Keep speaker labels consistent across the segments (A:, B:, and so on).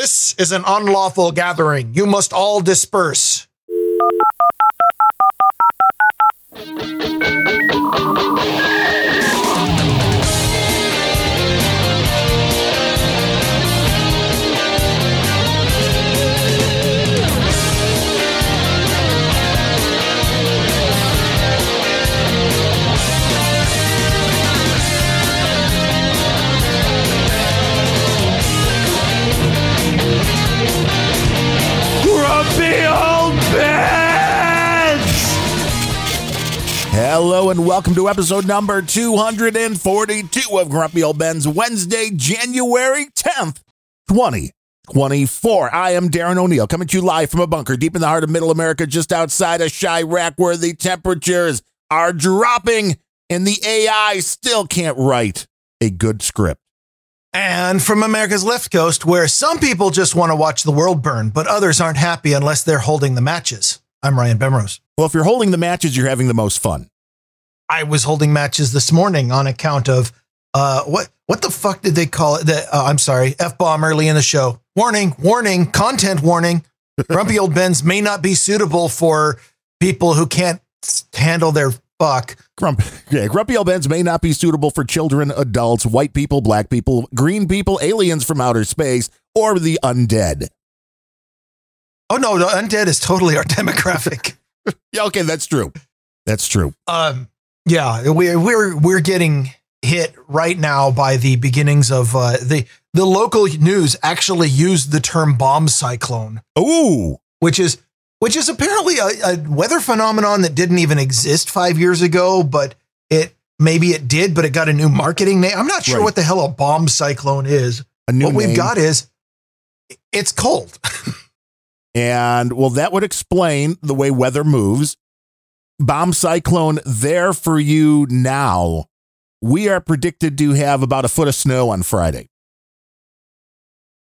A: This is an unlawful gathering. You must all disperse.
B: Hello and welcome to episode number 242 of Grumpy Old Bens Wednesday, January 10th, 2024. I am Darren O'Neill coming to you live from a bunker deep in the heart of middle America, just outside of Chirac, where the temperatures are dropping and the AI still can't write a good script.
A: And from America's left coast, where some people just want to watch the world burn, but others aren't happy unless they're holding the matches. I'm Ryan Bemrose.
B: Well, if you're holding the matches, you're having the most fun.
A: I was holding matches this morning on account of uh, what what the fuck did they call it? The, uh, I'm sorry, f bomb early in the show. Warning, warning, content warning. Grumpy old Bens may not be suitable for people who can't handle their fuck.
B: Grump, yeah, grumpy old beds may not be suitable for children, adults, white people, black people, green people, aliens from outer space, or the undead.
A: Oh no, the undead is totally our demographic.
B: Yeah, okay, that's true. That's true.
A: Um, yeah, we're we're we're getting hit right now by the beginnings of uh, the the local news actually used the term bomb cyclone,
B: Ooh,
A: which is which is apparently a, a weather phenomenon that didn't even exist five years ago, but it maybe it did, but it got a new marketing name. I'm not sure
B: Right.
A: what the hell a bomb cyclone is.
B: a new
A: what we've got is it's cold.
B: And well, that would explain the way weather moves. Bomb cyclone there for you now. We are predicted to have about a foot of snow on Friday.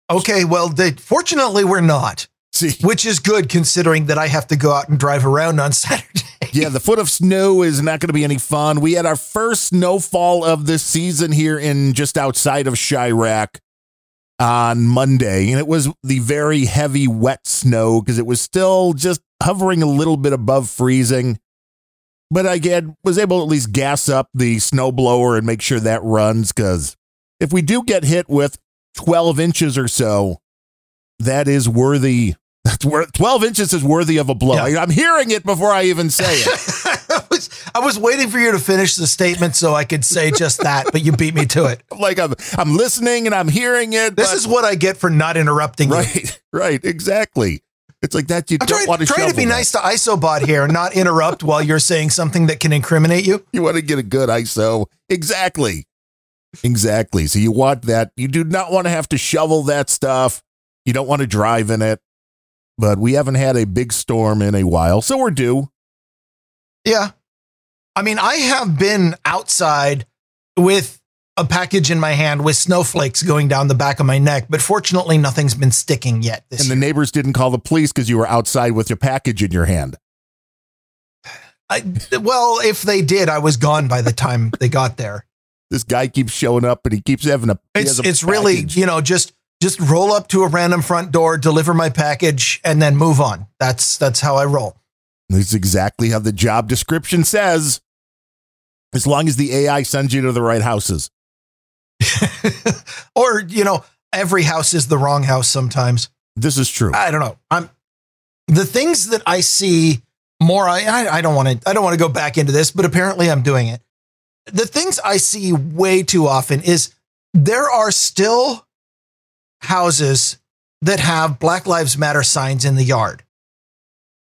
A: okay, well, they, fortunately we're not,
B: See,
A: which is good considering that I have to go out and drive around on Saturday.
B: yeah, the foot of snow is not going to be any fun. We had our first snowfall of this season here in just outside of Chirac on Monday, and it was the very heavy, wet snow because it was still just hovering a little bit above freezing. But I again was able to at least gas up the snowblower and make sure that runs because if we do get hit with 12 inches or so, that is worthy. That's worth 12 inches is worthy of a blow.
A: Yeah.
B: I'm hearing it before I even say it.
A: I was I was waiting for you to finish the statement so I could say just that, but you beat me to it.
B: like I'm I'm listening and I'm hearing it.
A: This
B: but-
A: is what I get for not interrupting you.
B: right, right, exactly. It's like that. You
A: I'm
B: don't
A: trying,
B: want to
A: try to be
B: shovel
A: nice to Isobot here and not interrupt while you're saying something that can incriminate you.
B: You want to get a good ISO. Exactly, exactly. So you want that. You do not want to have to shovel that stuff. You don't want to drive in it. But we haven't had a big storm in a while, so we're due.
A: Yeah. I mean, I have been outside with a package in my hand with snowflakes going down the back of my neck, but fortunately nothing's been sticking yet
B: And the
A: year.
B: neighbors didn't call the police because you were outside with your package in your hand.
A: I, well, if they did, I was gone by the time they got there.
B: This guy keeps showing up and he keeps having a.
A: It's
B: a
A: it's really, you know, just just roll up to a random front door, deliver my package, and then move on. That's that's how I roll.
B: That's exactly how the job description says. As long as the AI sends you to the right houses.
A: or, you know, every house is the wrong house sometimes.
B: This is true.
A: I don't know. I'm the things that I see more. I I, I don't want to. I don't want to go back into this, but apparently I'm doing it. The things I see way too often is there are still houses that have Black Lives Matter signs in the yard.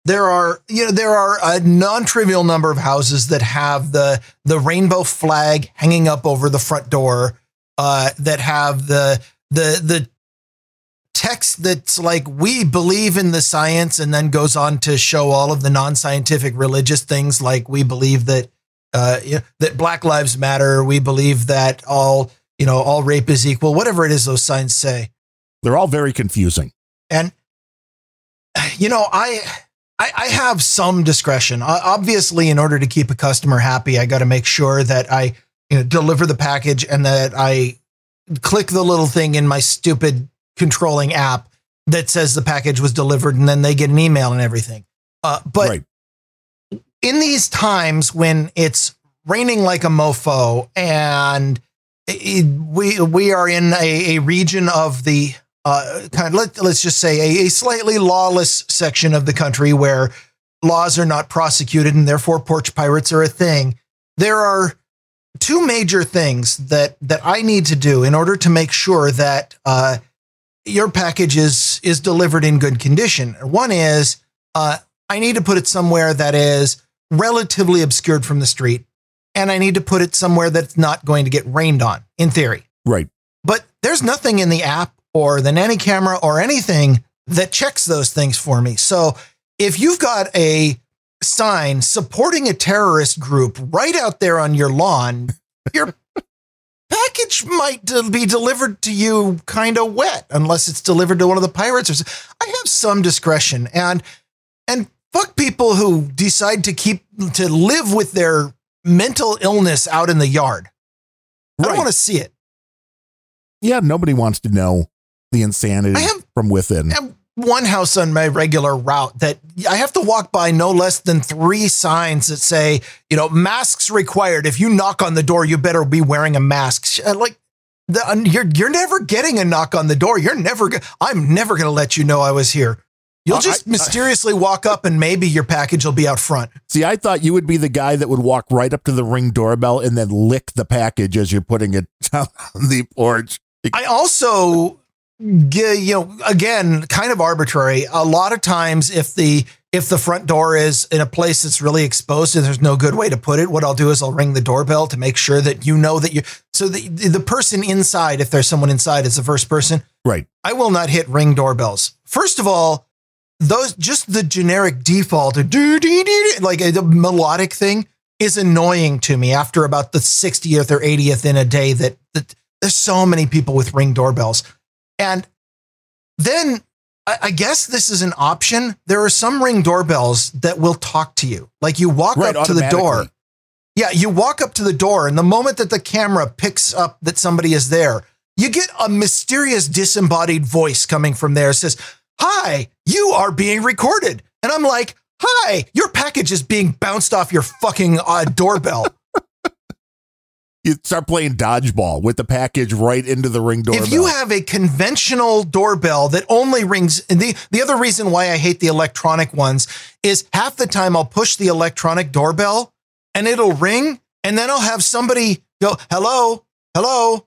A: There are, you know, there are a non-trivial number of houses that have the the rainbow flag hanging up over the front door, uh, that have the the the text that's like we believe in the science and then goes on to show all of the non-scientific religious things like we believe that uh you know, that black lives matter we believe that all you know all rape is equal whatever it is those signs say
B: They're all very confusing.
A: and you know i i, I have some discretion O- obviously in order to keep a customer happy i got to make sure that i you know deliver the package and that i click the little thing in my stupid controlling app that says the package was delivered and then they get an email and everything. Uh, but
B: right.
A: in these times when it's raining like a mofo and it, we we are in a, a region of the uh, kind of let, let's just say a, a slightly lawless section of the country where laws are not prosecuted and therefore porch pirates are a thing. There are two major things that that I need to do in order to make sure that uh, your package is is delivered in good condition. One is uh, I need to put it somewhere that is relatively obscured from the street, and I need to put it somewhere that's not going to get rained on. In theory,
B: Right.
A: but there's nothing in the app or the nanny camera or anything that checks those things for me. So if you've got a sign supporting a terrorist group right out there on your lawn, your package might be delivered to you kind of wet unless it's delivered to one of the pirates or I have some discretion and and fuck people who decide to keep to live with their mental illness out in the yard. I don't want to see it.
B: Yeah, nobody wants to know the insanity
A: have-
B: from within.
A: One house on my regular route that I have to walk by no less than three signs that say, you know, masks required. If you knock on the door, you better be wearing a mask. Uh, Like, the, uh, you're you're never getting a knock on the door. You're never. go- I'm never going to let you know I was here. You'll
B: Uh,
A: just
B: I-
A: mysteriously walk up and maybe your package will be out front.
B: See, I thought you would be the guy that would walk right up to the ring doorbell and then lick the package as you're putting it down on the porch.
A: I also, you know, again, kind of arbitrary. A lot of times, if the if the front door is in a place that's really exposed and there's no good way to put it, what I'll do is I'll ring the doorbell to make sure that you know that you. So the the person inside, if there's someone inside, is the first person.
B: Right.
A: I will not hit ring doorbells. First of all, those just the generic default like a melodic thing is annoying to me after about the 60th or 80th in a day that, that there's so many people with ring doorbells. And then I, I guess this is an option. There are some ring doorbells that will talk to you. Like you walk
B: Right,
A: up to the door. Yeah, you walk up to the door, and the moment that the camera picks up that somebody is there, you get a mysterious disembodied voice coming from there. Says, Hi, you are being recorded. And I'm like, Hi, your package is being bounced off your fucking uh, doorbell.
B: You start playing dodgeball with the package right into the ring doorbell.
A: If you have a conventional doorbell that only rings, and the, the other reason why I hate the electronic ones is half the time I'll push the electronic doorbell and it'll ring, and then I'll have somebody go, hello, hello.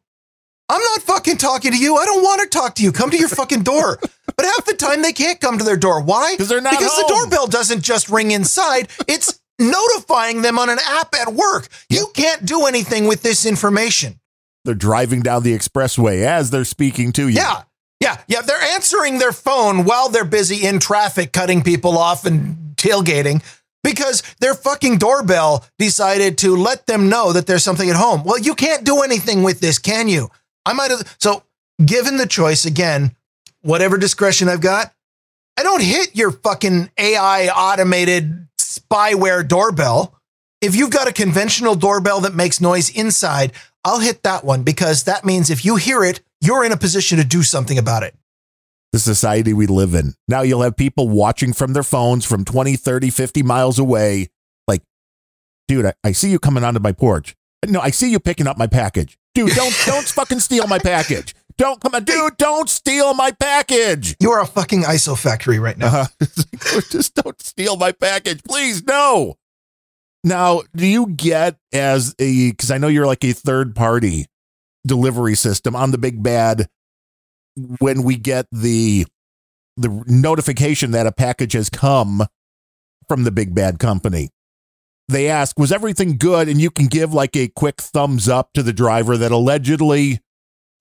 A: I'm not fucking talking to you. I don't want to talk to you. Come to your fucking door. But half the time they can't come to their door. Why?
B: 'Cause they're not
A: Because the doorbell doesn't just ring inside. It's notifying them on an app at work. You can't do anything with this information.
B: they're driving down the expressway as they're speaking to you.
A: Yeah. Yeah. Yeah. They're answering their phone while they're busy in traffic, cutting people off and tailgating because their fucking doorbell decided to let them know that there's something at home. Well, you can't do anything with this, can you? I might have. So, given the choice, again, whatever discretion I've got, I don't hit your fucking AI automated spyware doorbell. If you've got a conventional doorbell that makes noise inside, I'll hit that one because that means if you hear it, you're in a position to do something about it.
B: The society we live in. Now you'll have people watching from their phones from 20, 30, 50 miles away. Like, dude, I, I see you coming onto my porch. No, I see you picking up my package. Dude, don't don't fucking steal my package. Don't come on, dude, don't steal my package.
A: You are a fucking ISO factory right now.
B: Uh-huh. Just don't steal my package, please. No. Now, do you get as a because I know you're like a third party delivery system on the big bad when we get the the notification that a package has come from the big bad company. They ask, was everything good? And you can give like a quick thumbs up to the driver that allegedly,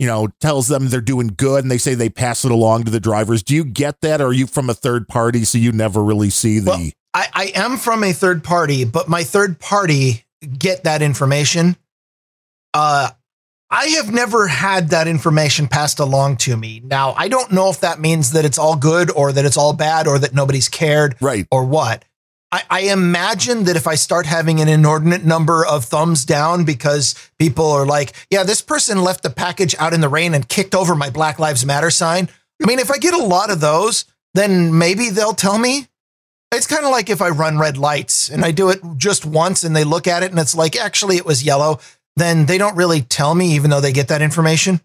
B: you know, tells them they're doing good and they say they pass it along to the drivers. Do you get that? Or are you from a third party so you never really see the
A: Well, I, I am from a third party, but my third party get that information. Uh, I have never had that information passed along to me. Now, I don't know if that means that it's all good or that it's all bad or that nobody's cared
B: right?
A: or what. I, I imagine that if I start having an inordinate number of thumbs down because people are like, yeah, this person left the package out in the rain and kicked over my Black Lives Matter sign. I mean, if I get a lot of those, then maybe they'll tell me. It's kind of like if I run red lights and I do it just once and they look at it and it's like, actually, it was yellow, then they don't really tell me, even though they get that information.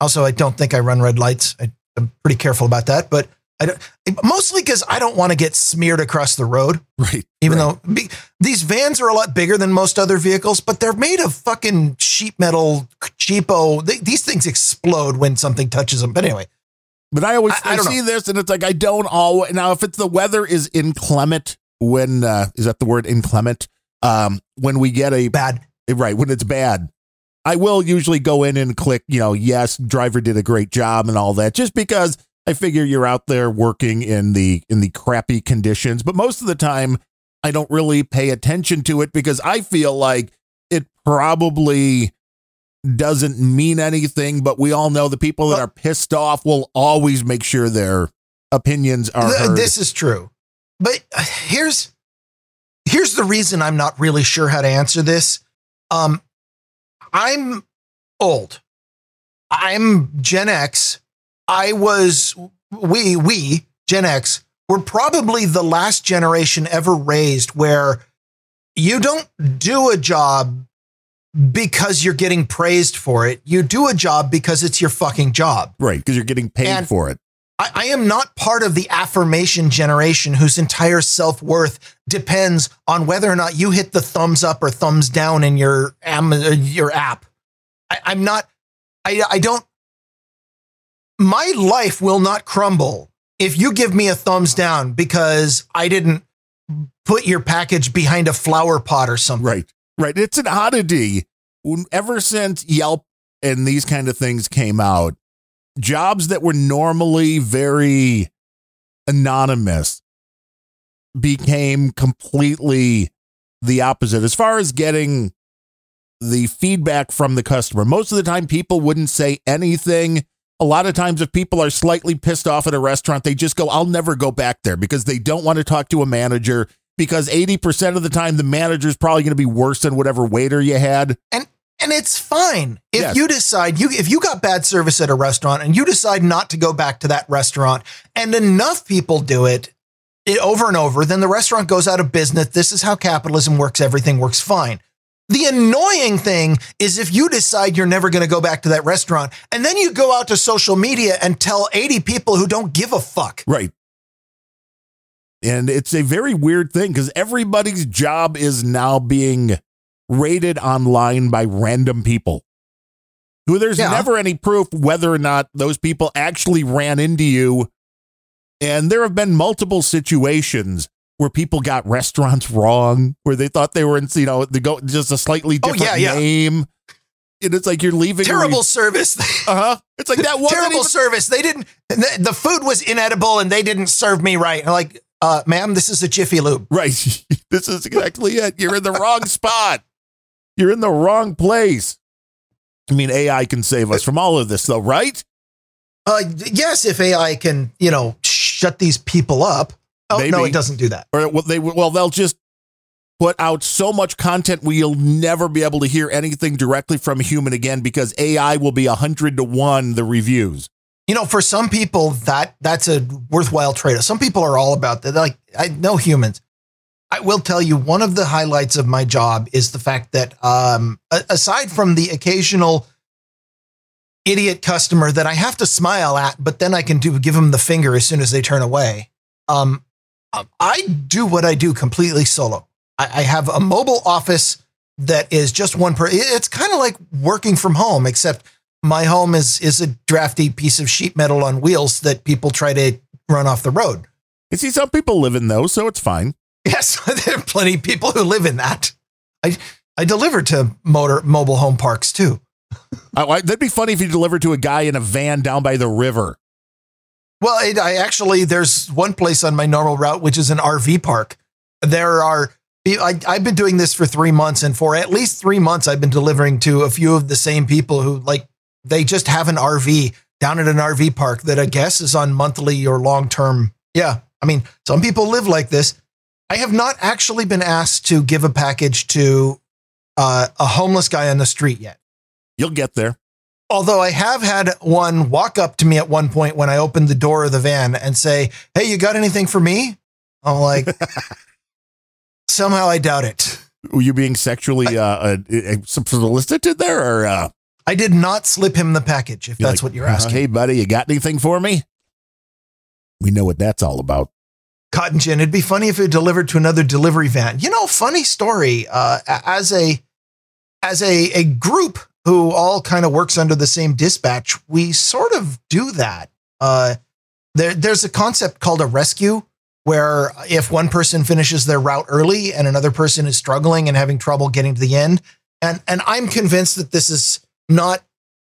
A: Also, I don't think I run red lights. I, I'm pretty careful about that, but I don't, mostly because I don't want to get smeared across the road.
B: Right.
A: Even
B: right.
A: though be, these vans are a lot bigger than most other vehicles, but they're made of fucking sheet metal, cheapo. They, these things explode when something touches them. But anyway,
B: But I always
A: I- I
B: I, see this and it's like I don't always now if it's the weather is inclement when uh is that the word inclement? Um when we get a
A: bad.
B: right, when it's bad. I will usually go in and click, you know, yes, driver did a great job and all that, just because I figure you're out there working in the in the crappy conditions. But most of the time I don't really pay attention to it because I feel like it probably doesn't mean anything, but we all know the people that are pissed off will always make sure their opinions are heard.
A: This is true. But uh, here's here's the reason I'm not really sure how to answer this. Um, I'm old. I'm Gen X. I was we we Gen X were probably the last generation ever raised where you don't do a job because you're getting praised for it. You do a job because it's your fucking job.
B: right, because you're getting paid
A: And-
B: for it.
A: I, I am not part of the affirmation generation whose entire self worth depends on whether or not you hit the thumbs up or thumbs down in your uh, your app. I, I'm not. I I don't. My life will not crumble if you give me a thumbs down because I didn't put your package behind a flower pot or something.
B: Right. Right. It's an oddity. Ever since Yelp and these kind of things came out, jobs that were normally very anonymous became completely the opposite as far as getting the feedback from the customer. Most of the time, people wouldn't say anything. A lot of times, if people are slightly pissed off at a restaurant, they just go, I'll never go back there because they don't want to talk to a manager. Because 80% of the time, the manager is probably going to be worse than whatever waiter you had.
A: and and it's fine if
B: Yes.
A: you decide you if you got bad service at a restaurant and you decide not to go back to that restaurant and enough people do it, it over and over then the restaurant goes out of business this is how capitalism works everything works fine the annoying thing is if you decide you're never going to go back to that restaurant and then you go out to social media and tell 80 people who don't give a fuck
B: Right. And it's a very weird thing because everybody's job is now being rated online by random people who there's
A: Yeah.
B: never any proof whether or not those people actually ran into you. And there have been multiple situations where people got restaurants wrong, where they thought they were in, you know, they go just a slightly
A: Oh,
B: different
A: yeah, yeah.
B: name. And it's like you're leaving.
A: terrible service
B: Uh huh. It's like that wasn't
A: terrible
B: even-
A: service. They didn't. The, the food was inedible, and they didn't serve me right. I'm like, uh, ma'am, this is a Jiffy Lube.
B: Right. this is exactly it. You're in the wrong spot. You're in the wrong place. I mean, AI can save us from all of this, though, right?
A: Uh, yes, if AI can, you know, shut these people up. Oh no, it doesn't do that.
B: Or well, they well, they'll just put out so much content you'll never be able to hear anything directly from a human again because AI will be a hundred to one the reviews.
A: You know, for some people, that that's a worthwhile trade. Off. Some people are all about that. Like, I know humans. I will tell you, one of the highlights of my job is the fact that, um, aside from the occasional idiot customer that I have to smile at, but then I can do give them the finger as soon as they turn away. Um, I do what I do completely solo. I, I have a mobile office that is just one per. It's kind of like working from home, except my home is is a drafty piece of sheet metal on wheels that people try to run off the road.
B: You see, some people live in those, so it's fine.
A: Yes, there are plenty of people who live in that. I I deliver to motor mobile home parks too.
B: That'd be funny if you delivered to a guy in a van down by the river.
A: Well, it, I actually there's one place on my normal route which is an RV park. There are I, I've been doing this for three months, and for at least three months, I've been delivering to a few of the same people who like they just have an RV down at an RV park that I guess is on monthly or long term. Yeah, I mean, some people live like this. I have not actually been asked to give a package to uh, a homeless guy on the street yet.
B: You'll get there.
A: Although I have had one walk up to me at one point when I opened the door of the van and say, Hey, you got anything for me? I'm like, somehow I doubt it.
B: Were you being sexually uh, uh, solicited there, or uh,
A: I did not slip him the package, if that's
B: like,
A: what you're asking.
B: Hey, buddy, you got anything for me? We know what that's all about.
A: Cotton gin. It'd be funny if it delivered to another delivery van. You know, funny story. Uh, as a as a a group who all kind of works under the same dispatch, we sort of do that. Uh, there, there's a concept called a rescue, where if one person finishes their route early and another person is struggling and having trouble getting to the end, and and I'm convinced that this is not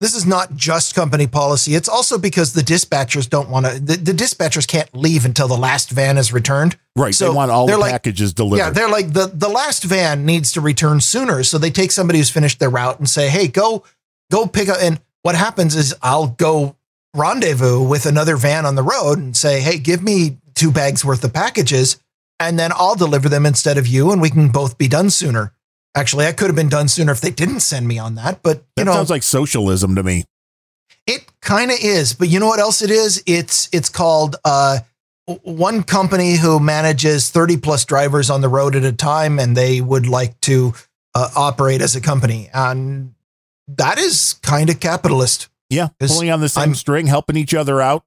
A: this is not just company policy. It's also because the dispatchers don't want to. The, the dispatchers can't leave until the last van is returned.
B: Right.
A: So
B: they want all the
A: like-
B: packages delivered.
A: Yeah, they're like the the last van needs to return sooner, so they take somebody who's finished their route and say, "Hey, go go pick up." And what happens is I'll go rendezvous with another van on the road and say, "Hey, give me two bags worth of packages, and then I'll deliver them instead of you, and we can both be done sooner." Actually, I could have been done sooner if they didn't send me on that, but you
B: that
A: know,
B: sounds like socialism to me.
A: it kind of is, but you know what else it is? It's it's called uh, one company who manages thirty plus drivers on the road at a time, and they would like to uh, operate as a company, and that is kind of capitalist.
B: Yeah, pulling on the same
A: I'm-
B: string, helping each other out.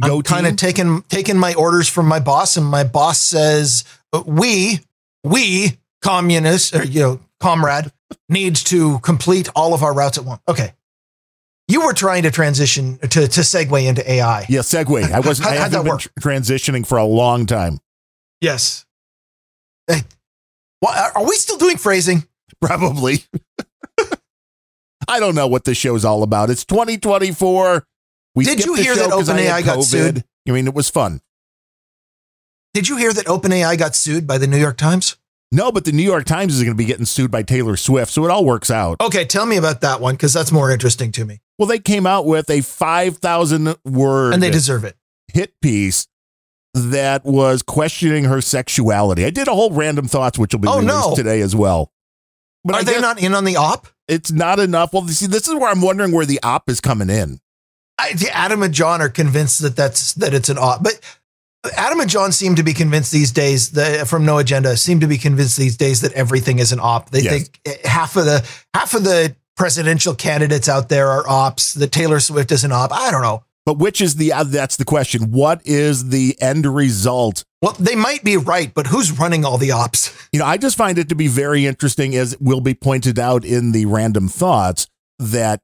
B: Go
A: I'm kind of taking taking my orders from my boss, and my boss says we we communists or you know comrade needs to complete all of our routes at once. Okay, you were trying to transition to to segue into AI.
B: yeah, segue. I wasn't.
A: How-
B: I haven't been
A: work?
B: transitioning for a long time.
A: Yes. Hey, why, are we still doing phrasing?
B: Probably. I don't know what this show's all about. It's 2024. We
A: Did you hear
B: that
A: that
B: 'cause I had
A: OpenAI got sued?
B: I mean, it was fun.
A: Did you hear that OpenAI got sued by the New York Times?
B: No, but the New York Times is going to be getting sued by Taylor Swift, so it all works out.
A: Okay, tell me about that one because that's more interesting to me.
B: Well, they came out with a 5,000 word
A: And they deserve it.
B: hit piece that was questioning her sexuality. I did a whole random thoughts, which will be
A: Oh,
B: released
A: no.
B: today as well. But
A: Are
B: I
A: they not in on the op?
B: it's not enough. Well, see, this is where I'm wondering where the op is coming in.
A: I, Adam and John are convinced that that's that it's an op, but Adam and John seem to be convinced these days that from No Agenda seem to be convinced these days that everything is an op. They
B: Yes.
A: think half of the half of the presidential candidates out there are ops. That Taylor Swift is an op. I don't know.
B: But which is the, uh, that's the question. What is the end result?
A: Well, they might be right, but who's running all the ops?
B: You know, I just find it to be very interesting, as will be pointed out in the random thoughts, that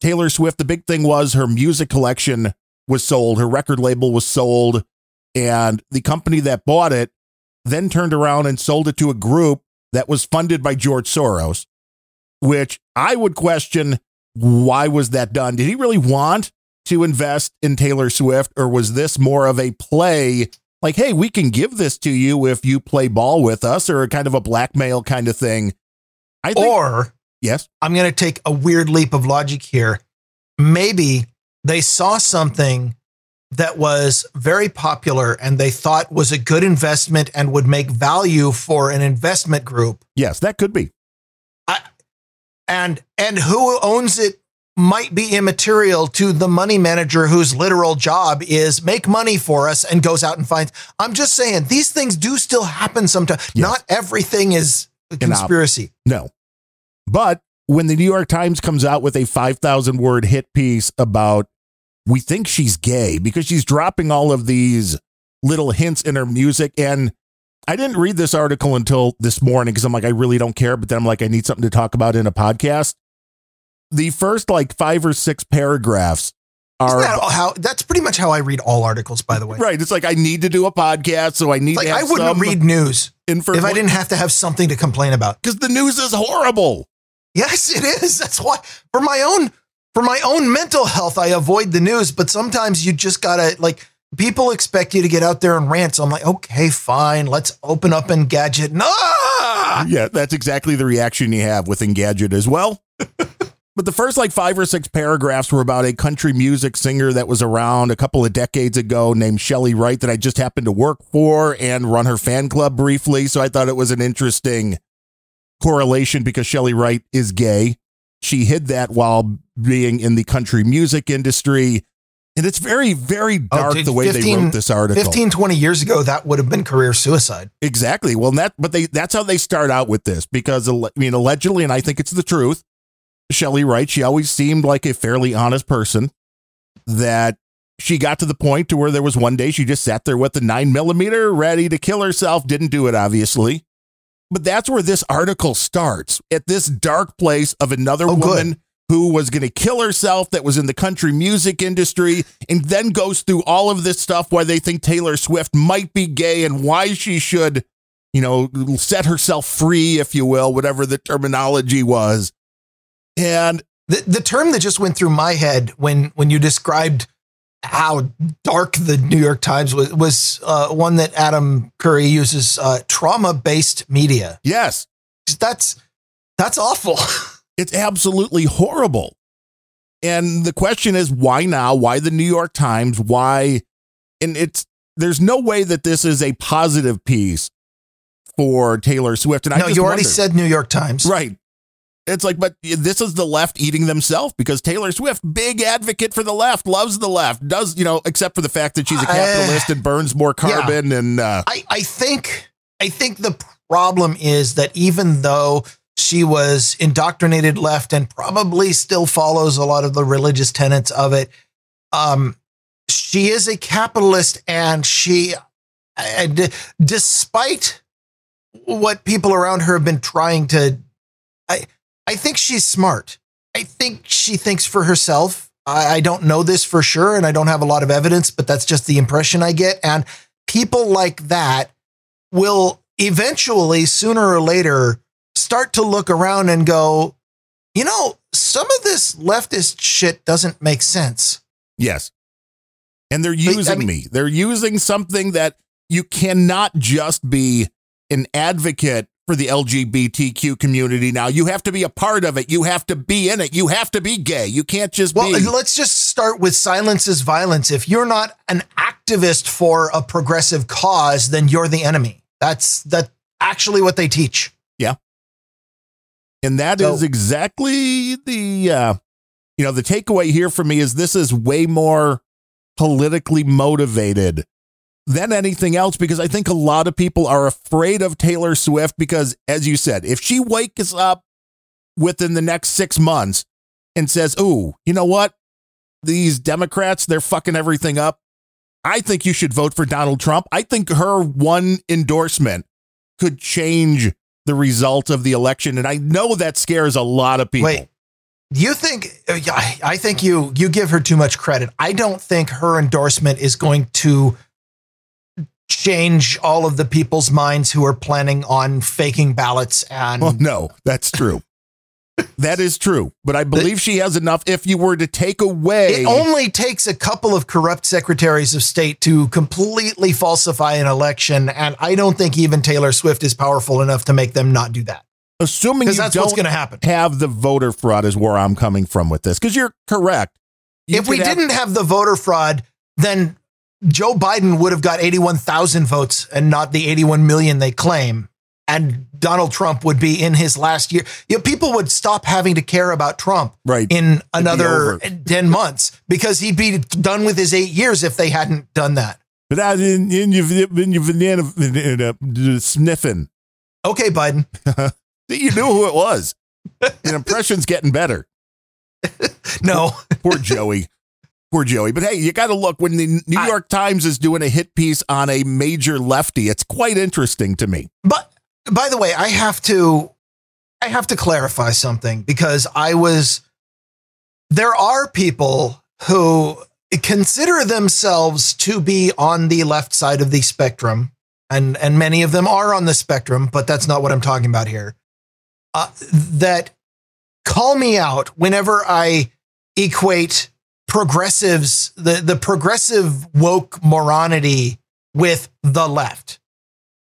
B: Taylor Swift, the big thing was her music collection was sold, her record label was sold, and the company that bought it then turned around and sold it to a group that was funded by George Soros, which I would question why was that done? Did he really want to invest in Taylor Swift, or was this more of a play like, hey, we can give this to you if you play ball with us, or kind of a blackmail kind of thing. I think,
A: Or
B: yes,
A: I'm going to take a weird leap of logic here. Maybe they saw something that was very popular and they thought was a good investment and would make value for an investment group.
B: yes, that could be.
A: And and who owns it might be immaterial to the money manager whose literal job is make money for us and goes out and finds. I'm just saying these things do still happen sometimes.
B: Yes.
A: Not everything is a conspiracy.
B: No. But when the New York Times comes out with a 5,000 word hit piece about, we think she's gay because she's dropping all of these little hints in her music. And I didn't read this article until this morning because I'm like, I really don't care. But then I'm like, I need something to talk about in a podcast. The first like five or six paragraphs are
A: that how that's pretty much how I read all articles, by the way.
B: right. It's like I need to do a podcast, so I need
A: Like
B: to
A: I wouldn't read news
B: information
A: if I didn't have to have something to complain about.
B: because the news is horrible.
A: Yes, it is. That's why for my own for my own mental health, I avoid the news. But sometimes you just gotta like people expect you to get out there and rant. So I'm like, okay, fine, let's open up Engadget. No,
B: Yeah, that's exactly the reaction you have with Engadget as well. but the first like five or six paragraphs were about a country music singer that was around a couple of decades ago named Chely Wright that I just happened to work for and run her fan club briefly. So I thought it was an interesting correlation because Chely Wright is gay. She hid that while being in the country music industry. And it's very, very oh, dark
A: Oh, dude,
B: the way they wrote this article.
A: 15, 20 years ago, that would have been career suicide.
B: Exactly. Well, that but they that's how they start out with this because I mean allegedly, and I think it's the truth. Chely Wright, she always seemed like a fairly honest person. That she got to the point to where there was one day she just sat there with the nine millimeter, ready to kill herself. Didn't do it, obviously. But that's where this article starts at this dark place of another
A: Oh, good.
B: Who was going to kill herself that was in the country music industry and then goes through all of this stuff why they think Taylor Swift might be gay and why she should, you know, set herself free, if you will, whatever the terminology was. And
A: The, the term that just went through my head when when you described how dark the New York Times was was uh, one that Adam Curry uses uh, trauma based media.
B: yes,
A: That's that's awful.
B: it's absolutely horrible. And the question is, why now? Why the New York Times? Why? And it's there's no way that this is a positive piece for Taylor Swift. And I
A: no,
B: just
A: you already
B: wonder-
A: said New York Times.
B: right. It's like, but this is the left eating themselves because Taylor Swift, big advocate for the left, loves the left, does you know, except for the fact that she's a
A: Uh,
B: capitalist and burns more
A: yeah.
B: carbon and uh,
A: I, I think I think the problem is that even though she was indoctrinated left and probably still follows a lot of the religious tenets of it, um, she is a capitalist and she, and despite what people around her have been trying to, I I think she's smart. I think she thinks for herself. I, I don't know this for sure, and I don't have a lot of evidence, but that's just the impression I get. And people like that will eventually, sooner or later, start to look around and go, you know, some of this leftist shit doesn't make sense.
B: Yes. And they're
A: But, I
B: using
A: mean-
B: me. They're using something that you cannot just be an advocate for the LGBTQ community now. You have to be a part of it. You have to be in it. You have to be gay. You can't just
A: Well,
B: be.
A: let's just start with silence is violence. If you're not an activist for a progressive cause, then you're the enemy. That's that actually what they teach.
B: And that is
A: So-
B: exactly the uh you know, the takeaway here for me is this is way more politically motivated than anything else because I think a lot of people are afraid of Taylor Swift because as you said, if she wakes up within the next 6 months and says, "Ooh, you know what? These Democrats, they're fucking everything up. I think you should vote for Donald Trump." I think her one endorsement could change the result of the election. And I know that scares a lot of people.
A: Wait, you think? I think you you give her too much credit. I don't think her endorsement is going to change all of the people's minds who are planning on faking ballots and
B: Well, no, that's true. That is true. But I believe she has enough. If you were to take away,
A: It only takes a couple of corrupt secretaries of state to completely falsify an election, and I don't think even Taylor Swift is powerful enough to make them not do that.
B: assuming you
A: that's what's
B: don't
A: going to happen.
B: have the voter fraud, is where I'm coming from with this. Because you're correct. You
A: if we
B: have-
A: didn't have the voter fraud, then Joe Biden would have got 81,000 votes and not the 81 million they claim. And Donald Trump would be in his last year. You know, people would stop having to care about Trump
B: right,
A: in another
B: over.
A: 10 months because he'd be done with his eight years if they hadn't done that.
B: but I in, in your in your banana uh, sniffing,
A: Okay, Biden.
B: you knew who it was. Your impression's getting better.
A: No.
B: Poor Joey. Poor Joey. But hey, you got to look when the New
A: I-
B: York Times is doing a hit piece on a major lefty. It's quite interesting to me.
A: But by the way, I have to I have to clarify something because I was there are people who consider themselves to be on the left side of the spectrum and and many of them are on the spectrum, but that's not what I'm talking about here. Uh, that call me out whenever I equate progressives the the progressive woke moronity with the left.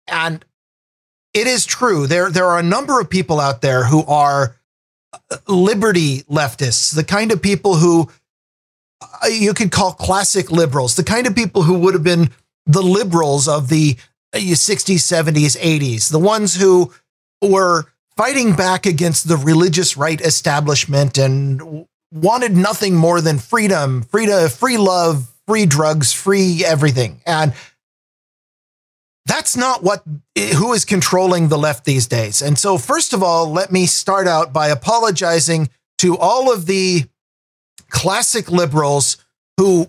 A: And it is true. There, there are a number of people out there who are uh, liberty leftists, the kind of people who uh, you could call classic liberals, the kind of people who would have been the liberals of the uh, 60s, 70s, 80s, the ones who were fighting back against the religious right establishment and wanted nothing more than freedom, freedom, free love, free drugs, free everything. And that's not what eh, who is controlling the left these days. And so first of all, let me start out by apologizing to all of the classic liberals who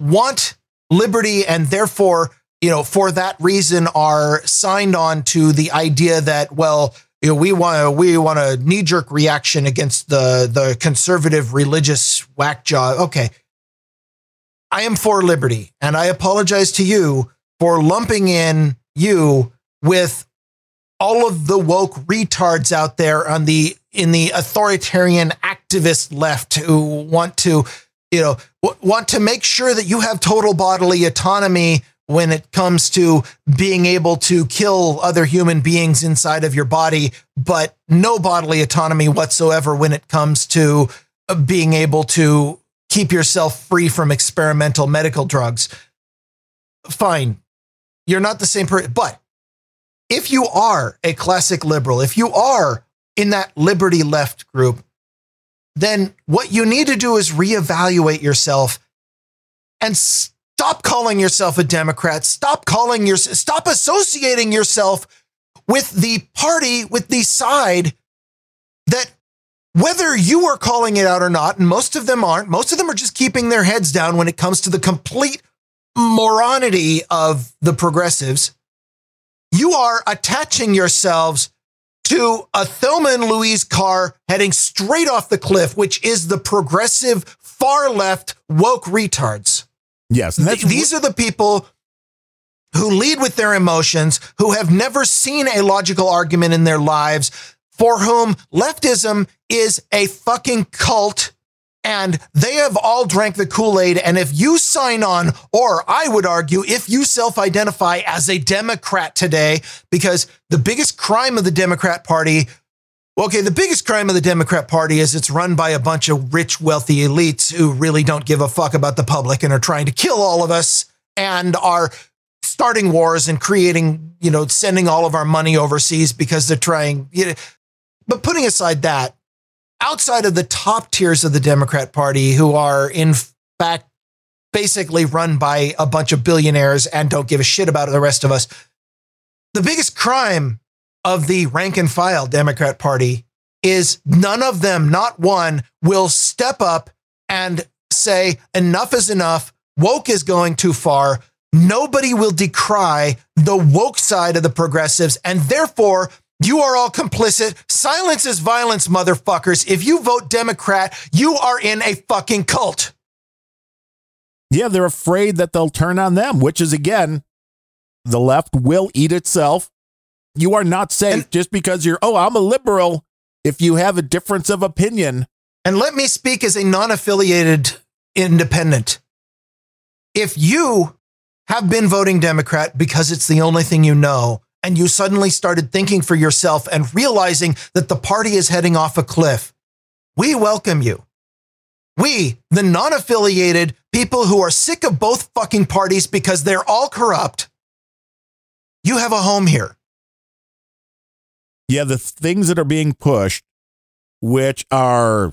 A: want liberty and therefore, you know, for that reason are signed on to the idea that well, you know, we want to we want a knee jerk reaction against the the conservative religious whack job. Okay, I am for liberty, and I apologize to you for lumping in you with all of the woke retards out there on the in the authoritarian activist left who want to you know want to make sure that you have total bodily autonomy when it comes to being able to kill other human beings inside of your body, but no bodily autonomy whatsoever when it comes to uh, being able to keep yourself free from experimental medical drugs. Fine. You're not the same person. But if you are a classic liberal, if you are in that liberty left group, then what you need to do is reevaluate yourself and Stop calling yourself a Democrat. Stop calling your stop associating yourself with the party, with the side that whether you are calling it out or not, and most of them aren't, most of them are just keeping their heads down when it comes to the complete moronity of the progressives. You are attaching yourselves to a Thelma and Louise car heading straight off the cliff, which is the progressive far left woke retards.
B: Yes.
A: Th- these are the people who lead with their emotions, who have never seen a logical argument in their lives, for whom leftism is a fucking cult. And they have all drank the Kool Aid. And if you sign on, or I would argue, if you self identify as a Democrat today, because the biggest crime of the Democrat Party Okay, the biggest crime of the Democrat Party is it's run by a bunch of rich, wealthy elites who really don't give a fuck about the public and are trying to kill all of us and are starting wars and creating, you know, sending all of our money overseas because they're trying. You know, but putting aside that, outside of the top tiers of the Democrat Party, who are in fact basically run by a bunch of billionaires and don't give a shit about the rest of us, the biggest crime of the rank and file Democrat Party is none of them, not one, will step up and say, enough is enough. Woke is going too far. Nobody will decry the woke side of the progressives. And therefore, you are all complicit. Silence is violence, motherfuckers. If you vote Democrat, you are in a fucking cult.
B: Yeah, they're afraid that they'll turn on them, which is again, the left will eat itself. You are not safe and, just because you're, oh, I'm a liberal. If you have a difference of opinion.
A: And let me speak as a non affiliated independent. If you have been voting Democrat because it's the only thing you know, and you suddenly started thinking for yourself and realizing that the party is heading off a cliff, we welcome you. We, the non affiliated people who are sick of both fucking parties because they're all corrupt, you have a home here
B: yeah, the things that are being pushed, which are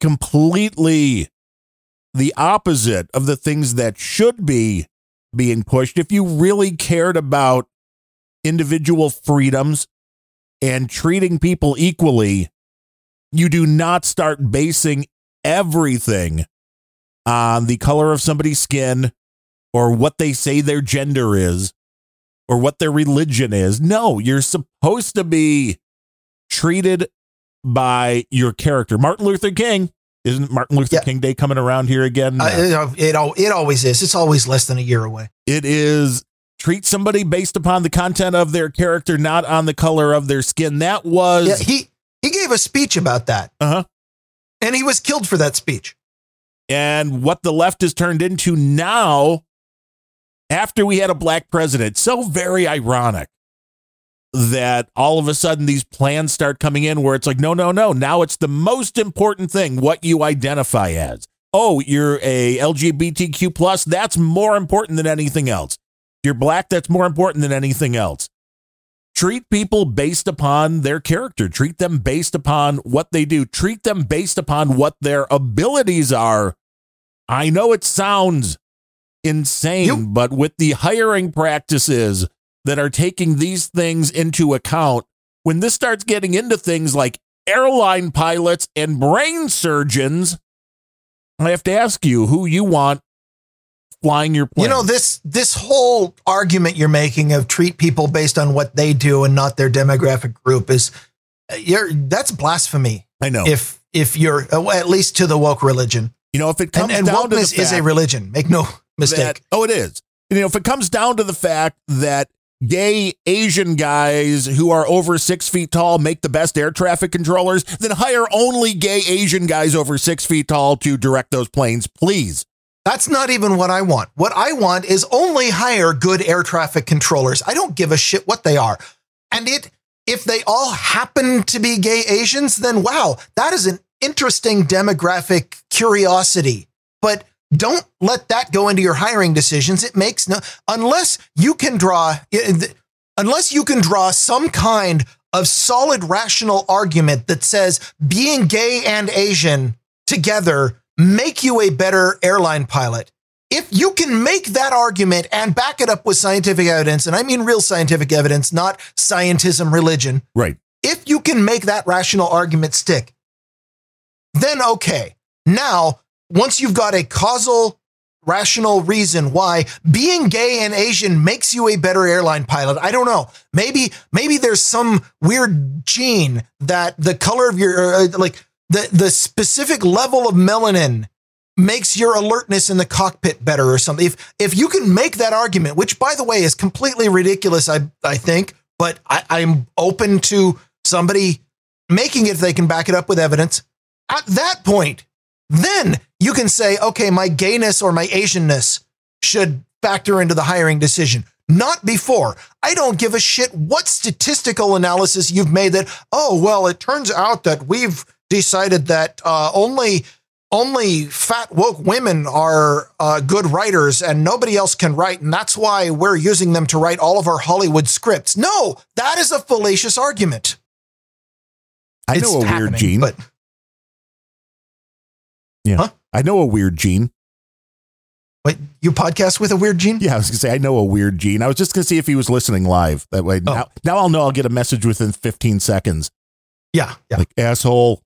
B: completely the opposite of the things that should be being pushed. If you really cared about individual freedoms and treating people equally, you do not start basing everything on the color of somebody's skin or what they say their gender is or what their religion is. No, you're supposed to be treated by your character. Martin Luther King. Isn't Martin Luther yeah. King Day coming around here again?
A: Uh, it, it, it always is. It's always less than a year away.
B: It is treat somebody based upon the content of their character, not on the color of their skin. That was
A: yeah, he he gave a speech about that.
B: Uh-huh.
A: And he was killed for that speech.
B: And what the left has turned into now after we had a black president. So very ironic that all of a sudden these plans start coming in where it's like, no, no, no. Now it's the most important thing what you identify as. Oh, you're a LGBTQ plus. That's more important than anything else. You're black. That's more important than anything else. treat people based upon their character, treat them based upon what they do, treat them based upon what their abilities are. I know it sounds insane,
A: You-
B: but with the hiring practices that are taking these things into account, when this starts getting into things like airline pilots and brain surgeons, I have to ask you who you want flying your plane.
A: You know this this whole argument you're making of treat people based on what they do and not their demographic group is uh, you're that's blasphemy.
B: I know.
A: If if you're uh, at least to the woke religion,
B: you know, if it comes
A: and, and
B: down to the
A: wokeness is a religion. Make no mistake.
B: that- oh, it is. You know, if it comes down to the fact that gay Asian guys who are over six feet tall make the best air traffic controllers, then hire only gay Asian guys over six feet tall to direct those planes, please.
A: That's not even what I want. What I want is only hire good air traffic controllers. I don't give a shit what they are. And it if they all happen to be gay Asians, then wow, that is an interesting demographic curiosity. But don't let that go into your hiring decisions. It makes no unless you can draw unless you can draw some kind of solid rational argument that says being gay and Asian together make you a better airline pilot. If you can make that argument and back it up with scientific evidence, and I mean real scientific evidence, not scientism religion,
B: Right.
A: if you can make that rational argument stick, then okay. Now, once you've got a causal, rational reason why being gay and Asian makes you a better airline pilot, I don't know. Maybe, maybe there's some weird gene that the color of your, uh, like the the specific level of melanin makes your alertness in the cockpit better or something. If if you can make that argument, which by the way is completely ridiculous, I I think, but I, I'm open to somebody making it if they can back it up with evidence. At that point, then you can say, okay, my gayness or my Asianness should factor into the hiring decision. Not before. I don't give a shit what statistical analysis you've made that, oh, well, it turns out that we've decided that uh, only only fat woke women are uh, good writers and nobody else can write and that's why we're using them to write all of our hollywood scripts no that is a fallacious argument
B: I
A: It's
B: know a weird gene.
A: but
B: yeah.
A: Huh?
B: I know a weird gene.
A: wait you podcast with a weird gene
B: Yeah, I was gonna say I know a weird gene. I was just gonna see if he was listening live. That way
A: Oh.
B: now, now I'll know I'll get a message within 15 seconds.
A: yeah yeah
B: Like asshole.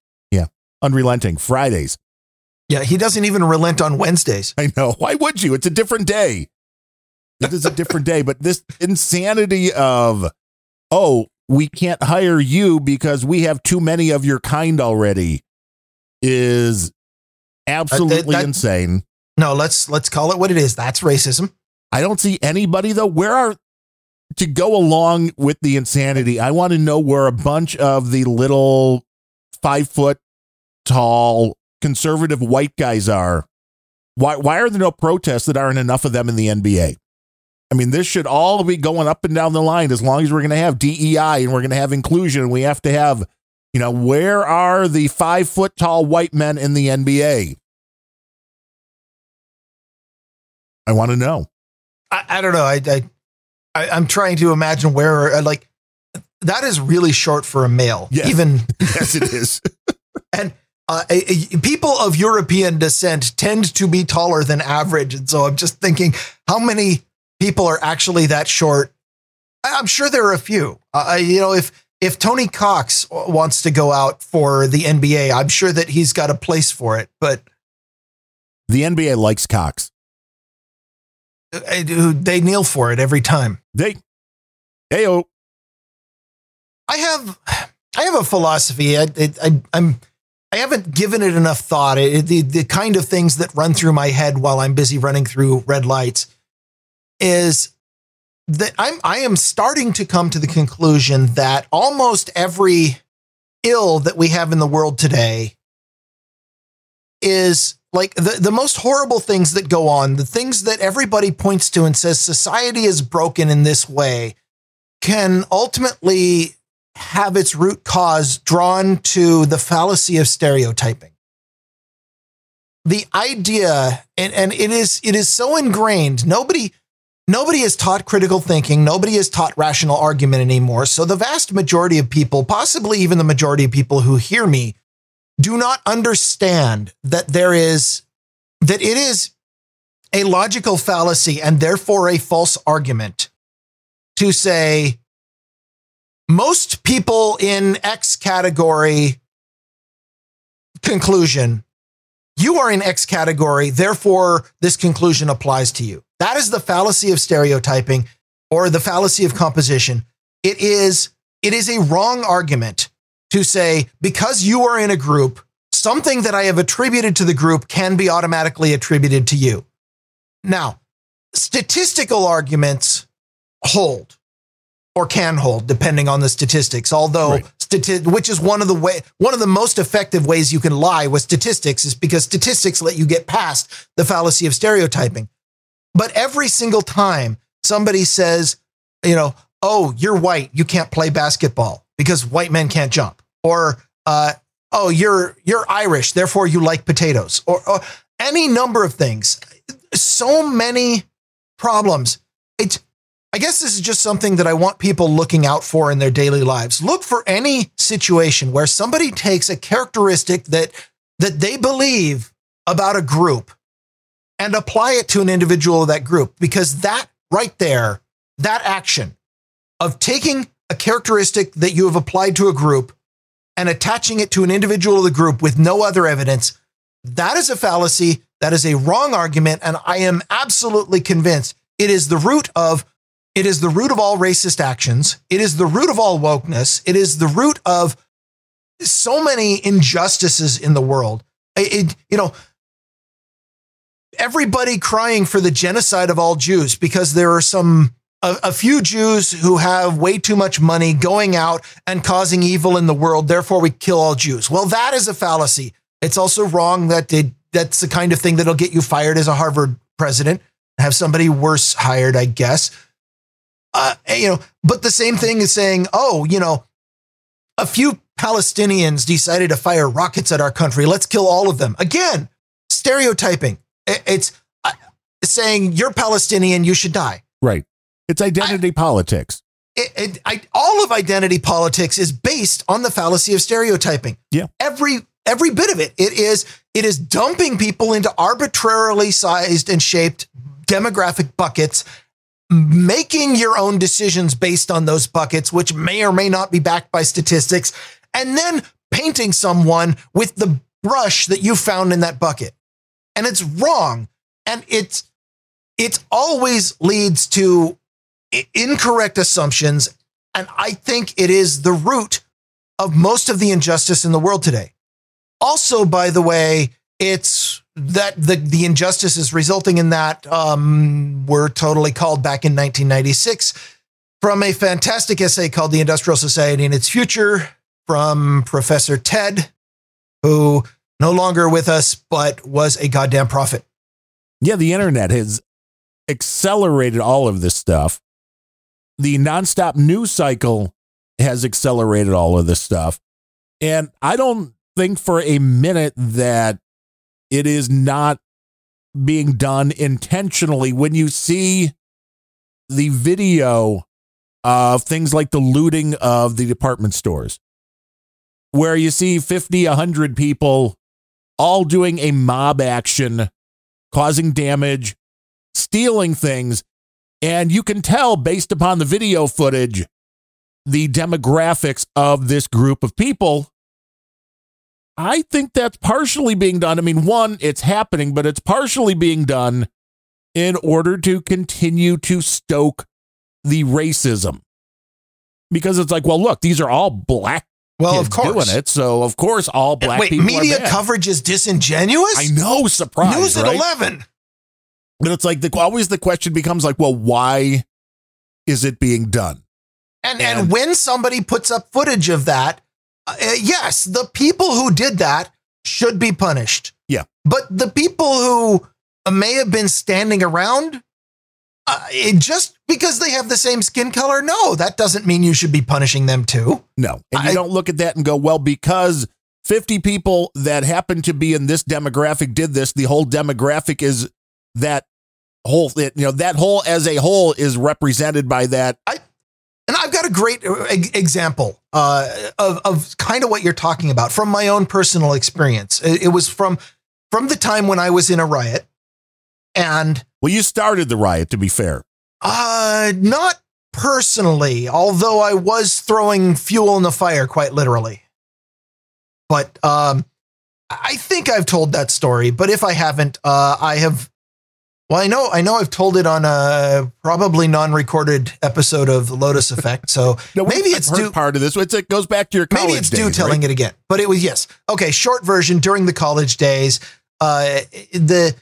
B: Unrelenting. Fridays.
A: yeah he doesn't even relent on wednesdays
B: I know. Why would you? It's a different day. It is a different day, but this insanity of, oh, we can't hire you because we have too many of your kind already is absolutely
A: that-
B: insane.
A: no let's let's call it what it is that's racism
B: I don't see anybody though. Where are to go along with the insanity? I want to know where a bunch of the little five foot tall conservative white guys are. Why why are there no protests that aren't enough of them in the NBA? I mean, this should all be going up and down the line as long as we're going to have DEI and we're going to have inclusion. And we have to have, you know, where are the five foot tall white men in the NBA? I want to know.
A: I, I don't know. I, I, I I'm trying to imagine where uh, like that is really short for a male.
B: Yes.
A: Even
B: Yes, it is.
A: and uh, a- a- people of European descent tend to be taller than average, and so I'm just thinking how many people are actually that short. I'm sure there are a few. Uh, you know, if if Tony Cox wants to go out for the NBA, I'm sure that he's got a place for it. But
B: The NBA likes Cox.
A: uh, do- they kneel for it every time.
B: They, heyo,
A: I have I have a philosophy. I, I I'm I haven't given it enough thought. It, the the kind of things that run through my head while I'm busy running through red lights is that I'm I am starting to come to the conclusion that almost every ill that we have in the world today is like the, the most horrible things that go on, the things that everybody points to and says society is broken in this way can ultimately have its root cause drawn to the fallacy of stereotyping. The idea, and, and it is it is so ingrained. Nobody nobody is taught critical thinking. Nobody is taught rational argument anymore. So the vast majority of people, possibly even the majority of people who hear me, do not understand that there is, that it is a logical fallacy and therefore a false argument to say most people in X category conclusion, you are in X category, therefore this conclusion applies to you. That is the fallacy of stereotyping or the fallacy of composition. It is it is a wrong argument to say because you are in a group, something that I have attributed to the group can be automatically attributed to you. Now, statistical arguments hold or can hold depending on the statistics. Although
B: Right.
A: stati- which is one of the way one of the most effective ways you can lie with statistics is because statistics let you get past the fallacy of stereotyping. But every single time somebody says you know oh you're white you can't play basketball because white men can't jump or uh, oh you're you're irish therefore you like potatoes or, or any number of things so many problems. It's I guess this is just something that I want people looking out for in their daily lives. Look for any situation where somebody takes a characteristic that that they believe about a group and apply it to an individual of that group because that right there, that action of taking a characteristic that you have applied to a group and attaching it to an individual of the group with no other evidence, that is a fallacy, that is a wrong argument and I am absolutely convinced it is the root of it is the root of all racist actions. It is the root of all wokeness. It is the root of so many injustices in the world. It, it- you know, everybody crying for the genocide of all Jews because there are some a, a few Jews who have way too much money going out and causing evil in the world. Therefore, we kill all Jews. Well, that is a fallacy. It's also wrong that that's the kind of thing that'll get you fired as a Harvard president. Have somebody worse hired, I guess uh, you know, but the same thing is saying, oh, you know, a few Palestinians decided to fire rockets at our country. Let's kill all of them. Again, stereotyping. It's uh, saying you're Palestinian, you should die.
B: Right. It's identity politics.
A: It, it, I, all of identity politics is based on the fallacy of stereotyping.
B: Yeah.
A: Every every bit of it. It is it is dumping people into arbitrarily sized and shaped demographic buckets, making your own decisions based on those buckets, which may or may not be backed by statistics, and then painting someone with the brush that you found in that bucket. And it's wrong. And it's it always leads to incorrect assumptions. And I think it is the root of most of the injustice in the world today. Also, by the way, it's that the, the injustice is resulting in that um, we're totally called back in 1996 from a fantastic essay called The Industrial Society and Its Future from Professor Ted, who no longer with us, but was a goddamn prophet.
B: Yeah, the internet has accelerated all of this stuff. The nonstop news cycle has accelerated all of this stuff. And I don't think for a minute that it is not being done intentionally when you see the video of things like the looting of the department stores, where you see 50, 100 people all doing a mob action, causing damage, stealing things. And you can tell based upon the video footage the demographics of this group of people. I think that's partially being done. I mean, one, it's happening, but it's partially being done in order to continue to stoke the racism. Because it's like, well, look, these are all black
A: Well, of course.
B: doing it. So, of course, all black
A: Wait,
B: people
A: media coverage is disingenuous?
B: I know, surprise,
A: News at 11.
B: But it's like the always the question becomes like, well, why is it being done?
A: And,
B: And-
A: and when somebody puts up footage of that, uh, yes, the people who did that should be punished.
B: Yeah.
A: But the people who uh, may have been standing around, uh, it, just because they have the same skin color, no, that doesn't mean you should be punishing them too.
B: No. And you
A: I-
B: don't look at that and go, well, because 50 people that happen to be in this demographic did this, the whole demographic is that whole you know that whole as a whole is represented by that
A: And I've got a great uh, example uh, of, of kind of what you're talking about from my own personal experience. It, it was from from the time when I was in a riot, and
B: well you started the riot to be fair
A: uh, not personally, although I was throwing fuel in the fire, quite literally. But um, I think I've told that story. But if I haven't, uh, I have. Well, I know, I know, I've told it on a probably non-recorded episode of the Lotus Effect. So
B: no,
A: maybe it's due.
B: part of this it goes back to your college
A: Maybe it's due telling
B: right?
A: it again, but it was yes. Okay, short version during the college days. Uh, the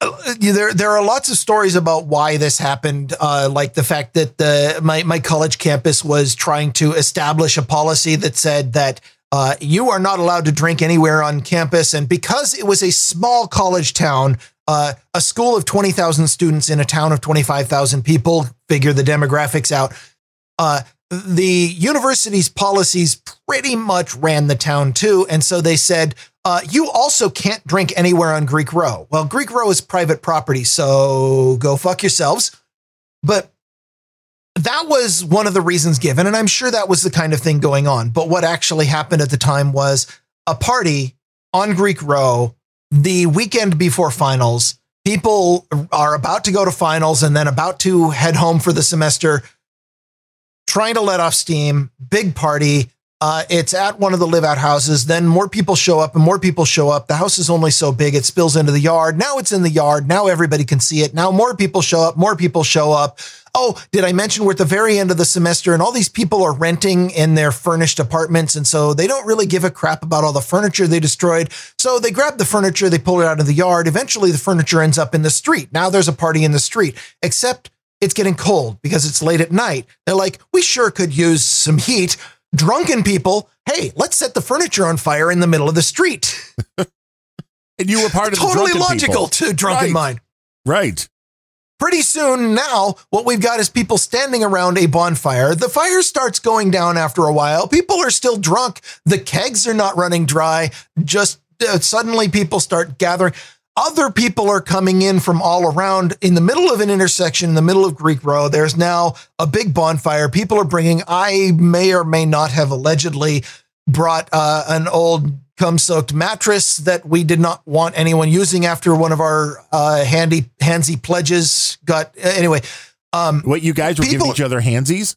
A: uh, there there are lots of stories about why this happened, uh, like the fact that the my my college campus was trying to establish a policy that said that. Uh, you are not allowed to drink anywhere on campus. And because it was a small college town, uh, a school of 20,000 students in a town of 25,000 people, figure the demographics out. Uh, the university's policies pretty much ran the town too. And so they said, uh, you also can't drink anywhere on Greek Row. Well, Greek Row is private property, so go fuck yourselves. But that was one of the reasons given. And I'm sure that was the kind of thing going on. But what actually happened at the time was a party on Greek Row the weekend before finals. People are about to go to finals and then about to head home for the semester trying to let off steam, big party. Uh, it's at one of the live out houses. Then more people show up and more people show up. The house is only so big, it spills into the yard. Now it's in the yard. Now everybody can see it. Now more people show up, more people show up. Oh, did I mention we're at the very end of the semester and all these people are renting in their furnished apartments. And so they don't really give a crap about all the furniture they destroyed. So they grab the furniture, they pull it out of the yard. Eventually the furniture ends up in the street. Now there's a party in the street, except it's getting cold because it's late at night. They're like, we sure could use some heat. Drunken people, hey, let's set the furniture on fire in the middle of the street.
B: and you were part of
A: totally
B: the drunken
A: logical
B: people.
A: to drunken
B: Right.
A: mind.
B: right
A: Pretty soon now, what we've got is people standing around a bonfire. The fire starts going down after a while. People are still drunk. The kegs are not running dry. Just uh, suddenly people start gathering. Other people are coming in from all around in the middle of an intersection, in the middle of Greek Row. There's now a big bonfire. People are bringing, I may or may not have allegedly brought uh, an old cum soaked mattress that we did not want anyone using after one of our uh, handy handsy pledges got anyway. Um,
B: what you guys were
A: People-
B: giving each other handsies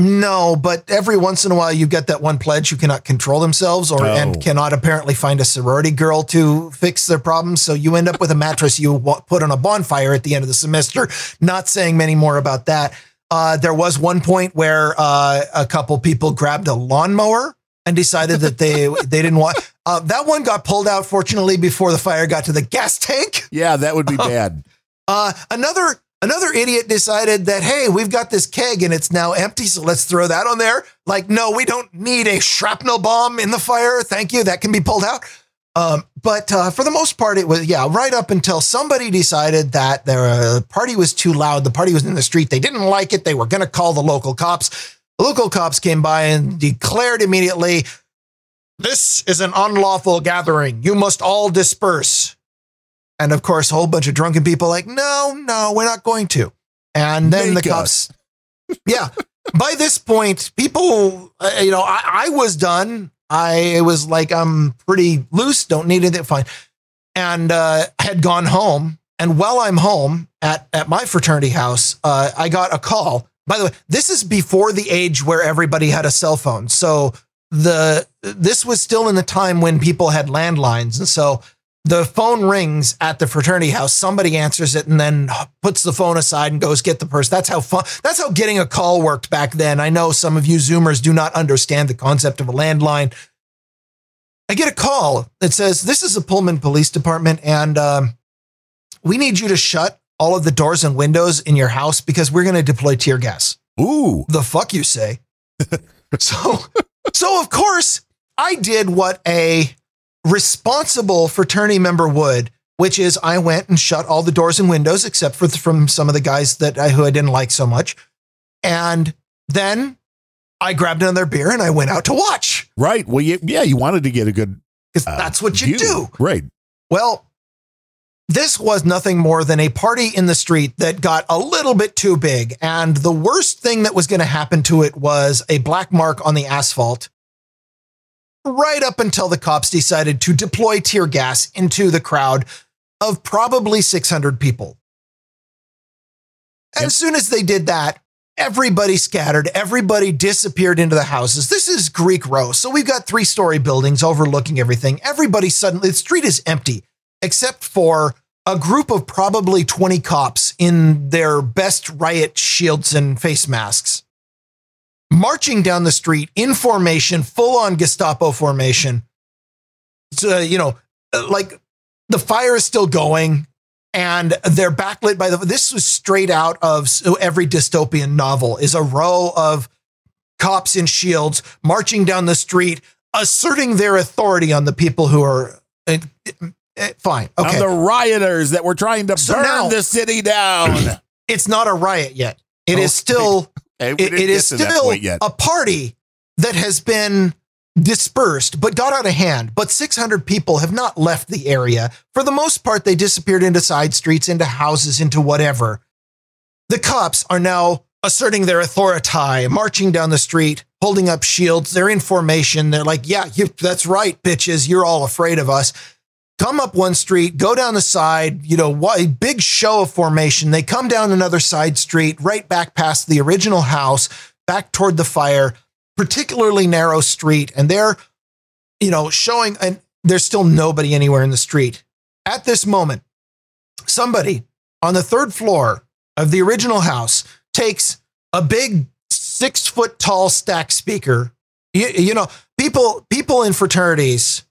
A: no, but every once in a while you get that one pledge who cannot control themselves or
B: Oh.
A: and cannot apparently find a sorority girl to fix their problems. So you end up with a mattress you put on a bonfire at the end of the semester. Not saying many more about that. Uh, there was one point where uh, a couple people grabbed a lawnmower and decided that they they didn't want. Uh, that one got pulled out fortunately before the fire got to the gas tank.
B: yeah that would be bad
A: Uh, another another idiot decided that hey, we've got this keg and it's now empty, so let's throw that on there. Like, no, we don't need a shrapnel bomb in the fire. Thank you. That can be pulled out. Um, but uh, for the most part, it was yeah, right up until somebody decided that their party was too loud. The party was in the street. They didn't like it. They were going to call the local cops. The local cops came by and declared immediately, "This is an unlawful gathering. You must all disperse." And of course, a whole bunch of drunken people like, no, no, we're not going to. And then
B: Make
A: the cops, yeah. By this point, people, uh, you know, I, I was done. I was like, I'm pretty loose, don't need anything, fine. And uh, had gone home. And while I'm home at, at my fraternity house, uh, I got a call. By the way, this is before the age where everybody had a cell phone. So the this was still in the time when people had landlines. And so the phone rings at the fraternity house. Somebody answers it and then puts the phone aside and goes get the person. That's how fun. That's how getting a call worked back then. I know some of you Zoomers do not understand the concept of a landline. I get a call that says this is the Pullman Police Department and um, we need you to shut all of the doors and windows in your house because we're going to deploy tear gas
B: ooh
A: the fuck you say. so, so of course, I did what a responsible fraternity member would, which is I went and shut all the doors and windows except for from some of the guys that I, who I didn't like so much, and then I grabbed another beer and I went out to watch
B: right well you, yeah you wanted to get a good
A: because
B: uh,
A: that's what you
B: view.
A: do.
B: right
A: Well, this was nothing more than a party in the street that got a little bit too big. And the worst thing that was going to happen to it was a black mark on the asphalt. Right up until the cops decided to deploy tear gas into the crowd of probably 600 people.
B: Yep.
A: As soon as they did that, everybody scattered, everybody disappeared into the houses. This is Greek row. So we've got three story buildings overlooking everything. Everybody suddenly, the street is empty except for a group of probably 20 cops in their best riot shields and face masks marching down the street in formation, full on Gestapo formation. So, you know, like the fire is still going and they're backlit by the this was straight out of every dystopian novel is a row of cops in shields marching down the street asserting their authority on the people who are uh, uh, fine
B: On
A: okay
B: the rioters that were trying to
A: So
B: burn
A: now-
B: the city down.
A: it's not a riot yet It is still
B: Eh,
A: it,
B: didn't
A: it is
B: get to that
A: still
B: yet.
A: a party that has been dispersed but got out of hand. But 600 people have not left the area. For the most part they disappeared into side streets into houses into whatever. The cops are now asserting their authority marching down the street holding up shields. They're in formation. They're like yeah you, that's right bitches. You're all afraid of us come up one street, go down the side, you know, a big show of formation. They come down another side street, right back past the original house, back toward the fire, particularly narrow street. And they're, you know, showing, and there's still nobody anywhere in the street. At this moment, somebody on the third floor of the original house takes a big six foot tall stack speaker. You, you know, people, people in fraternities,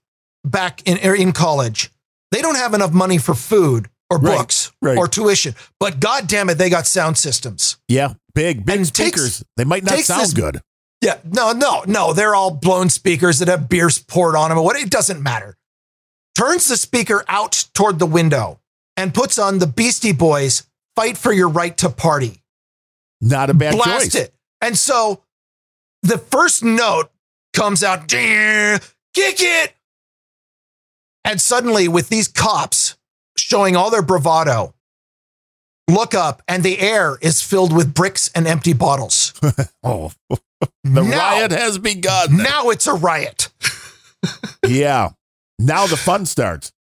A: back in er, in college. They don't have enough money for food or
B: Right,
A: books
B: right.
A: or tuition, but god damn it, they got sound systems.
B: yeah, big, big
A: And takes-
B: speakers. they might not sound
A: this-
B: good.
A: Yeah, no, no, no, they're all blown speakers that have beers poured on them. What it doesn't matter. Turns the speaker out toward the window and puts on the Beastie Boys "Fight for Your Right to Party."
B: Not a bad
A: blast
B: choice.
A: it. And so the first note comes out, kick it. And suddenly, with these cops showing all their bravado, look up and the air is filled with bricks and empty bottles.
B: Oh, the
A: now,
B: riot has begun.
A: now it's a riot.
B: yeah. Now the fun starts.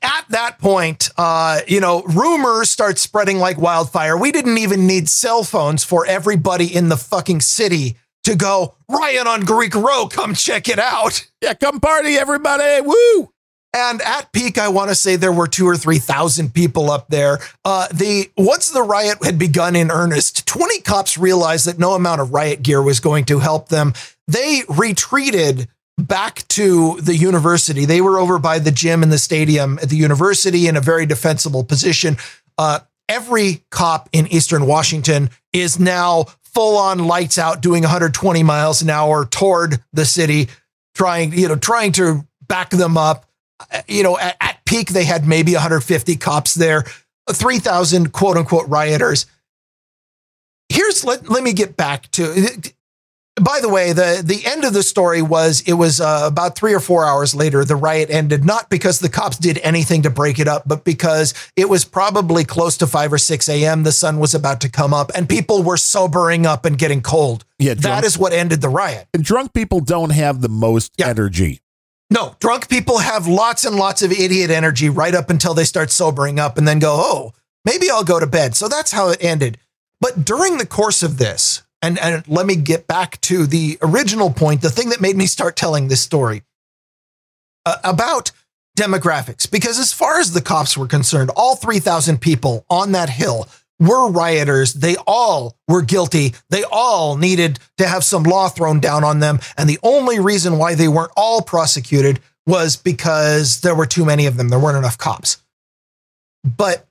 A: At that point, uh, you know, rumors start spreading like wildfire. We didn't even need cell phones for everybody in the fucking city to go, riot on Greek Row, come check it out.
B: Yeah, come party, everybody. Woo!
A: And at peak, I want to say there were two or three thousand people up there. Uh, the once the riot had begun in earnest, twenty cops realized that no amount of riot gear was going to help them. They retreated back to the university. They were over by the gym and the stadium at the university in a very defensible position. Uh, every cop in Eastern Washington is now full on lights out, doing 120 miles an hour toward the city, trying you know trying to back them up you know, at, at peak, they had maybe 150 cops there, 3,000 quote unquote rioters. Here's, let, let me get back to, by the way, the, the end of the story was it was uh, about three or four hours later, the riot ended, not because the cops did anything to break it up, but because it was probably close to 5 or 6 a.m. The sun was about to come up and people were sobering up and getting cold.
B: Yeah,
A: That
B: drunk,
A: is what ended the riot.
B: and drunk people don't have the most
A: Yeah.
B: energy.
A: No, drunk people have lots and lots of idiot energy right up until they start sobering up and then go, oh, maybe I'll go to bed. So that's how it ended. But during the course of this, and, and let me get back to the original point, the thing that made me start telling this story uh, about demographics, because as far as the cops were concerned, all 3,000 people on that hill were rioters. They all were guilty. They all needed to have some law thrown down on them. And the only reason why they weren't all prosecuted was because there were too many of them. There weren't enough cops. But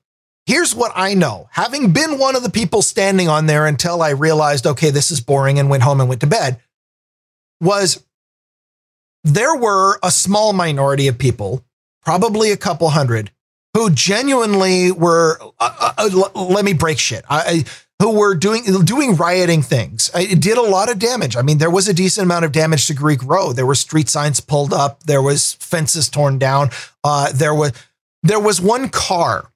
A: here's what I know having been one of the people standing on there until I realized, okay, this is boring and went home and went to bed, was there were a small minority of people, probably a couple hundred, who genuinely were uh, uh, uh, let me break shit. I, I who were doing doing rioting things. I- It did a lot of damage. I mean, there was a decent amount of damage to Greek Row. There were street signs pulled up. There was fences torn down. Uh, there was there was one car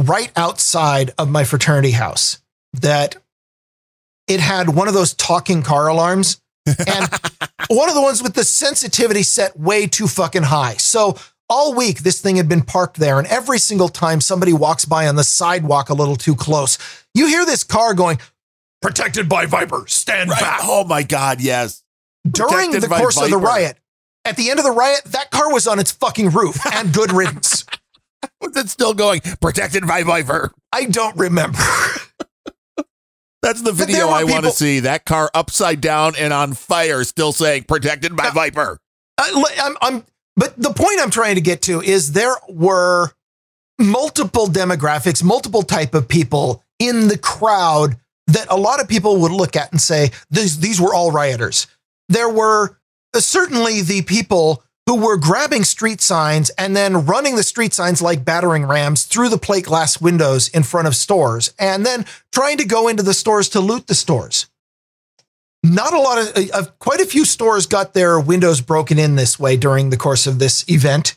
A: right outside of my fraternity house that it had one of those talking car alarms and one of the ones with the sensitivity set way too fucking high. So all week, this thing had been parked there, and every single time somebody walks by on the sidewalk a little too close, you hear this car going, protected by Viper, stand
B: Right.
A: back.
B: Oh my God, yes.
A: During
B: Protected
A: the course of the riot, at the end of the riot, that car was on its fucking roof and good riddance.
B: Was it still going? Protected by Viper.
A: I don't remember.
B: That's the video I want to see. That car upside down and on fire, still saying protected by
A: Yeah.
B: Viper.
A: I, Uh, I'm, I'm, but the point I'm trying to get to is there were multiple demographics, multiple type of people in the crowd that a lot of people would look at and say these these were all rioters. There were uh, certainly the people who were grabbing street signs and then running the street signs like battering rams through the plate glass windows in front of stores and then trying to go into the stores to loot the stores not a lot of, uh, quite a few stores got their windows broken in this way during the course of this event,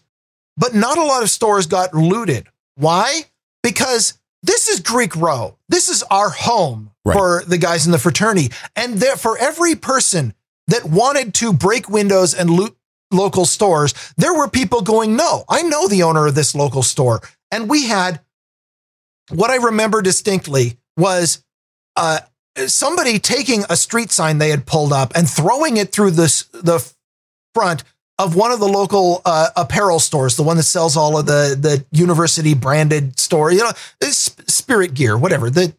A: but not a lot of stores got looted. Why? Because this is Greek Row. This is our home
B: Right.
A: for the guys in the fraternity. And there, for every person that wanted to break windows and loot local stores, there were people going, No, I know the owner of this local store. And we had what I remember distinctly was uh, somebody taking a street sign they had pulled up and throwing it through this the front of one of the local uh, apparel stores, the one that sells all of the the university branded store, you know, Spirit Gear, whatever the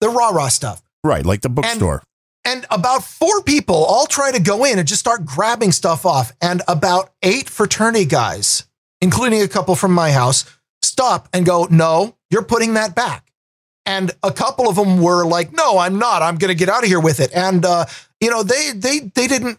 A: the rah rah stuff.
B: Right, like the bookstore.
A: And about four people all try to go in and just start grabbing stuff off. And about eight fraternity guys, including a couple from my house, stop and go, No, you're putting that back. And a couple of them were like, No, I'm not. I'm going to get out of here with it. And, uh, you know, they, they, they didn't,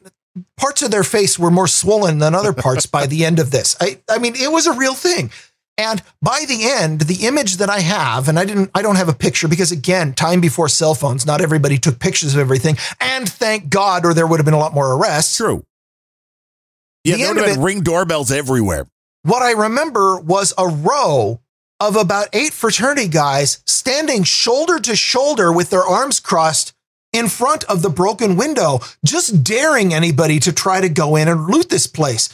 A: parts of their face were more swollen than other parts by the end of this. I, I mean, it was a real thing. And by the end, the image that I have, and I didn't, I don't have a picture because again, time before cell phones, not everybody took pictures of everything. And thank God, or there would have been a lot more arrests.
B: True. Yeah,
A: The
B: there would have been ring doorbells everywhere.
A: What I remember was a row of about eight fraternity guys standing shoulder to shoulder with their arms crossed in front of the broken window, just daring anybody to try to go in and loot this place.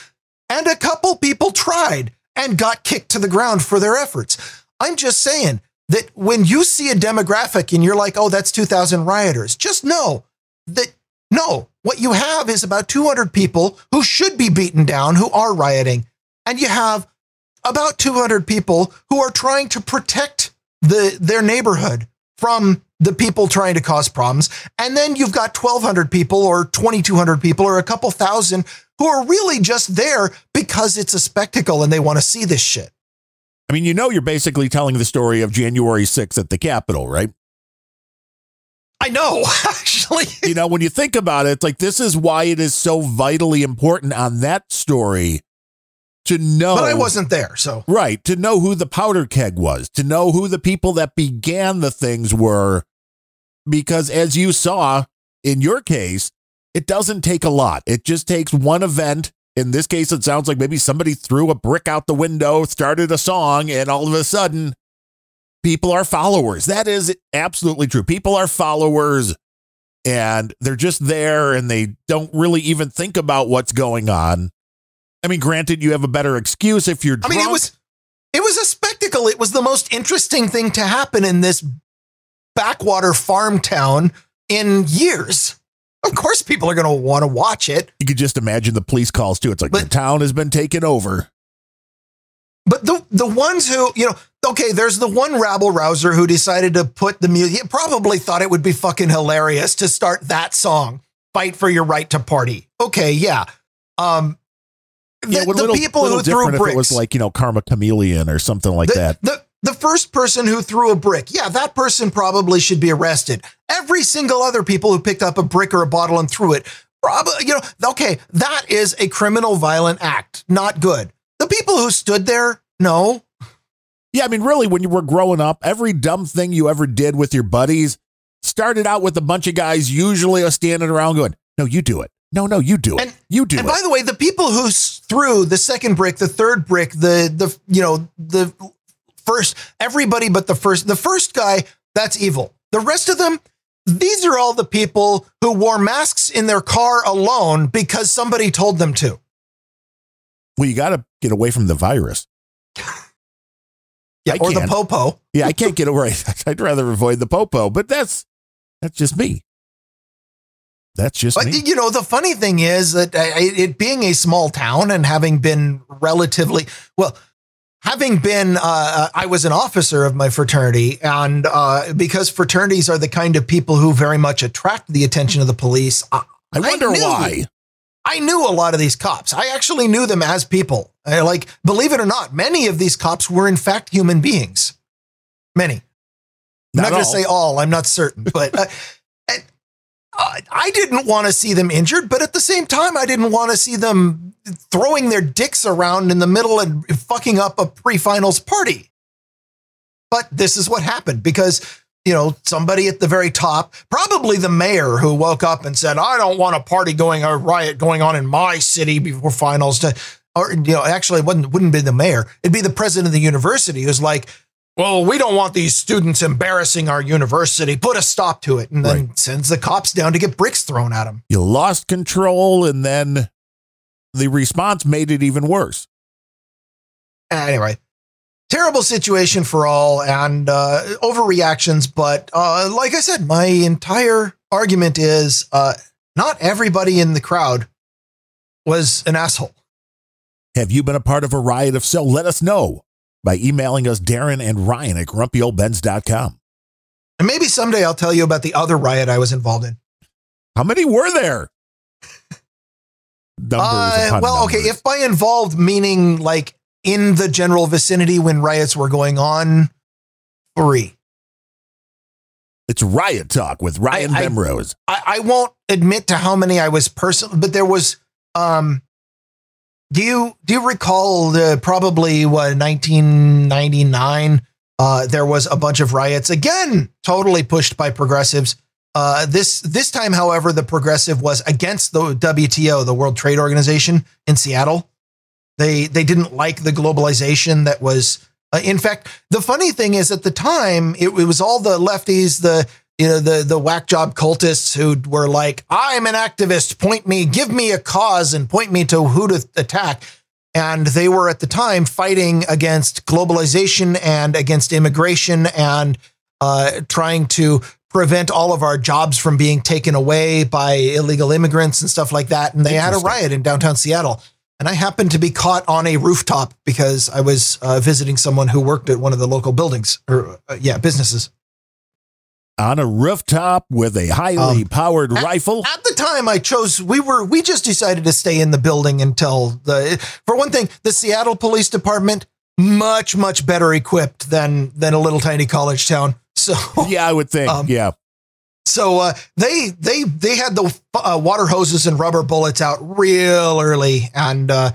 A: And a couple people tried and got kicked to the ground for their efforts. I'm just saying that when you see a demographic and you're like, oh, that's 2,000 rioters, just know that no, what you have is about 200 people who should be beaten down, who are rioting. And you have about 200 people who are trying to protect the, their neighborhood from the people trying to cause problems. And then you've got 1,200 people or 2,200 people or a couple thousand who are really just there because it's a spectacle and they want to see this shit.
B: I mean, you know, you're basically telling the story of January 6th at the Capitol, right?
A: I know, actually.
B: you know, when you think about it, it's like this is why it is so vitally important on that story to know.
A: But I wasn't there, so.
B: Right. To know who the powder keg was, to know who the people that began the things were. Because as you saw in your case, it doesn't take a lot. It just takes one event. In this case, it sounds like maybe somebody threw a brick out the window, started a song, and all of a sudden, people are followers. That is absolutely true. People are followers and they're just there and they don't really even think about what's going on. I mean, granted, you have a better excuse if you're
A: I mean, it was it was a spectacle. It was the most interesting thing to happen in this backwater farm town in years. Of course, people are going to want to watch it.
B: you could just imagine the police calls too. It's like
A: But-
B: the town has been taken over.
A: But the the ones who, you know, okay, there's the one rabble rouser who decided to put the music. Probably thought it would be fucking hilarious to start that song, "Fight for Your Right to Party." Okay, yeah. Um, the,
B: Yeah,
A: the
B: little,
A: people
B: little
A: who threw bricks.
B: if it was like you know Karma Chameleon or something like
A: the,
B: that.
A: The, the first person who threw a brick, yeah, that person probably should be arrested. Every single other people who picked up a brick or a bottle and threw it, probably, you know, okay, that is a criminal violent act. Not good. The people who stood there, no.
B: Yeah, I mean, really, when you were growing up, every dumb thing you ever did with your buddies started out with a bunch of guys usually standing around going, "No, you do it. No, no, you do it.
A: And-
B: you do
A: And
B: it.
A: by the way, the people who threw the second brick, the third brick, the the you know the first everybody but the first the first guy that's evil. The rest of them, these are all the people who wore masks in their car alone because somebody told them to.
B: well, you got to get away from the virus.
A: Yeah,
B: I
A: or the
B: can't.
A: popo.
B: Yeah, I can't get away. I'd rather avoid the popo, but that's that's just me. That's just
A: But
B: me.
A: you know, the funny thing is that uh, it being a small town and having been relatively well, having been, uh, I was an officer of my fraternity, and uh, because fraternities are the kind of people who very much attract the attention of the police. I,
B: I wonder
A: knew-
B: why.
A: I knew a lot of these cops. I actually knew them as people. I, like, believe it or not, many of these cops were in fact human beings. Many. I'm
B: Not
A: not going to say all. I'm not certain, but uh, I didn't want to see them injured. But at the same time, I didn't want to see them throwing their dicks around in the middle and fucking up a pre-finals party. But this is what happened because you know somebody at the very top, probably the mayor, who woke up and said, "I don't want a party going, a riot going on in my city before finals." To, or you know, actually, it wouldn't wouldn't be the mayor. It'd be the president of the university who's like, well, we don't want these students embarrassing our university. Put a stop to it. And then sends the cops down to get bricks thrown at them.
B: You lost control, and then the response made it even worse.
A: Anyway, terrible situation for all and uh, overreactions. But uh, like I said, my entire argument is uh, not everybody in the crowd was an asshole.
B: Have you been a part of a riot? If so, let us know by emailing us, Darren and Ryan at grumpyoldbens.com.
A: And maybe someday I'll tell you about the other riot I was involved in.
B: How many were there? Numbers
A: Uh, well, okay, if by involved meaning like in the general vicinity when riots were going on, three.
B: it's riot talk with Ryan
A: I-. I, I won't admit to how many I was personally, but there was. Um, do you do you recall the probably what 1999? Uh, there was a bunch of riots again, totally pushed by progressives. Uh, this this time, however, the progressive was against the WTO, the World Trade Organization in Seattle. They they didn't like the globalization that was. Uh, in fact, the funny thing is, at the time, it, it was all the lefties, the you know the the whack job cultists who were like, "I'm an activist. Point me, give me a cause, and point me to who to attack." And they were at the time fighting against globalization and against immigration and uh, trying to prevent all of our jobs from being taken away by illegal immigrants and stuff like that. And they had a riot in downtown Seattle. And I happened to be caught on a rooftop because I was uh, visiting someone who worked at one of the local buildings or, uh, yeah, businesses.
B: On a rooftop with a highly
A: Um,
B: powered rifle.
A: At the time, I chose, we were, we just decided to stay in the building until the, for one thing, the Seattle Police Department, much, much better equipped than, than a little tiny college town. So,
B: yeah, I would think.
A: Um,
B: yeah.
A: So uh, they they they had the uh, water hoses and rubber bullets out real early, and uh,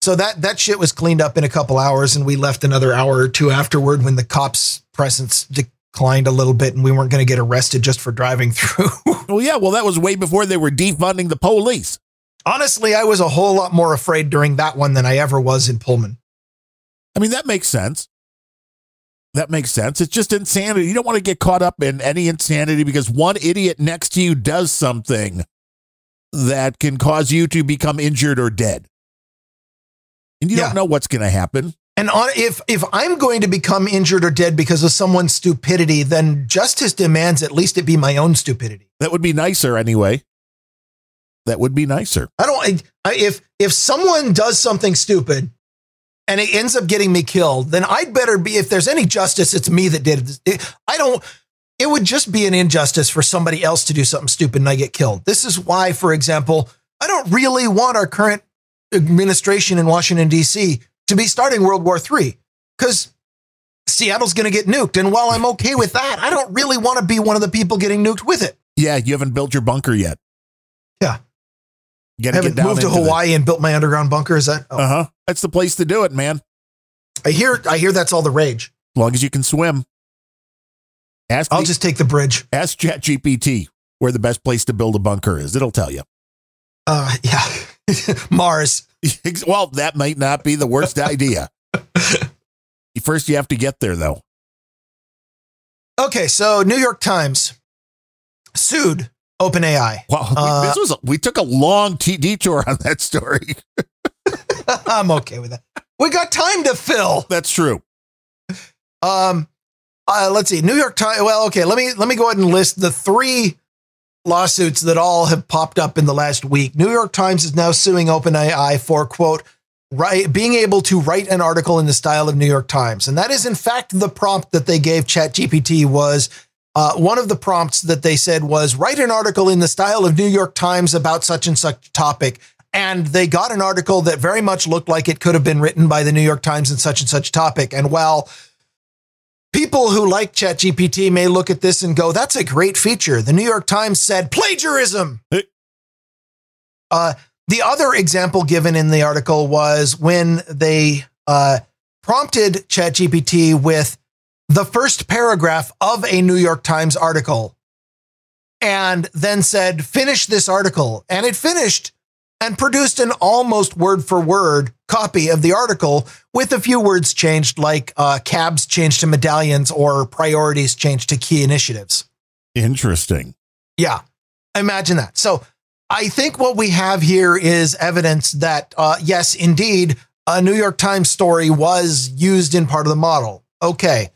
A: so that that shit was cleaned up in a couple hours, and we left another hour or two afterward when the cops' presence declined a little bit, and we weren't going to get arrested just for driving through.
B: Well, yeah. Well, that was way before they were defunding the police.
A: Honestly, I was a whole lot more afraid during that one than I ever was in Pullman.
B: I mean, that makes sense. That makes sense. It's just insanity. You don't want to get caught up in any insanity because one idiot next to you does something that can cause you to become injured or dead. And you
A: Yeah.
B: don't know what's going to happen.
A: And on, if if I'm going to become injured or dead because of someone's stupidity, then justice demands at least it be my own stupidity.
B: That would be nicer anyway. That would be nicer.
A: I don't. I, if if someone does something stupid and it ends up getting me killed, then I'd better be. If there's any justice, it's me that did it. It- I don't. It would just be an injustice for somebody else to do something stupid and I get killed. This is why, for example, I don't really want our current administration in Washington D.C. to be starting World War III because Seattle's going to get nuked. And while I'm okay with that, I don't really want to be one of the people getting nuked with it.
B: Yeah, you haven't built your bunker yet.
A: Yeah.
B: You
A: I haven't
B: get down
A: moved to Hawaii and built my underground bunker. Is that? Oh.
B: Uh huh. That's the place to do it, man.
A: I hear. I hear that's all the rage.
B: As long as you can swim. Ask
A: I'll
B: the-
A: just take the bridge.
B: ask ChatGPT where the best place to build a bunker is. It'll tell you.
A: Uh, yeah, Mars.
B: well, that might not be the worst idea. First, you have to get there, though.
A: Okay, so New York Times sued OpenAI.
B: Wow,
A: Uh,
B: this was a, we took a long t- detour on that story.
A: I'm okay with that. We got time to fill.
B: That's true.
A: Um, uh, let's see. New York Times. Well, okay. Let me let me go ahead and list the three lawsuits that all have popped up in the last week. New York Times is now suing OpenAI for quote right being able to write an article in the style of New York Times, and that is in fact the prompt that they gave ChatGPT was. Uh, one of the prompts that they said was write an article in the style of New York Times about such and such topic. And they got an article that very much looked like it could have been written by the New York Times in such and such topic. And while people who like ChatGPT may look at this and go, that's a great feature. The New York Times said plagiarism.
B: Hey.
A: Uh, the other example given in the article was when they uh, prompted ChatGPT with the first paragraph of a New York Times article and then said, finish this article. And it finished and produced an almost word for word copy of the article with a few words changed, like uh, cabs changed to medallions or priorities changed to key initiatives.
B: Interesting.
A: Yeah, imagine that. So I think what we have here is evidence that, uh, yes, indeed, a New York Times story was used in part of the model. Okay.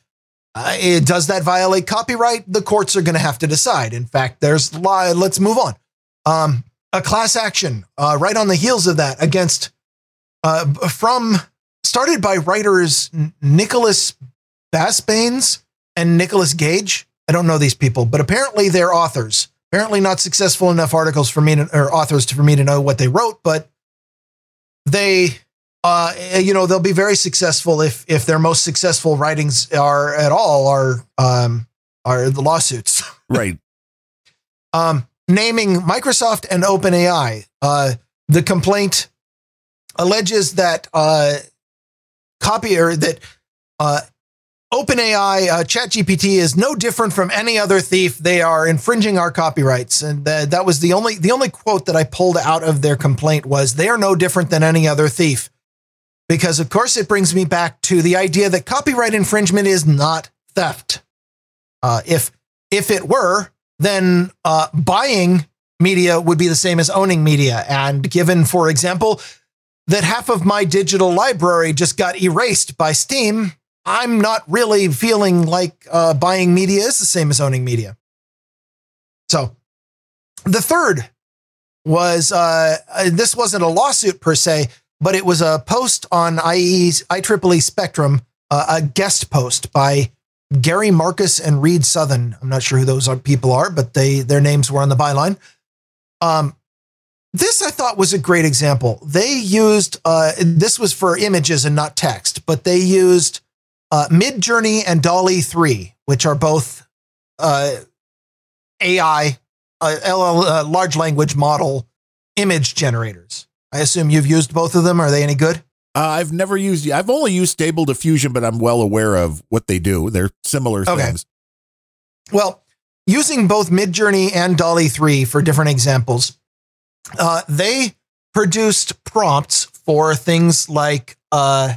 A: Uh, it, does that violate copyright? The courts are going to have to decide. In fact, there's. Let's move on. Um, a class action uh, right on the heels of that against uh, from started by writers Nicholas Basbanes and Nicholas Gage. I don't know these people, but apparently they're authors. Apparently not successful enough articles for me to, or authors to, for me to know what they wrote, but they, uh, you know, they'll be very successful if if their most successful writings are at all are um, are the lawsuits.
B: Right.
A: um, naming Microsoft and OpenAI. Uh, the complaint alleges that uh, copy or that uh, OpenAI uh, ChatGPT is no different from any other thief. They are infringing our copyrights, and that that was the only the only quote that I pulled out of their complaint was they are no different than any other thief. Because of course it brings me back to the idea that copyright infringement is not theft. Uh, if if it were, then uh, buying media would be the same as owning media. And given, for example, that half of my digital library just got erased by Steam, I'm not really feeling like uh, buying media is the same as owning media. So the third was uh, uh, this wasn't a lawsuit per se, but it was a post on IE's IEEE Spectrum, uh, a guest post by Gary Marcus and Reid Southen. I'm not sure who those people are, but they their names were on the byline. Um, this I thought was a great example. They used uh, this was for images and not text, but they used uh, Midjourney and DALL-E Three, which are both uh, AI, uh, LL, uh, large language model image generators. I assume you've used both of them. Are they any good?
B: Uh, I've never used. I've only used Stable Diffusion, but I'm well aware of what they do. They're similar
A: Okay.
B: things.
A: Well, using both Midjourney and DALL-E 3 for different examples, uh, they produced prompts for things like uh,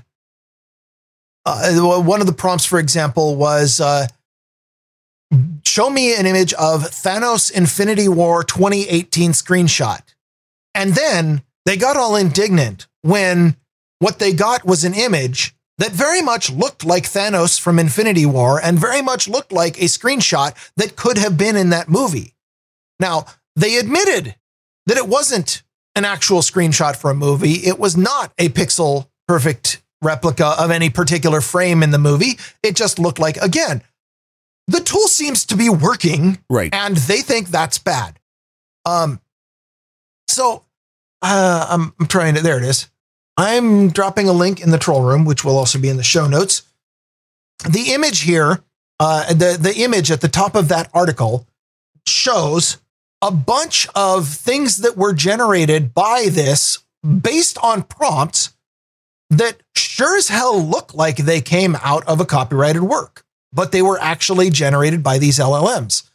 A: uh, one of the prompts, for example, was uh, show me an image of Thanos Infinity War 2018 screenshot. And then they got all indignant when what they got was an image that very much looked like Thanos from Infinity War and very much looked like a screenshot that could have been in that movie. Now, they admitted that it wasn't an actual screenshot for a movie. It was not a pixel perfect replica of any particular frame in the movie. It just looked like, again, the tool seems to be working
B: Right.
A: and they think that's bad. Um, so uh, I'm, I'm trying to. There it is. I'm dropping a link in the troll room, which will also be in the show notes. The image here, uh, the the image at the top of that article shows a bunch of things that were generated by this based on prompts that sure as hell look like they came out of a copyrighted work, but they were actually generated by these LLMs.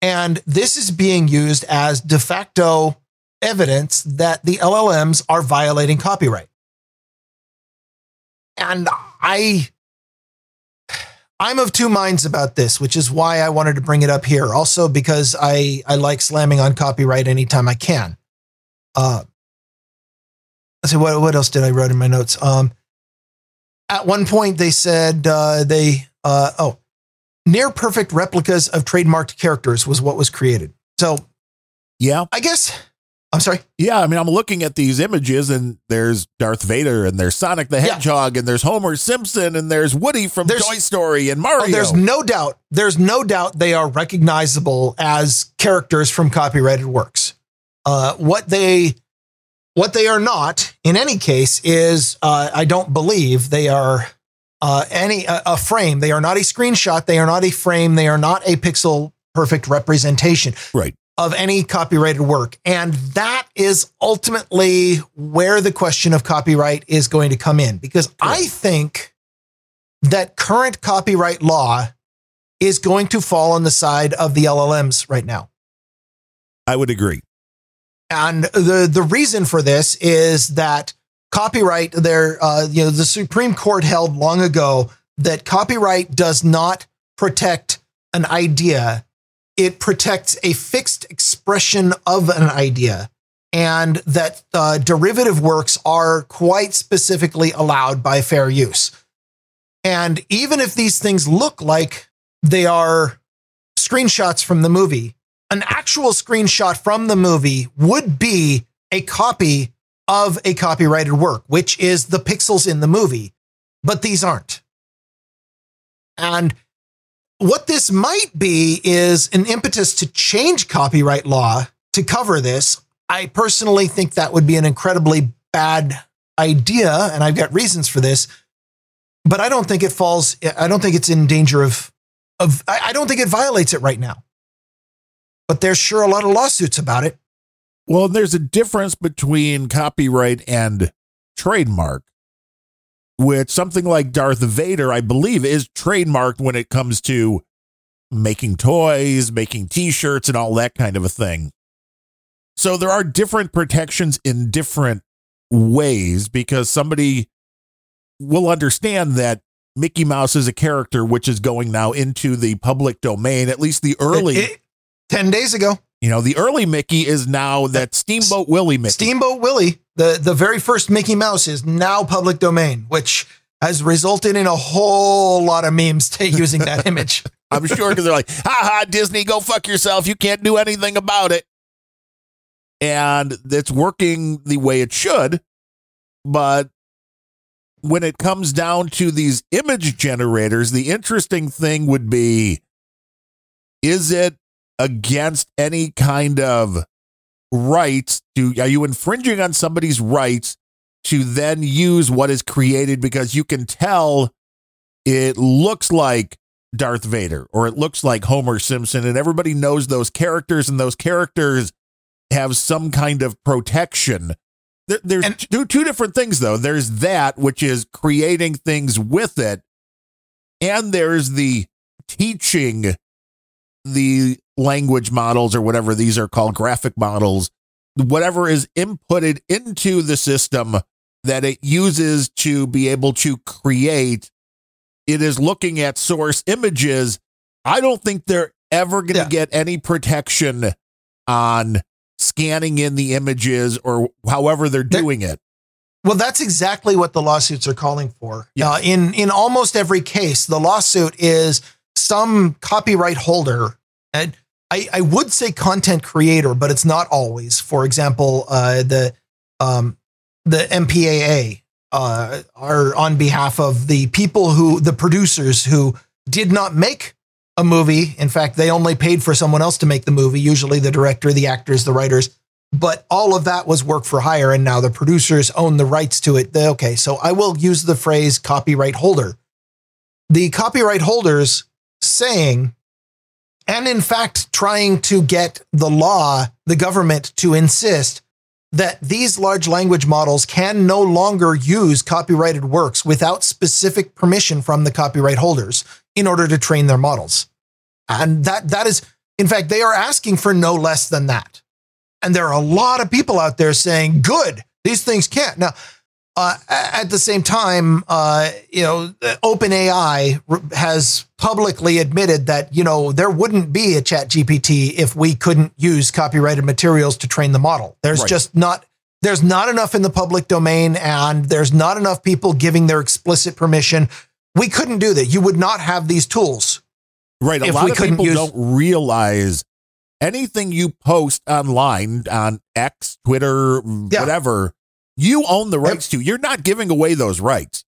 A: And this is being used as de facto evidence that the LLMs are violating copyright. And I I'm of two minds about this, which is why I wanted to bring it up here. Also because I I like slamming on copyright anytime I can. Uh let's see what what else did I write in my notes? Um at one point they said uh they uh oh near perfect replicas of trademarked characters was what was created. So
B: Yeah.
A: I guess I'm sorry.
B: Yeah. I mean, I'm looking at these images and there's Darth Vader and there's Sonic the
A: Yeah.
B: Hedgehog and there's Homer Simpson and there's Woody from
A: There's-
B: Toy Story and
A: Oh,
B: Mario.
A: there's no doubt. There's no doubt they are recognizable as characters from copyrighted works. Uh, what they what they are not, in any case, is uh, I don't believe they are uh, any a frame. They are not a screenshot. They are not a frame. They are not a pixel perfect representation
B: right.
A: Of any copyrighted work. And that is ultimately where the question of copyright is going to come in. Because I think that current copyright law is going to fall on the side of the LLMs right now.
B: I would agree.
A: And the, the reason for this is that copyright there, uh, you know, the Supreme Court held long ago that copyright does not protect an idea. It protects a fixed expression of an idea and that uh, derivative works are quite specifically allowed by fair use. And even if these things look like they are screenshots from the movie, an actual screenshot from the movie would be a copy of a copyrighted work, which is the pixels in the movie, but these aren't. And what this might be is an impetus to change copyright law to cover this. I personally think that would be an incredibly bad idea, and I've got reasons for this. But I don't think it falls. I don't think it's in danger of. Of I don't think it violates it right now. But there's sure a lot of lawsuits about it.
B: Well, there's a difference between copyright and trademark, which something like Darth Vader, I believe, is trademarked when it comes to making toys, making t shirts, and all that kind of a thing. So there are different protections in different ways because somebody will understand that Mickey Mouse is a character which is going now into the public domain, at least the early.
A: It- it- Ten days ago,
B: You know, the early Mickey is now that Steamboat Willie Mickey.
A: Steamboat Willie, the, the very first Mickey Mouse, is now public domain, which has resulted in a whole lot of memes t- using that image.
B: I'm sure because they're like, ha ha, Disney, go fuck yourself. You can't do anything about it. And it's working the way it should. But when it comes down to these image generators, the interesting thing would be is it against any kind of rights to are you infringing on somebody's rights to then use what is created because you can tell it looks like Darth Vader or it looks like Homer Simpson and everybody knows those characters and those characters have some kind of protection. There- There's
A: And-
B: two, two different things though. There's that which is creating things with it and there's the teaching the language models or whatever these are called graphic models whatever is inputted into the system that it uses to be able to create it is looking at source images i don't think they're ever going to
A: Yeah.
B: get any protection on scanning in the images or however they're doing it
A: Well, that's exactly what the lawsuits are calling for.
B: Yeah.
A: Uh, in in almost every case, the lawsuit is some copyright holder, and I, I would say content creator, but it's not always. For example, uh, the um, the MPAA uh, are on behalf of the people who the producers who did not make a movie. In fact, they only paid for someone else to make the movie. Usually, the director, the actors, the writers but all of that was work for hire and now the producers own the rights to it They- okay so i will use the phrase copyright holder the copyright holders saying and in fact trying to get the law the government to insist that these large language models can no longer use copyrighted works without specific permission from the copyright holders in order to train their models and that that is in fact they are asking for no less than that And there are a lot of people out there saying, good, these things can't. Now, uh, at the same time, uh, you know, OpenAI has publicly admitted that, you know, there wouldn't be a ChatGPT if we couldn't use copyrighted materials to train the model. There's
B: Right.
A: just not, there's not enough in the public domain and there's not enough people giving their explicit permission. We couldn't do that. You would not have these tools.
B: Right. A lot of people
A: use-
B: don't realize anything you post online on X, Twitter,
A: Yeah.
B: whatever, you own the rights to. You're not giving away those rights.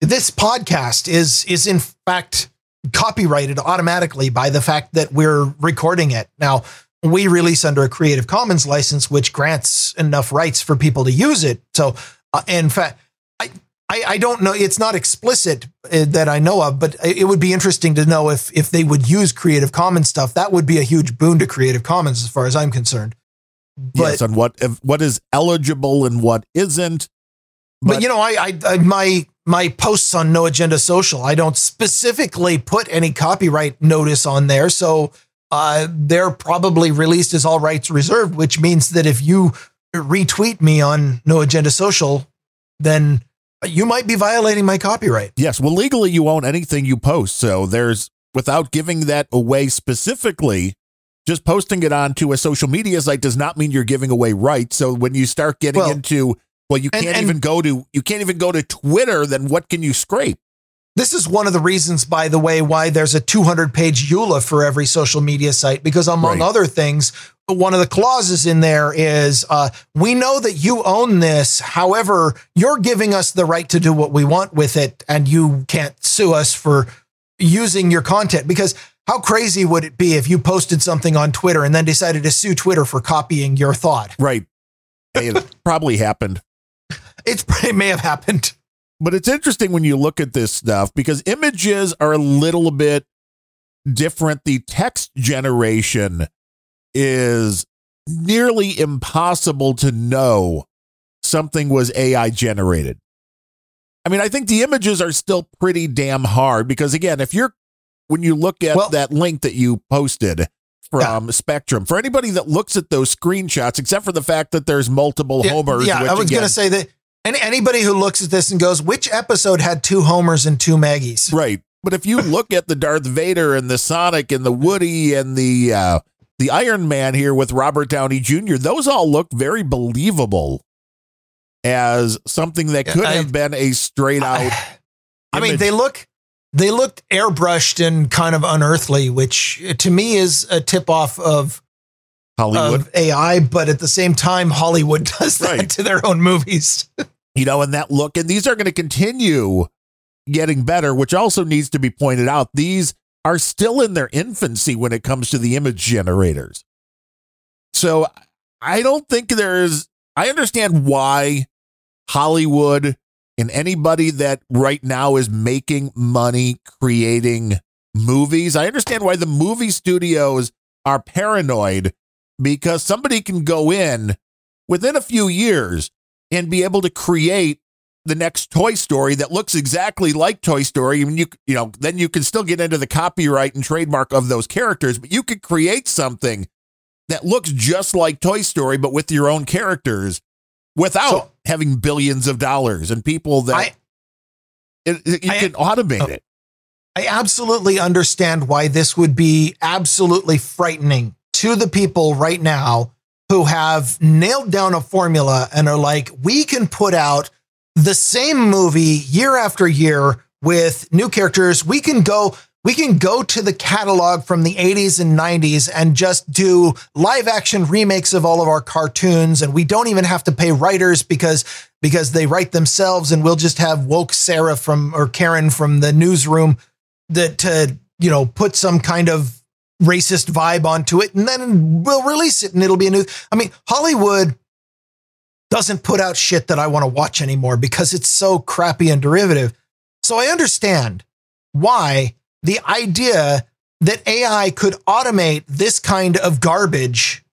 A: this podcast is is in fact copyrighted automatically by the fact that we're recording it. Now, we release under a Creative Commons license which grants enough rights for people to use it. So, uh, in fact, I, I I don't know it's not explicit uh, that I know of, but it would be interesting to know if if they would use Creative Commons stuff. That would be a huge boon to Creative Commons as far as I'm concerned. But
B: yes, on what if, what is eligible and what isn't.
A: but,
B: But-
A: you know, I, I, I my my posts on No Agenda Social, I don't specifically put any copyright notice on there, so uh, they're probably released as all rights reserved, which means that if you retweet me on No Agenda Social, then you might be violating my copyright.
B: Yes, well, legally you own anything you post. So there's without giving that away specifically, just posting it onto a social media site does not mean you're giving away rights. So when you start getting
A: Well,
B: into well, you can't
A: and-
B: even go to you can't even go to Twitter, then what can you scrape?
A: This is one of the reasons, by the way, why there's a 200 page EULA for every social media site, because among
B: Right.
A: other things, one of the clauses in there is uh, we know that you own this. However, you're giving us the right to do what we want with it, and you can't sue us for using your content. Because how crazy would it be if you posted something on Twitter and then decided to sue Twitter for copying your thought?
B: Right. It probably happened.
A: It's, it may have happened.
B: But it's interesting when you look at this stuff because images are a little bit different. The text generation is nearly impossible to know something was AI generated. I mean, I think the images are still pretty damn hard because, again, if you're when you look at
A: Well-
B: that link that you posted from Spectrum, for anybody that looks at those screenshots, except for the fact that there's multiple
A: Yeah,
B: homers,
A: Yeah, I was going to say that any, anybody who looks at this and goes, which episode had two Homers and two Maggies?
B: Right. But if you look at the Darth Vader and the Sonic and the Woody and the uh, the Iron Man here with Robert Downey Jr., those all look very believable as something that could
A: I-
B: have been a straight out.
A: I mean, they look they looked airbrushed and kind of unearthly, which to me is a tip off of,
B: Hollywood,
A: of AI. But at the same time, Hollywood does that
B: Right.
A: to their own movies.
B: you know, and that look, and these are going to continue getting better, which also needs to be pointed out. These are still in their infancy when it comes to the image generators. So I don't think there's, I understand why Hollywood and anybody that right now is making money creating movies, I understand why the movie studios are paranoid because somebody can go in within a few years and be able to create the next Toy Story that looks exactly like Toy Story. I mean, you you know, then you can still get into the copyright and trademark of those characters, but you could create something that looks just like Toy Story, but with your own characters, without
A: So-
B: having billions of dollars and people that
A: I,
B: it, it- you
A: I-
B: can automate it.
A: I absolutely understand why this would be absolutely frightening to the people right now who have nailed down a formula and are like, we can put out the same movie year after year with new characters. We can go, we can go to the catalog from the 80s and 90s and just do live action remakes of all of our cartoons. And we don't even have to pay writers because because they write themselves and we'll just have woke Sarah from or Karen from the newsroom that to you know put some kind of racist vibe onto it and then we'll release it and it'll be a new I mean Hollywood doesn't put out shit that I want to watch anymore because it's so crappy and derivative. So I understand why the idea that AI could automate this kind of garbage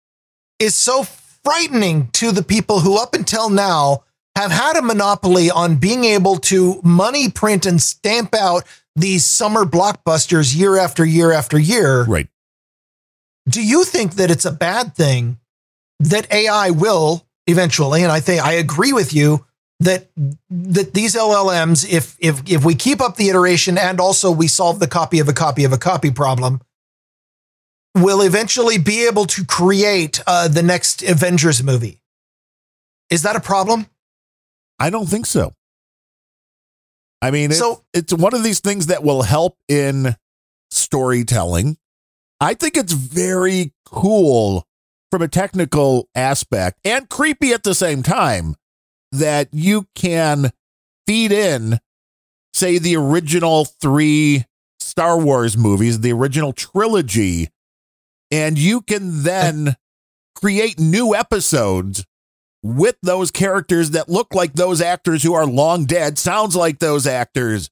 A: is so frightening to the people who up until now have had a monopoly on being able to money print and stamp out these summer blockbusters year after year after year.
B: Right.
A: Do you think that it's a bad thing that AI will eventually, and I think I agree with you that that these LLMs, if if if we keep up the iteration and also we solve the copy of a copy of a copy problem, will eventually be able to create uh, the next Avengers movie. Is that a problem?
B: I don't think so. I mean, it's,
A: So-
B: it's one of these things that will help in storytelling. I think it's very cool from a technical aspect and creepy at the same time that you can feed in, say, the original three Star Wars movies, the original trilogy, and you can then create new episodes with those characters that look like those actors who are long dead, sounds like those actors.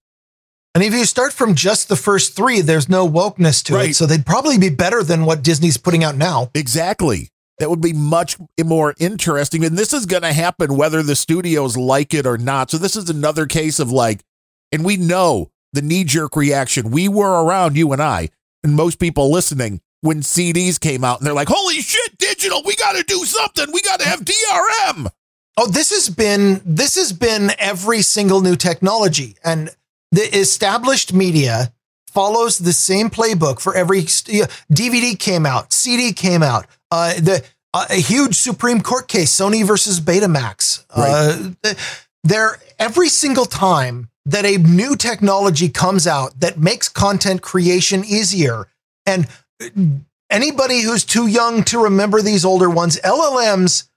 A: And if you start from just the first three, there's no wokeness to
B: Right.
A: it. So they'd probably be better than what Disney's putting out now.
B: Exactly. That would be much more interesting. And this is going to happen whether the studios like it or not. So this is another case of like, and we know the knee jerk reaction. We were around, you and I, and most people listening when CDs came out and they're like, holy shit, digital, we got to do something. We got to have DRM.
A: Oh, this has been this has been every single new technology, and the established media follows the same playbook for every st- DVD came out, CD came out, uh, the uh, a huge Supreme Court case, Sony versus Betamax. Uh, there every single time that a new technology comes out that makes content creation easier, and uh, anybody who's too young to remember these older ones, LLMs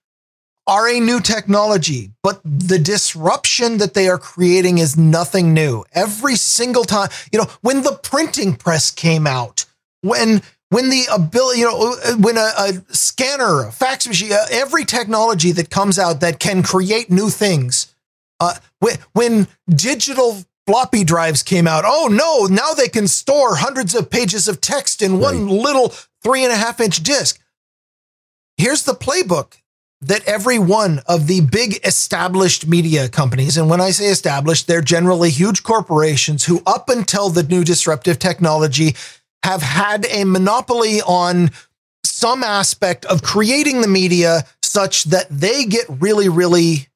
A: are a new technology, but the disruption that they are creating is nothing new. Every single time, you know, when the printing press came out, when when the ability, you know, when a, a scanner, a fax machine, uh, every technology that comes out that can create new things, uh, when, when digital floppy drives came out, oh no, now they can store hundreds of pages of text in one little three and a half inch disk. Here's the playbook that every one of the big established media companies, and when I say established, they're generally huge corporations who, up until the new disruptive technology, have had a monopoly on some aspect of creating the media such that they get really, really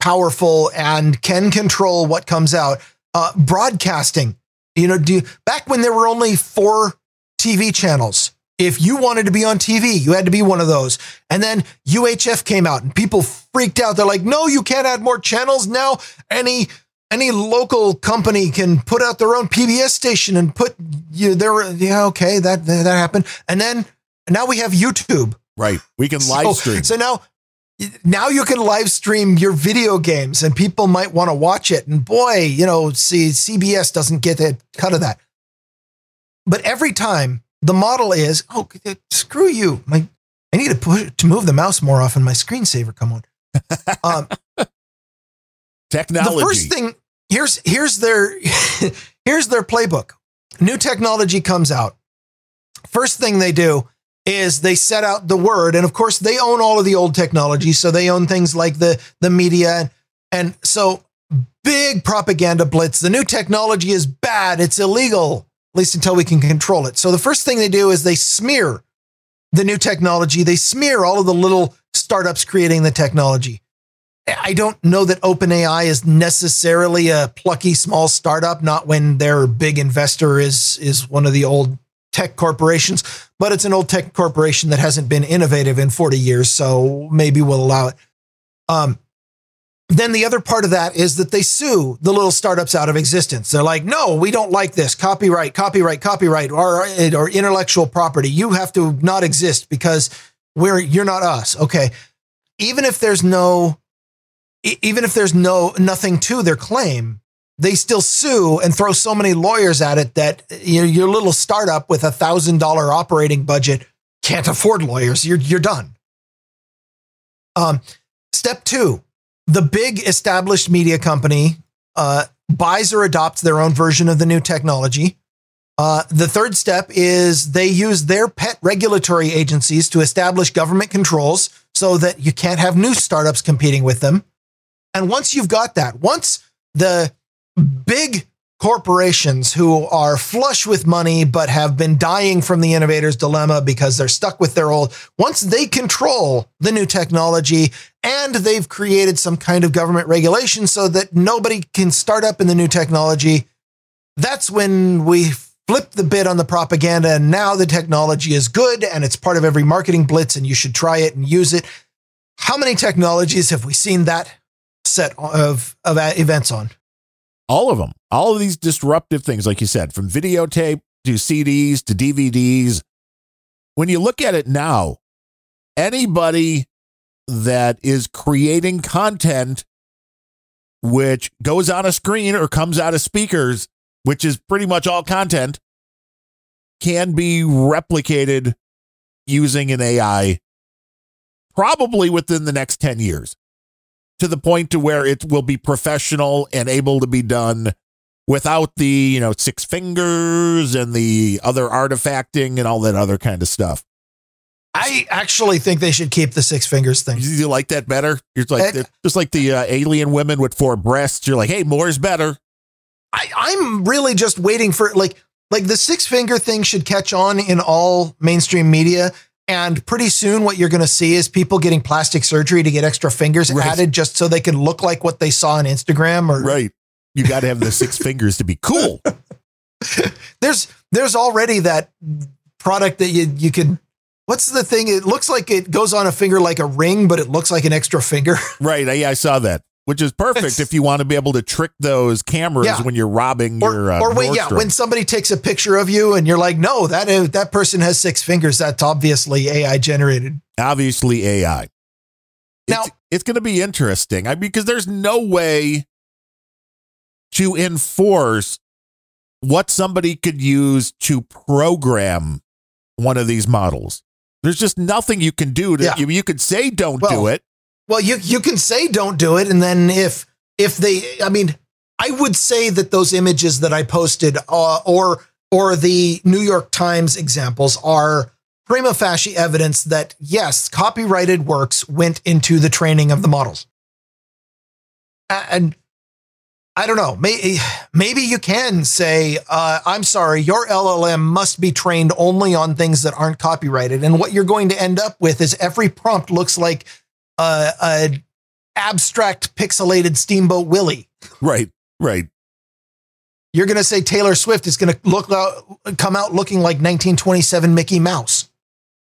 A: powerful and can control what comes out. Uh, broadcasting, you know, do back when there were only four TV channels. If you wanted to be on TV, you had to be one of those. And then UHF came out and people freaked out. They're like, no, you can't add more channels. Now any any local company can put out their own PBS station and put you there. Yeah, okay, that that happened. And then now we have YouTube.
B: Right. We can live
A: So-
B: stream.
A: So now, now you can live stream your video games, and people might want to watch it. And boy, you know, see, CBS doesn't get a cut of that. But every time the model is, oh, screw you, my, I need to push to move the mouse more often. My screensaver come on. Um,
B: Technology.
A: the first thing here's here's their here's their playbook. New technology comes out. First thing they do is they set out the word, and of course they own all of the old technology, so they own things like the the media, and so big propaganda blitz. The new technology is bad. It's illegal, at least until we can control it. So the first thing they do is they smear the new technology. They smear all of the little startups creating the technology. I don't know that OpenAI is necessarily a plucky small startup, not when their big investor is is one of the old tech corporations, but it's an old tech corporation that hasn't been innovative in 40 years, so maybe we'll allow it. Um, then the other part of that is that they sue the little startups out of existence. They're like, no, we don't like this. Copyright, copyright, copyright, or, or intellectual property. You have to not exist because we're you're not us. Okay. Even if there's no even if there's no nothing to their claim, they still sue and throw so many lawyers at it that you know, your little startup with a thousand dollar operating budget can't afford lawyers. You're you're done. Um, step two: the big established media company uh, buys or adopts their own version of the new technology. Uh, the third step is they use their pet regulatory agencies to establish government controls so that you can't have new startups competing with them. And once you've got that, once the big corporations who are flush with money but have been dying from the innovator's dilemma because they're stuck with their old once they control the new technology and they've created some kind of government regulation so that nobody can start up in the new technology that's when we flip the bit on the propaganda. And now the technology is good and it's part of every marketing blitz and you should try it and use it. How many technologies have we seen that set of, of events on?
B: All of them, all of these disruptive things, like you said, from videotape to CDs to DVDs. When you look at it now, anybody that is creating content which goes on a screen or comes out of speakers, which is pretty much all content, can be replicated using an AI probably within the next 10 years to the point to where it will be professional and able to be done without the, you know, six fingers and the other artifacting and all that other kind of stuff.
A: I actually think they should keep the six fingers thing.
B: You like that better? You're like just like the uh, alien women with four breasts. You're like, hey, more is better.
A: I, I'm really just waiting for like like the six finger thing should catch on in all mainstream media and pretty soon, what you're going to see is people getting plastic surgery to get extra fingers right. added just so they can look like what they saw on Instagram. Or
B: right, you got to have the six fingers to be cool.
A: there's there's already that product that you you can. What's the thing? It looks like it goes on a finger like a ring, but it looks like an extra finger.
B: Right. Yeah, I saw that which is perfect it's, if you want to be able to trick those cameras yeah. when you're robbing
A: or,
B: your uh,
A: or when yeah when somebody takes a picture of you and you're like no that is, that person has six fingers that's obviously AI generated.
B: Obviously AI
A: now
B: it's, it's going to be interesting. I, because there's no way to enforce what somebody could use to program one of these models. There's just nothing you can do to yeah. you, you could say don't well, do it
A: well, you you can say don't do it, and then if if they, I mean, I would say that those images that I posted, uh, or or the New York Times examples, are prima facie evidence that yes, copyrighted works went into the training of the models, and I don't know. Maybe, maybe you can say, uh, I'm sorry, your LLM must be trained only on things that aren't copyrighted. And what you're going to end up with is every prompt looks like a, a abstract pixelated Steamboat Willie.
B: Right, right.
A: You're going to say Taylor Swift is going to look out, come out looking like 1927 Mickey Mouse.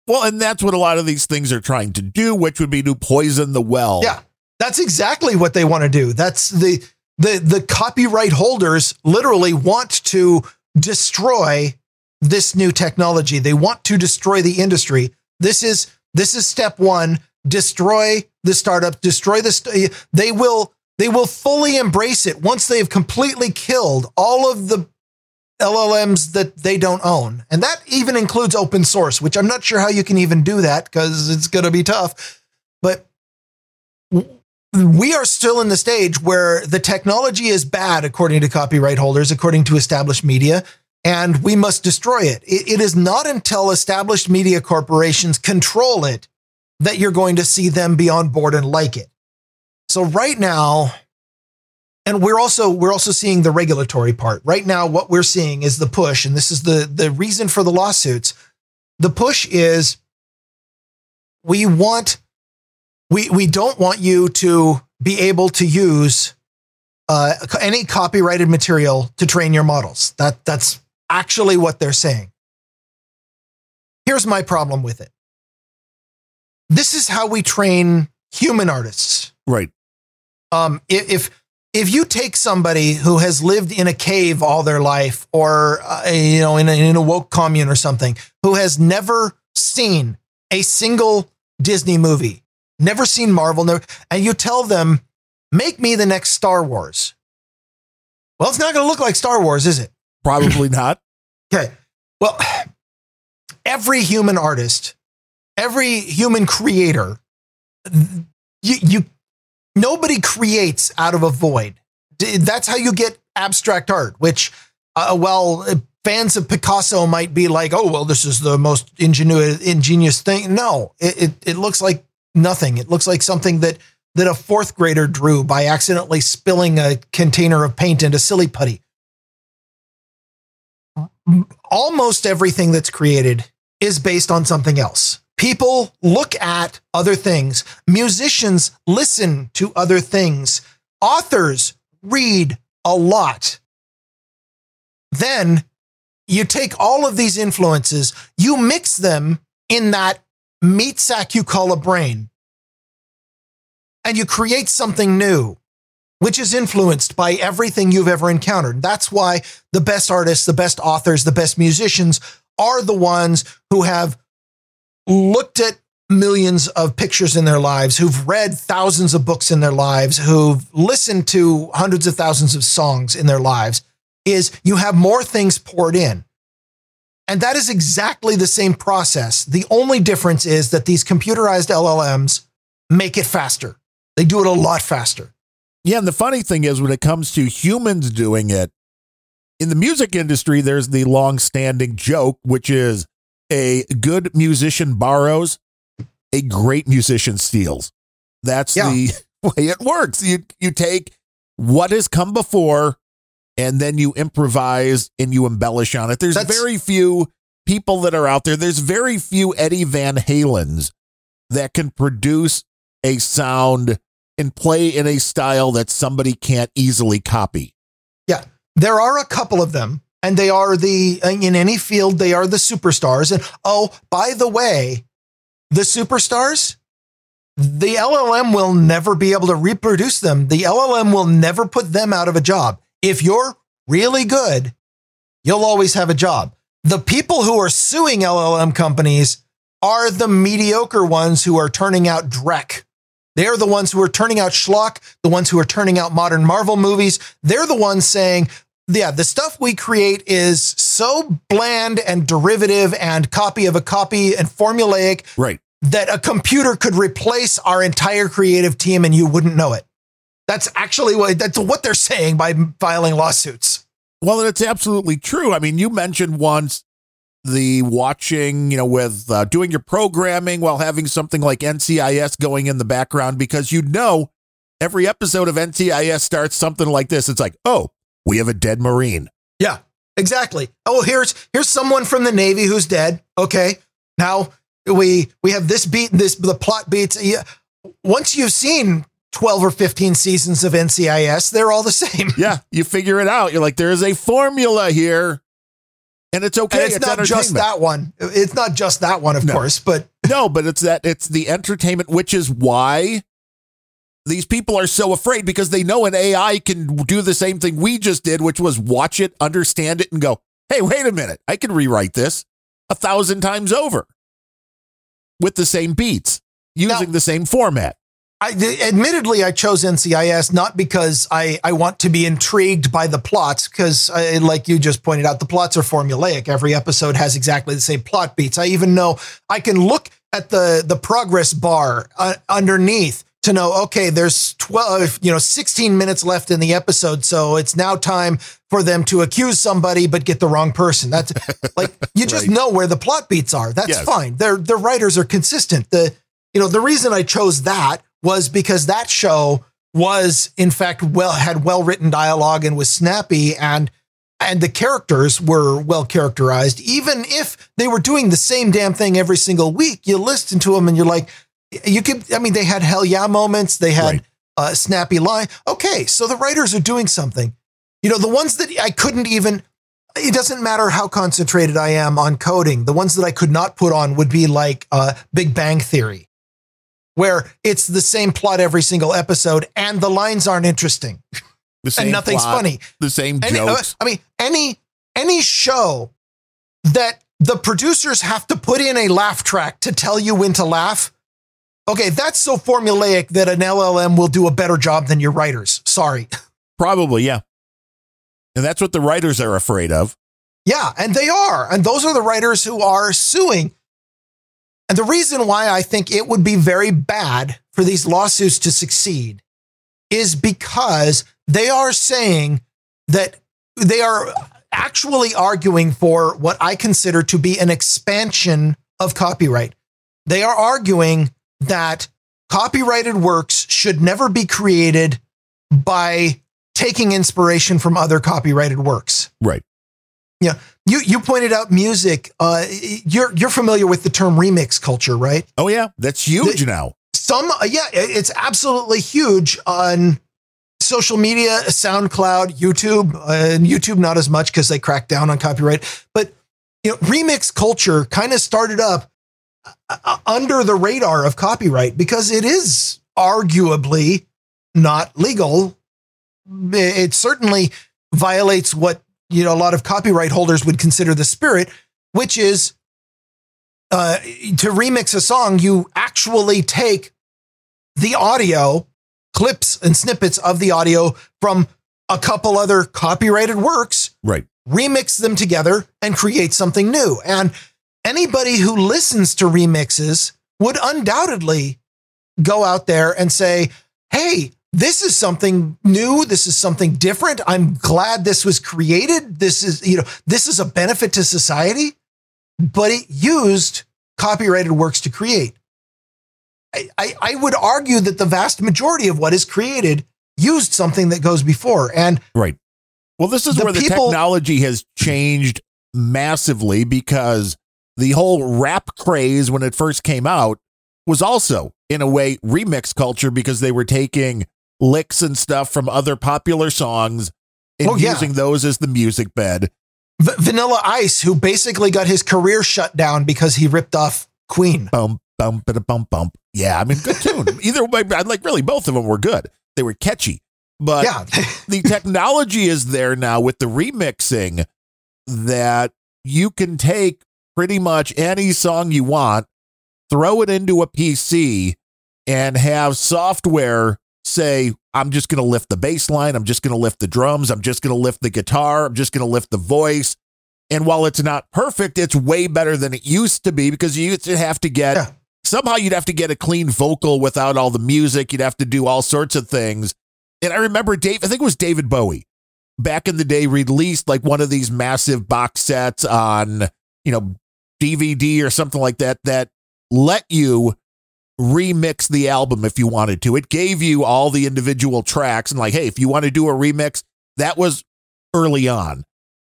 B: Well, and that's what a lot of these things are trying to do, which would be to poison the well.
A: Yeah, that's exactly what they want to do. That's the the the copyright holders literally want to destroy this new technology. They want to destroy the industry. This is this is step one destroy the startup, destroy the, st- they will, they will fully embrace it once they've completely killed all of the LLMs that they don't own. And that even includes open source, which I'm not sure how you can even do that because it's going to be tough. But we are still in the stage where the technology is bad, according to copyright holders, according to established media, and we must destroy it. it. It is not until established media corporations control it that you're going to see them be on board and like it. So right now, and we're also we're also seeing the regulatory part. Right now, what we're seeing is the push, and this is the the reason for the lawsuits. The push is we want we we don't want you to be able to use uh, any copyrighted material to train your models. That that's actually what they're saying. Here's my problem with it this is how we train human artists.
B: Right.
A: Um, if if you take somebody who has lived in a cave all their life, or uh, you know, in a, in a woke commune or something, who has never seen a single Disney movie, never seen Marvel, never, and you tell them, "Make me the next Star Wars." Well, it's not going to look like Star Wars, is it?
B: Probably not.
A: okay. Well, every human artist every human creator, you, you nobody creates out of a void. That's how you get abstract art, which, uh, well, fans of Picasso might be like, oh, well, this is the most ingenious, ingenious thing. No, it, it, it looks like nothing. It looks like something that that a fourth grader drew by accidentally spilling a container of paint into silly putty. almost everything that's created is based on something else. People look at other things. Musicians listen to other things. Authors read a lot. Then you take all of these influences, you mix them in that meat sack you call a brain, and you create something new, which is influenced by everything you've ever encountered. That's why the best artists, the best authors, the best musicians are the ones who have looked at millions of pictures in their lives, who've read thousands of books in their lives, who've listened to hundreds of thousands of songs in their lives, is you have more things poured in. And that is exactly the same process. The only difference is that these computerized LLMs make it faster. They do it a lot faster.
B: Yeah, and the funny thing is when it comes to humans doing it, in the music industry, there's the long-standing joke, which is a good musician borrows, a great musician steals. That's
A: Yeah.
B: the way it works. You you take what has come before and then you improvise and you embellish on it. There's
A: That's-
B: very few people that are out there. There's very few Eddie Van Halens that can produce a sound and play in a style that somebody can't easily copy. Yeah.
A: There are a couple of them, and they are the, uh, in any field, they are the superstars. And oh, by the way, the superstars, the LLM will never be able to reproduce them. The LLM will never put them out of a job. If you're really good, you'll always have a job. The people who are suing LLM companies are the mediocre ones who are turning out Drek. They're the ones who are turning out schlock, the ones who are turning out modern Marvel movies. They're the ones saying, yeah, the stuff we create is so bland and derivative and copy of a copy and formulaic
B: Right.
A: that a computer could replace our entire creative team and you wouldn't know it. That's actually what that's what they're saying by filing lawsuits.
B: Well, it's absolutely true. I mean, you mentioned once the watching, you know, with uh, doing your programming while having something like NCIS going in the background because you know every episode of NCIS starts something like this. It's like, oh, we have a dead Marine.
A: Yeah, exactly. Oh, here's here's someone from the Navy who's dead. Okay, now we we have this beat. This the plot beats. Yeah. Once you've seen twelve or fifteen seasons of NCIS, they're all the same.
B: Yeah, you figure it out. You're like, there is a formula here, and it's okay.
A: And it's, not just that one. It's not just that one, of
B: No.
A: course, but
B: No, but it's that it's the entertainment, which is why these people are so afraid because they know an AI can do the same thing we just did, which was watch it, understand it, and go, hey, wait a minute, I can rewrite this a thousand times over with the same beats using
A: Now-
B: the same format.
A: I admittedly I chose NCIS not because I I want to be intrigued by the plots because like you just pointed out the plots are formulaic. Every episode has exactly the same plot beats. I even know I can look at the the progress bar uh, underneath to know okay there's 12 you know 16 minutes left in the episode so it's now time for them to accuse somebody but get the wrong person. That's like you just
B: Right.
A: know where the plot beats are. That's
B: Yes.
A: fine. Their the writers are consistent. The you know the reason I chose that was because that show was in fact well had well written dialogue and was snappy and and the characters were well characterized even if they were doing the same damn thing every single week you listen to them and you're like you could i mean they had hell yeah moments they had
B: Right.
A: a snappy line okay so the writers are doing something you know the ones that i couldn't even it doesn't matter how concentrated i am on coding the ones that i could not put on would be like uh, big bang theory where it's the same plot every single episode and the lines aren't interesting
B: The same
A: and nothing's
B: plot,
A: funny.
B: The same
A: Any, uh,
B: jokes.
A: I mean, any any show that the producers have to put in a laugh track to tell you when to laugh. Okay, that's so formulaic that an LLM will do a better job than your writers. Sorry.
B: Probably, yeah. And that's what the writers are afraid of.
A: Yeah, and they are. And those are the writers who are suing. And the reason why I think it would be very bad for these lawsuits to succeed is because they are saying that they are actually arguing for what I consider to be an expansion of copyright. They are arguing that copyrighted works should never be created by taking inspiration from other copyrighted works.
B: Right. Yeah.
A: you you pointed out music. Uh, you're you're familiar with the term remix culture, right?
B: Oh yeah, that's huge
A: The-
B: now.
A: Some uh, yeah, it's absolutely huge on social media, SoundCloud, YouTube, uh, and YouTube not as much because they crack down on copyright. But you know, remix culture kind of started up under the radar of copyright because it is arguably not legal. It certainly violates what you know a lot of copyright holders would consider the spirit, which is uh, to remix a song, you actually take the audio clips and snippets of the audio from a couple other copyrighted works,
B: Right.
A: remix them together, and create something new. And anybody who listens to remixes would undoubtedly go out there and say, hey, this is something new. This is something different. I'm glad this was created. This is, you know, this is a benefit to society, but it used copyrighted works to create. I, I, I would argue that the vast majority of what is created used something that goes before. And
B: Right. Well, this is
A: The
B: where the
A: people-
B: technology has changed massively because the whole rap craze when it first came out was also, in a way, remix culture because they were taking licks and stuff from other popular songs and
A: Oh, yeah.
B: using those as the music bed.
A: V- Vanilla Ice, who basically got his career shut down because he ripped off Queen.
B: Bump, bump, bada, bump, bump. Yeah, I mean, good tune. Either way, like really both of them were good. They were catchy. But
A: yeah.
B: the technology is there now with the remixing that you can take pretty much any song you want, throw it into a PC, and have software say, I'm just going to lift the bass line, I'm just going to lift the drums, I'm just going to lift the guitar, I'm just going to lift the voice. And while it's not perfect, it's way better than it used to be because you used to have to get
A: Yeah.
B: somehow you'd have to get a clean vocal without all the music. You'd have to do all sorts of things. And I remember Dave, I think it was David Bowie back in the day released like one of these massive box sets on, you know, DVD or something like that that let you remix the album if you wanted to. It gave you all the individual tracks and like, hey, if you want to do a remix, that was early on.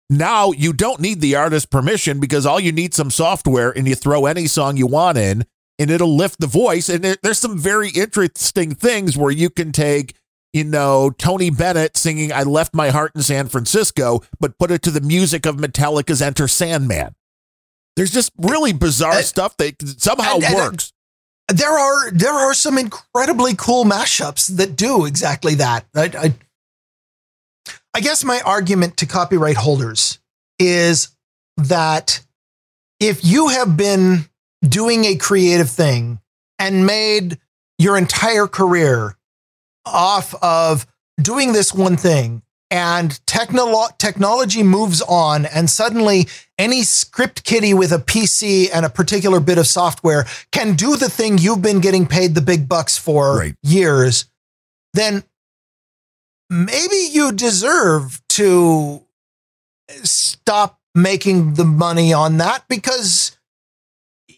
B: Now you don't need the artist's permission because all you need some software and you throw any song you want in and it'll lift the voice. And there, there's some very interesting things where you can take, you know, Tony Bennett singing I Left My Heart in San Francisco, but put it to the music of Metallica's Enter Sandman. There's just really bizarre stuff that somehow
A: and- and-
B: works.
A: there are there are some incredibly cool mashups that do exactly that. I, I, I guess my argument to copyright holders is that if you have been doing a creative thing and made your entire career off of doing this one thing and technolo- technology moves on and suddenly any script kiddie with a PC and a particular bit of software can do the thing you've been getting paid the big bucks for
B: Right.
A: years, then maybe you deserve to stop making the money on that because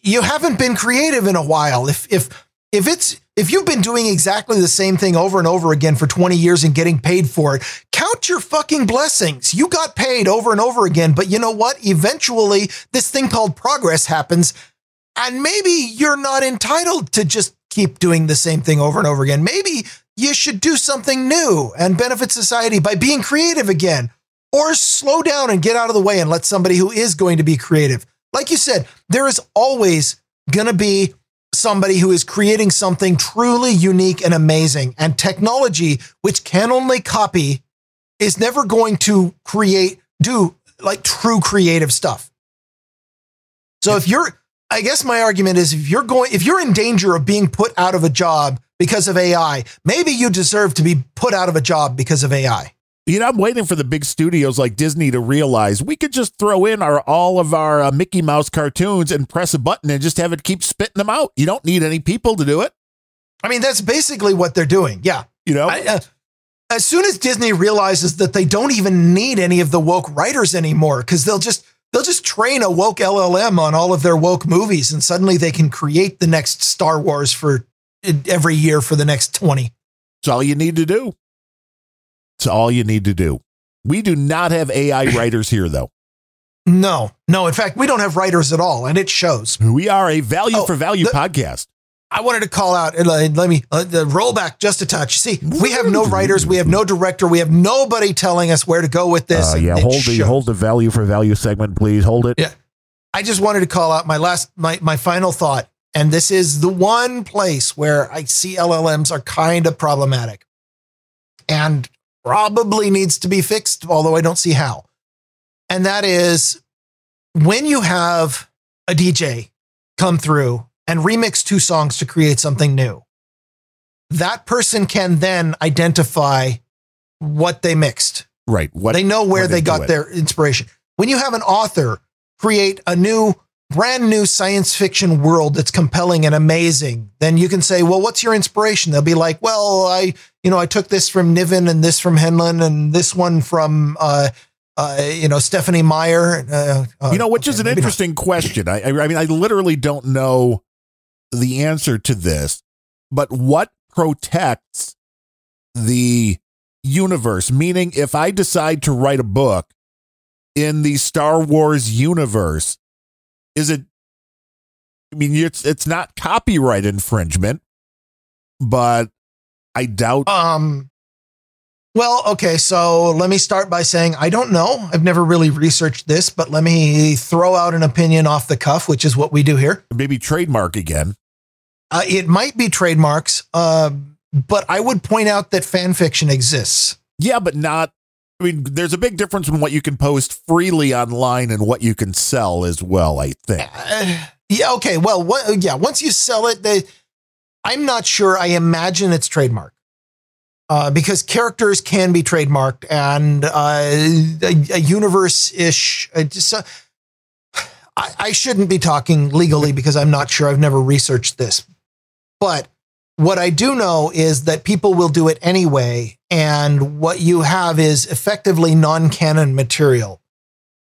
A: you haven't been creative in a while. If if if it's if you've been doing exactly the same thing over and over again for 20 years and getting paid for it, count your fucking blessings. You got paid over and over again, but you know what? Eventually, this thing called progress happens, and maybe you're not entitled to just keep doing the same thing over and over again. Maybe you should do something new and benefit society by being creative again, or slow down and get out of the way and let somebody who is going to be creative. Like you said, there is always going to be somebody who is creating something truly unique and amazing. And technology, which can only copy, is never going to create, do like true creative stuff. So if you're, I guess my argument is if you're going, if you're in danger of being put out of a job because of AI, maybe you deserve to be put out of a job because of AI.
B: You know, I'm waiting for the big studios like Disney to realize we could just throw in our all of our uh, Mickey Mouse cartoons and press a button and just have it keep spitting them out. You don't need any people to do it.
A: I mean, that's basically what they're doing. Yeah.
B: You know,
A: I, uh, as soon as Disney realizes that they don't even need any of the woke writers anymore, because they'll just they'll just train a woke LLM on all of their woke movies, and suddenly they can create the next Star Wars for every year for the next twenty.
B: it's all you need to do. It's all you need to do. We do not have AI writers here, though.
A: No, no. In fact, we don't have writers at all, and it shows.
B: We are a value
A: Oh,
B: for value
A: the-
B: podcast.
A: I wanted to call out and let me uh, uh, roll back just a touch. See, we have no writers, we have no director, we have nobody telling us where to go with this.
B: Uh, yeah, hold the
A: shows.
B: hold the value for value segment, please. Hold it.
A: Yeah. I just wanted to call out my last, my my final thought, and this is the one place where I see LLMs are kind of problematic, and probably needs to be fixed. Although I don't see how, and that is when you have a DJ come through and remix two songs to create something new. That person can then identify what they mixed
B: Right. What
A: they know where they
B: they
A: got their inspiration. When you have an author create a new, brand new science fiction world that's compelling and amazing, then you can say, well, what's your inspiration? They'll be like, well, I, you know, I took this from Niven and this from Heinlein and this one from, uh, uh, you know, Stephanie Meyer. Uh, uh,
B: you know, which is an
A: maybe not.
B: interesting question. I I mean, I literally don't know the answer to this, but what protects the universe? Meaning, if I decide to write a book in the Star Wars universe, is it? I mean, it's it's not copyright infringement, but I doubt.
A: Um, well, okay, so let me start by saying I don't know. I've never really researched this, but let me throw out an opinion off the cuff, which is what we do here.
B: maybe trademark again.
A: Uh, it might be trademarks, uh, but I would point out that fan fiction exists.
B: Yeah, but not. I mean, there's a big difference in what you can post freely online and what you can sell as well. I think.
A: Uh, yeah, okay. Well, what, yeah, once you sell it, they, I'm not sure. I imagine it's trademark. Uh, because characters can be trademarked and uh, a, a universe ish. Uh, I shouldn't be talking legally because I'm not sure. I've never researched this. But what I do know is that people will do it anyway. And what you have is effectively non canon material.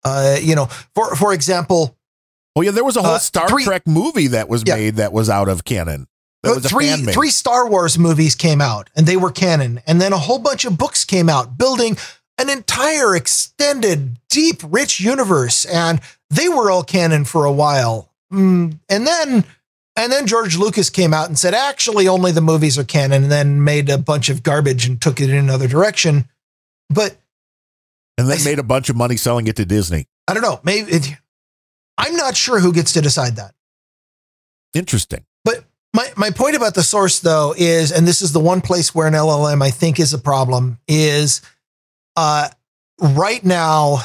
A: Uh, you know, for, for example,
B: Oh yeah, there was a whole
A: Uh,
B: Star
A: three-
B: Trek movie that was
A: Yeah.
B: made that was out of canon. That was a
A: three three Star Wars movies came out and they were canon, and then a whole bunch of books came out building an entire extended, deep, rich universe, and they were all canon for a while. Mm, and then and then George Lucas came out and said, actually, only the movies are canon, and then made a bunch of garbage and took it in another direction. But
B: and they made a bunch of money selling it to Disney.
A: I don't know, maybe it, I'm not sure who gets to decide that.
B: Interesting.
A: But my, my point about the source though is, and this is the one place where an LLM I think is a problem, is uh, right now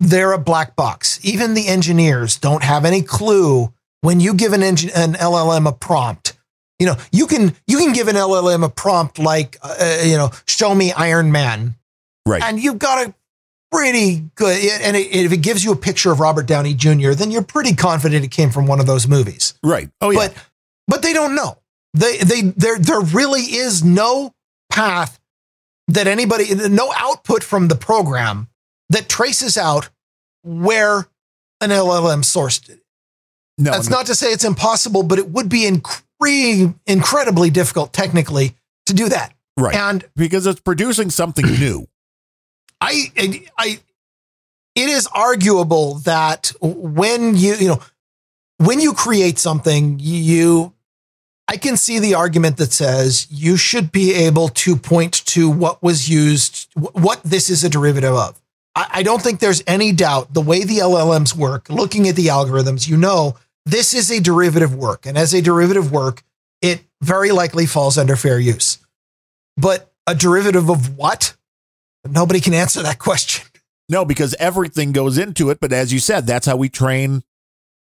A: they're a black box. Even the engineers don't have any clue when you give an engine an LLM a prompt. You know, you can you can give an LLM a prompt like uh, you know, show me Iron Man,
B: Right.
A: and you've got a pretty good. And it, if it gives you a picture of Robert Downey Jr., then you're pretty confident it came from one of those movies
B: right. Oh yeah.
A: but but they don't know. They they there there really is no path that anybody no output from the program that traces out where an LLM sourced it.
B: No,
A: That's
B: no,
A: not to say it's impossible, but it would be incre- incredibly difficult technically to do that.
B: right
A: And
B: because it's producing something new.
A: I, I, it is arguable that when you, you know, when you create something, you, I can see the argument that says you should be able to point to what was used, what this is a derivative of. I, I don't think there's any doubt the way the LLMs work, looking at the algorithms, you know, this is a derivative work. And as a derivative work, it very likely falls under fair use. But a derivative of what? Nobody can answer that question.
B: No, because everything goes into it. But as you said, that's how we train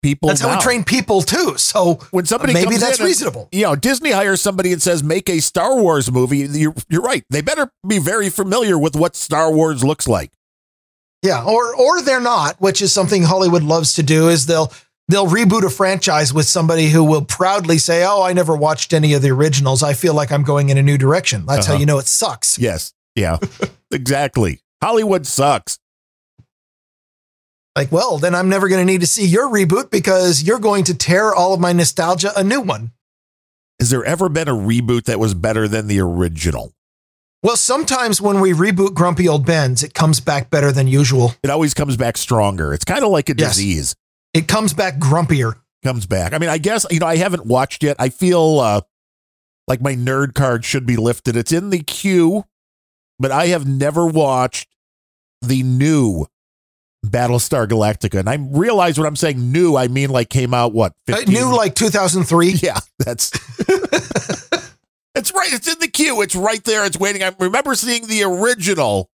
B: people.
A: That's how we train people too. So
B: When somebody
A: maybe
B: comes
A: that's
B: in and-
A: reasonable.
B: you know, Disney hires somebody and says, make a Star Wars movie. You're, you're right. They better be very familiar with what Star Wars looks like.
A: Yeah, or or they're not, which is something Hollywood loves to do. Is they'll they'll reboot a franchise with somebody who will proudly say, "Oh, I never watched any of the originals. I feel like I'm going in a new direction." That's how
B: Uh-huh.
A: you know it sucks.
B: Yes. Yeah. exactly. Hollywood sucks.
A: Like, well, then I'm never going to need to see your reboot because you're going to tear all of my nostalgia a new one.
B: Has there ever been a reboot that was better than the original?
A: Well, sometimes when we reboot Grumpy Old Bens, it comes back better than usual.
B: It always comes back stronger. It's kind of like a
A: Yes.
B: disease.
A: It comes back grumpier.
B: Comes back. I mean, I guess you know I haven't watched yet. I feel uh, like my nerd card should be lifted. It's in the queue, but I have never watched the new Battlestar Galactica, and I realize when I'm saying new, I mean like came out what
A: Uh, New like 2003.
B: Yeah, that's. it's right. It's in the queue. It's right there. It's waiting. I remember seeing the original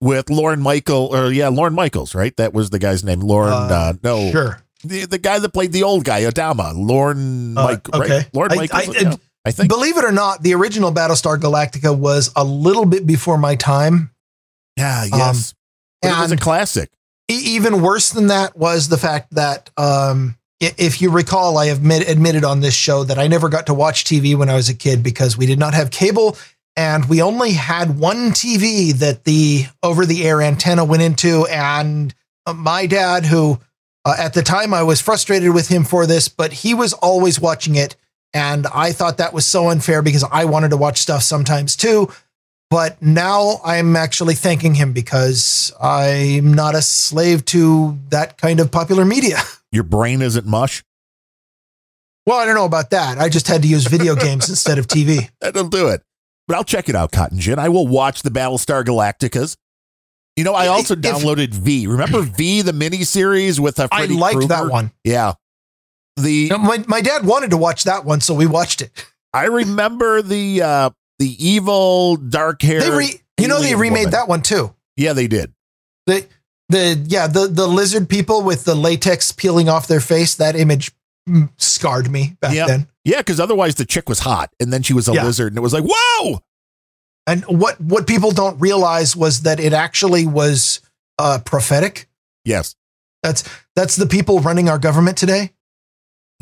B: with Lauren Michael, or yeah, Lauren Michaels, right? That was the guy's name. Lauren. Uh,
A: Uh,
B: no,
A: Sure.
B: the the guy that played the old guy, Adama. Lauren.
A: Uh,
B: Mike,
A: okay.
B: right? Lauren
A: I-
B: Michaels.
A: I-
B: yeah, I think.
A: Believe it or not, the original Battlestar Galactica was a little bit before my time.
B: Yeah. Yes. but it was a classic.
A: E- even worse than that was the fact that, um, i- if you recall, I have admit- admitted on this show that I never got to watch TV when I was a kid because we did not have cable and we only had one TV that the over the air antenna went into. And my dad, who uh, at the time I was frustrated with him for this, but he was always watching it. And I thought that was so unfair because I wanted to watch stuff sometimes too. But now I'm actually thanking him because I'm not a slave to that kind of popular media.
B: Your brain isn't mush.
A: Well, I don't know about that. I just had to use video games instead of TV.
B: That'll do it. But I'll check it out, Cotton Gin. I will watch the Battlestar Galacticas. You know, I also
A: If-
B: downloaded V. Remember V, the miniseries with uh,
A: I
B: Freddy
A: liked that one.
B: Yeah. The
A: know, my, my dad wanted to watch that one, so we watched it.
B: I remember the uh the evil dark hair.
A: They re, you know, they remade that one too.
B: Yeah, they did.
A: The the yeah the the lizard people with the latex peeling off their face. That image scarred me back
B: Yep.
A: then.
B: Yeah, because otherwise the chick was hot, and then she was a
A: Yeah.
B: lizard, and it was like, whoa!
A: And what what people don't realize was that it actually was uh, prophetic.
B: Yes.
A: That's that's the people running our government today.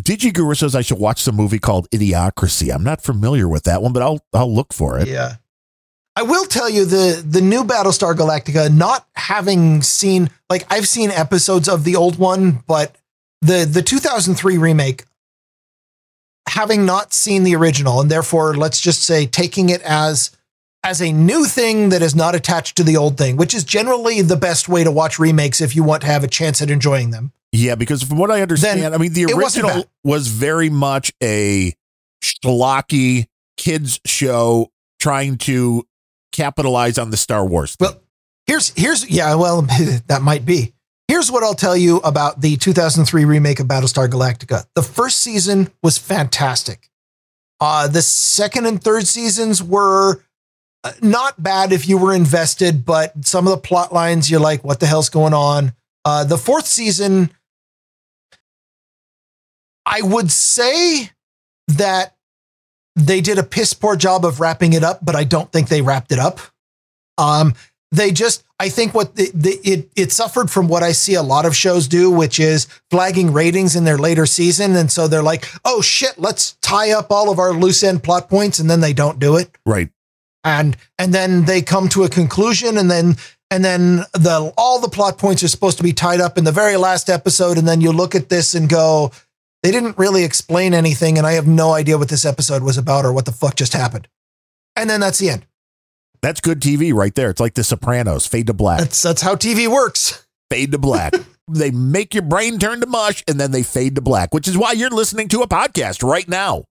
B: Digi Guru says I should watch some movie called Idiocracy. I'm not familiar with that one, but I'll I'll look for it.
A: Yeah. I will tell you the the new Battlestar Galactica, not having seen like I've seen episodes of the old one, but the the 2003 remake, having not seen the original, and therefore let's just say taking it as as a new thing that is not attached to the old thing, which is generally the best way to watch remakes if you want to have a chance at enjoying them.
B: Yeah, because from what I understand,
A: Then
B: I mean the original was very much a schlocky kids show trying to capitalize on the Star Wars.
A: Well, here's here's yeah, well, that might be. Here's what I'll tell you about the 2003 remake of Battlestar Galactica. The first season was fantastic. Uh, the second and third seasons were uh, not bad if you were invested, but some of the plot lines you're like, what the hell's going on? Uh, the fourth season, I would say that they did a piss poor job of wrapping it up, but I don't think they wrapped it up. Um, they just, I think what the, the, it it suffered from what I see a lot of shows do, which is flagging ratings in their later season, and so they're like, oh shit, let's tie up all of our loose end plot points, and then they don't do it
B: Right.
A: and and then they come to a conclusion and then and then the all the plot points are supposed to be tied up in the very last episode and then you look at this and go they didn't really explain anything and i have no idea what this episode was about or what the fuck just happened and then that's the end
B: That's good TV right there. It's like The Sopranos, fade to black.
A: that's that's how tv works
B: fade to black. they make your brain turn to mush and then they fade to black, which is why you're listening to a podcast right now.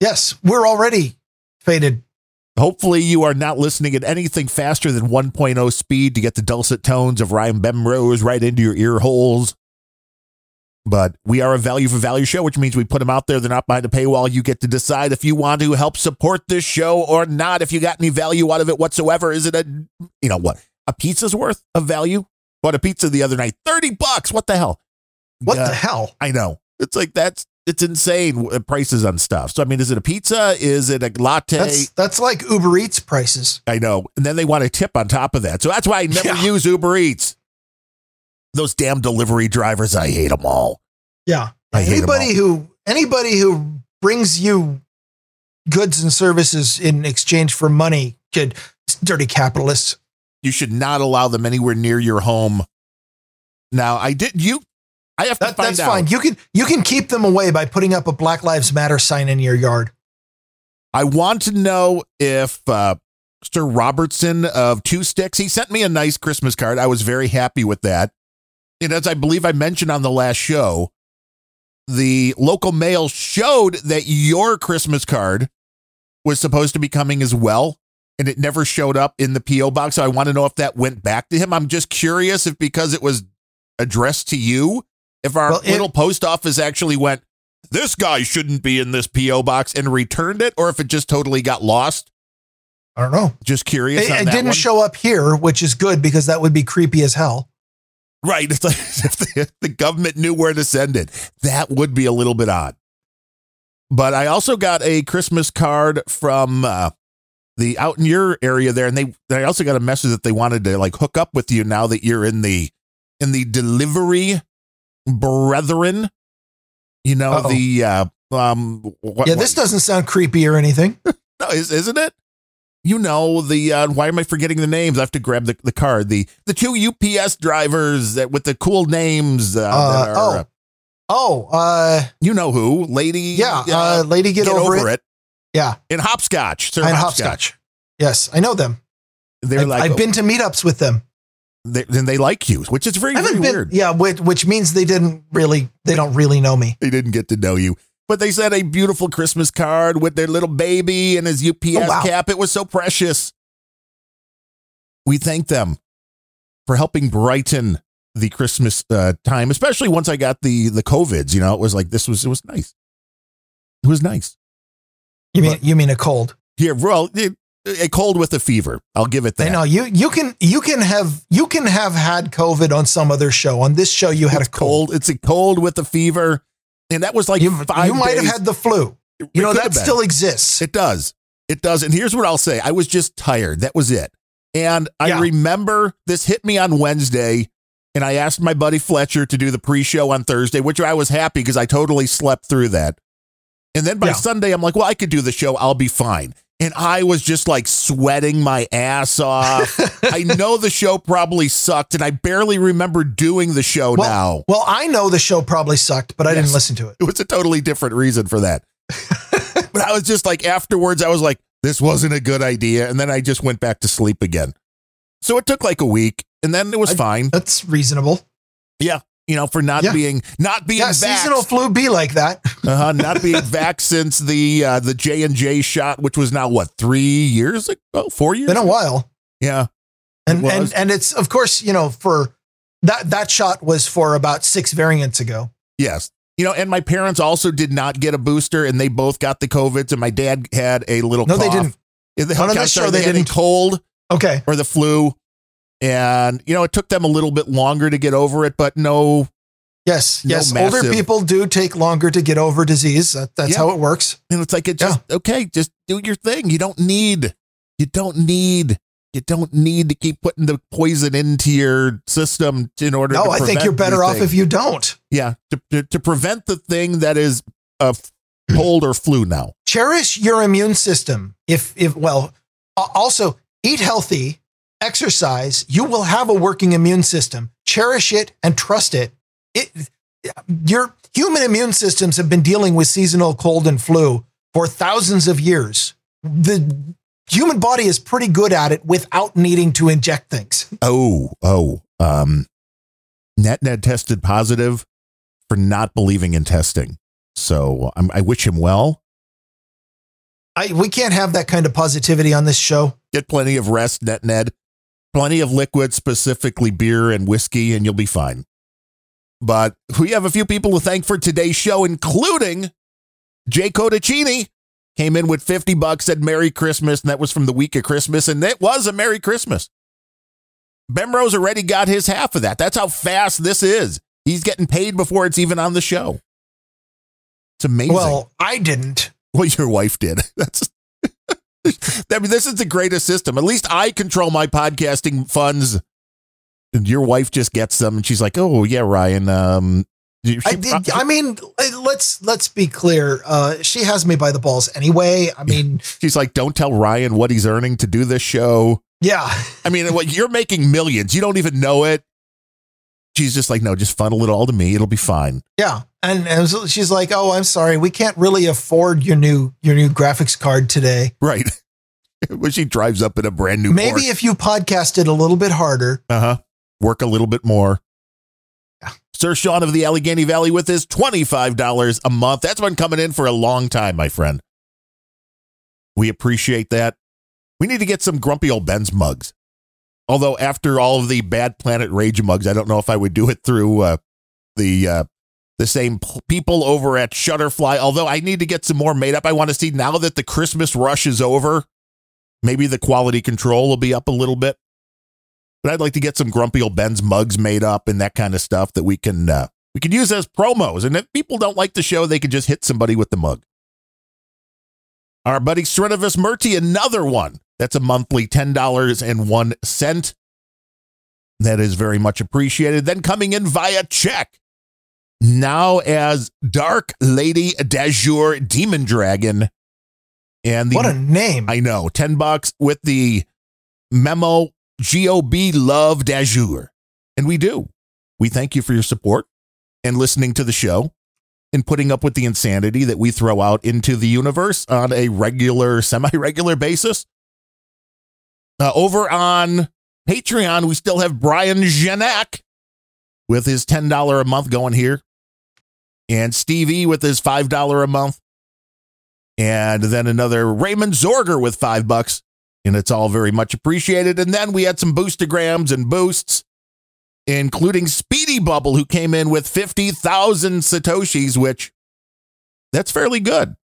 A: yes we're already faded
B: Hopefully, you are not listening at anything faster than 1.0 speed to get the dulcet tones of Ryan Bemrose right into your ear holes. But we are a value for value show, which means we put them out there. They're not behind a paywall. You get to decide if you want to help support this show or not. If you got any value out of it whatsoever, is it a, you know what, a pizza's worth of value? Bought a pizza the other night, 30 bucks. What the hell?
A: what
B: Uh,
A: the hell
B: I know. It's like that's it's insane uh, prices on stuff. So I mean, is it a pizza? Is it a latte?
A: that's that's like uber eats prices
B: I know. And then they want a tip on top of that. So that's why I never
A: Yeah.
B: use Uber Eats. Those damn delivery drivers, I hate them all.
A: yeah
B: I
A: anybody who anybody who brings you goods and services in exchange for money could dirty capitalists
B: You should not allow them anywhere near your home. Now, I did you. I have to
A: That,
B: find
A: that's
B: out.
A: fine. You can you can keep them away by putting up a Black Lives Matter sign in your yard.
B: I want to know if uh, Sir Robertson of Two Sticks. He sent me a nice Christmas card. I was very happy with that. And as I believe I mentioned on the last show, the local mail showed that your Christmas card was supposed to be coming as well. And it never showed up in the P.O. box. So I want to know if that went back to him. I'm just curious if because it was addressed to you, if our
A: Well, it-
B: little post office actually went, this guy shouldn't be in this P.O. box and returned it, or if it just totally got lost.
A: I don't know.
B: Just curious.
A: It, it didn't
B: one.
A: show up here, which is good because that would be creepy as hell.
B: Right. It's like if the, if the government knew where to send it. That would be a little bit odd. But I also got a Christmas card from uh, the out in your area there, and they I also got a message that they wanted to like hook up with you now that you're in the in the delivery brethren. You know
A: Uh-oh.
B: the uh, um what,
A: yeah, this
B: what-
A: doesn't sound creepy or anything.
B: no, is, isn't it? You know the uh, why am I forgetting the names? I have to grab the, the card. The the two UPS drivers that with the cool names. Uh,
A: Uh,
B: that are,
A: oh.
B: uh,
A: Oh, uh,
B: you know who? Lady.
A: yeah, uh, lady, get, over, it. Yeah,
B: In hopscotch. Sir
A: and
B: hopscotch.
A: hopscotch. Yes, I know them.
B: They're
A: I've,
B: like,
A: I've been to meetups with them.
B: they, then they like you, which is very, very
A: been,
B: weird.
A: yeah, which, which means they didn't really, they don't really know me.
B: They didn't get to know you. But they sent a beautiful Christmas card with their little baby and his UPS
A: Oh, wow.
B: cap. It was so precious. We thank them for helping brighten the Christmas uh, time, especially once I got the the COVIDs. You know, it was like this was it was nice. It was nice.
A: You mean,
B: But-
A: you mean a cold?
B: Yeah, well, it, a cold with a fever. I'll give it that.
A: Know you, you can, you can have, you can have had COVID on some other show. On this show, you had
B: it's
A: a cold.
B: cold. It's a cold with a fever, and that was like
A: You,
B: five.
A: you might have had the flu.
B: It
A: You know, that still exists.
B: It does. It does. And here's what I'll say I was just tired. That was it. And I
A: Yeah.
B: remember this hit me on Wednesday, and I asked my buddy Fletcher to do the pre show on Thursday, which I was happy because I totally slept through that. And then by
A: Yeah.
B: Sunday, I'm like, well, I could do the show. I'll be fine. And I was just like sweating my ass off. I know the show probably sucked, and I barely remember doing the show
A: Well,
B: now.
A: Well, I know the show probably sucked, but I
B: Yes.
A: didn't listen to it.
B: It was a totally different reason for that. but I was just like, afterwards, I was like, this wasn't a good idea. And then I just went back to sleep again. So it took like a week and then it was
A: I-
B: fine,
A: That's reasonable.
B: You know, for not
A: Yeah.
B: being, not being
A: Yeah,
B: vaxxed,
A: seasonal flu be like that.
B: uh-huh, not being vaxxed since the, uh, the J and J shot, which was now what, three years ago, four years?
A: Been a while.
B: yeah.
A: And and and it's of course, you know, for that that shot was for about six variants ago.
B: Yes. You know, and my parents also did not get a booster and they both got the COVIDs and my dad had a little
A: No, they didn't.
B: Yeah, they-
A: On
B: I'm
A: this
B: sorry,
A: show, they
B: a
A: didn't.
B: cold.
A: Okay.
B: or the flu. And, you know, it took them a little bit longer to get over it, but no,
A: Yes.
B: No
A: yes.
B: massive-
A: Older people do take longer to get over disease. That, that's
B: Yeah.
A: how it works.
B: And it's like it just, okay, just do your thing. You don't need, you don't need, you don't need to keep putting the poison into your system in order
A: No,
B: to
A: I think you're better off if you don't.
B: yeah, to, to, to prevent the thing that is a cold or flu now.
A: Cherish your immune system. If if well, also eat healthy, exercise. You will have a working immune system. Cherish it and trust it. It your human immune systems have been dealing with seasonal cold and flu for thousands of years. The human body is pretty good at it without needing to inject things.
B: Oh, oh, um, NetNed tested positive for not believing in testing. So I'm, I wish him well.
A: I, we can't have that kind of positivity on this show.
B: Get plenty of rest, NetNed. Plenty of liquid, specifically beer and whiskey, and you'll be fine. But we have a few people to thank for today's show, including Jay Codichini. Came in with 50 bucks, said Merry Christmas, and that was from the week of Christmas, and it was a Merry Christmas. Bemrose already got his half of that. That's how fast this is. He's getting paid before it's even on the show. It's amazing.
A: Well, I didn't.
B: Well, your wife did. That's. I mean, this is the greatest system. At least I control my podcasting funds, and your wife just gets them, and she's like, "Oh yeah, Ryan." Um, she-
A: I did. I mean, let's let's be clear. Uh, she has me by the balls anyway. I mean,
B: she's like, "Don't tell Ryan what he's earning to do this show."
A: yeah.
B: I mean, what you're making millions. You don't even know it. She's just like, "No, just funnel it all to me. It'll be fine."
A: Yeah, and, and she's like, "Oh, I'm sorry, we can't really afford your new your new graphics card today."
B: Right. when she drives up in a brand new
A: Maybe if you podcasted a little bit harder.
B: Uh huh. Work a little bit more.
A: Yeah.
B: Sir Sean of the Allegheny Valley with his $25 a month. That's been coming in for a long time, my friend. We appreciate that. We need to get some Grumpy Old Bens mugs. Although after all of the Bad Planet Rage mugs, I don't know if I would do it through uh, the uh, the same people over at Shutterfly. Although I need to get some more made up. I want to see now that the Christmas rush is over, maybe the quality control will be up a little bit. But I'd like to get some Grumpy Old Bens mugs made up and that kind of stuff that we can uh, we can use as promos. And if people don't like the show, they can just hit somebody with the mug. Our buddy Srinivas Murty, another one. That's a monthly $10.01. That is very much appreciated. Then coming in via check, now as Dark Lady Dazhur Demondragon. And the,
A: What a name.
B: I know, 10 bucks with the memo GOB Love Dazhur. And we do. We thank you for your support and listening to the show and putting up with the insanity that we throw out into the universe on a regular, semi regular basis. Uh, over on Patreon, we still have Brian Genack with his $10 a month going here, and Stevie with his $5 a month, and then another Raymond Zorger with five bucks. And it's all very much appreciated. And then we had some boostergrams and boosts, including Speedybubble, who came in with 50,000 Satoshis, which that's fairly good.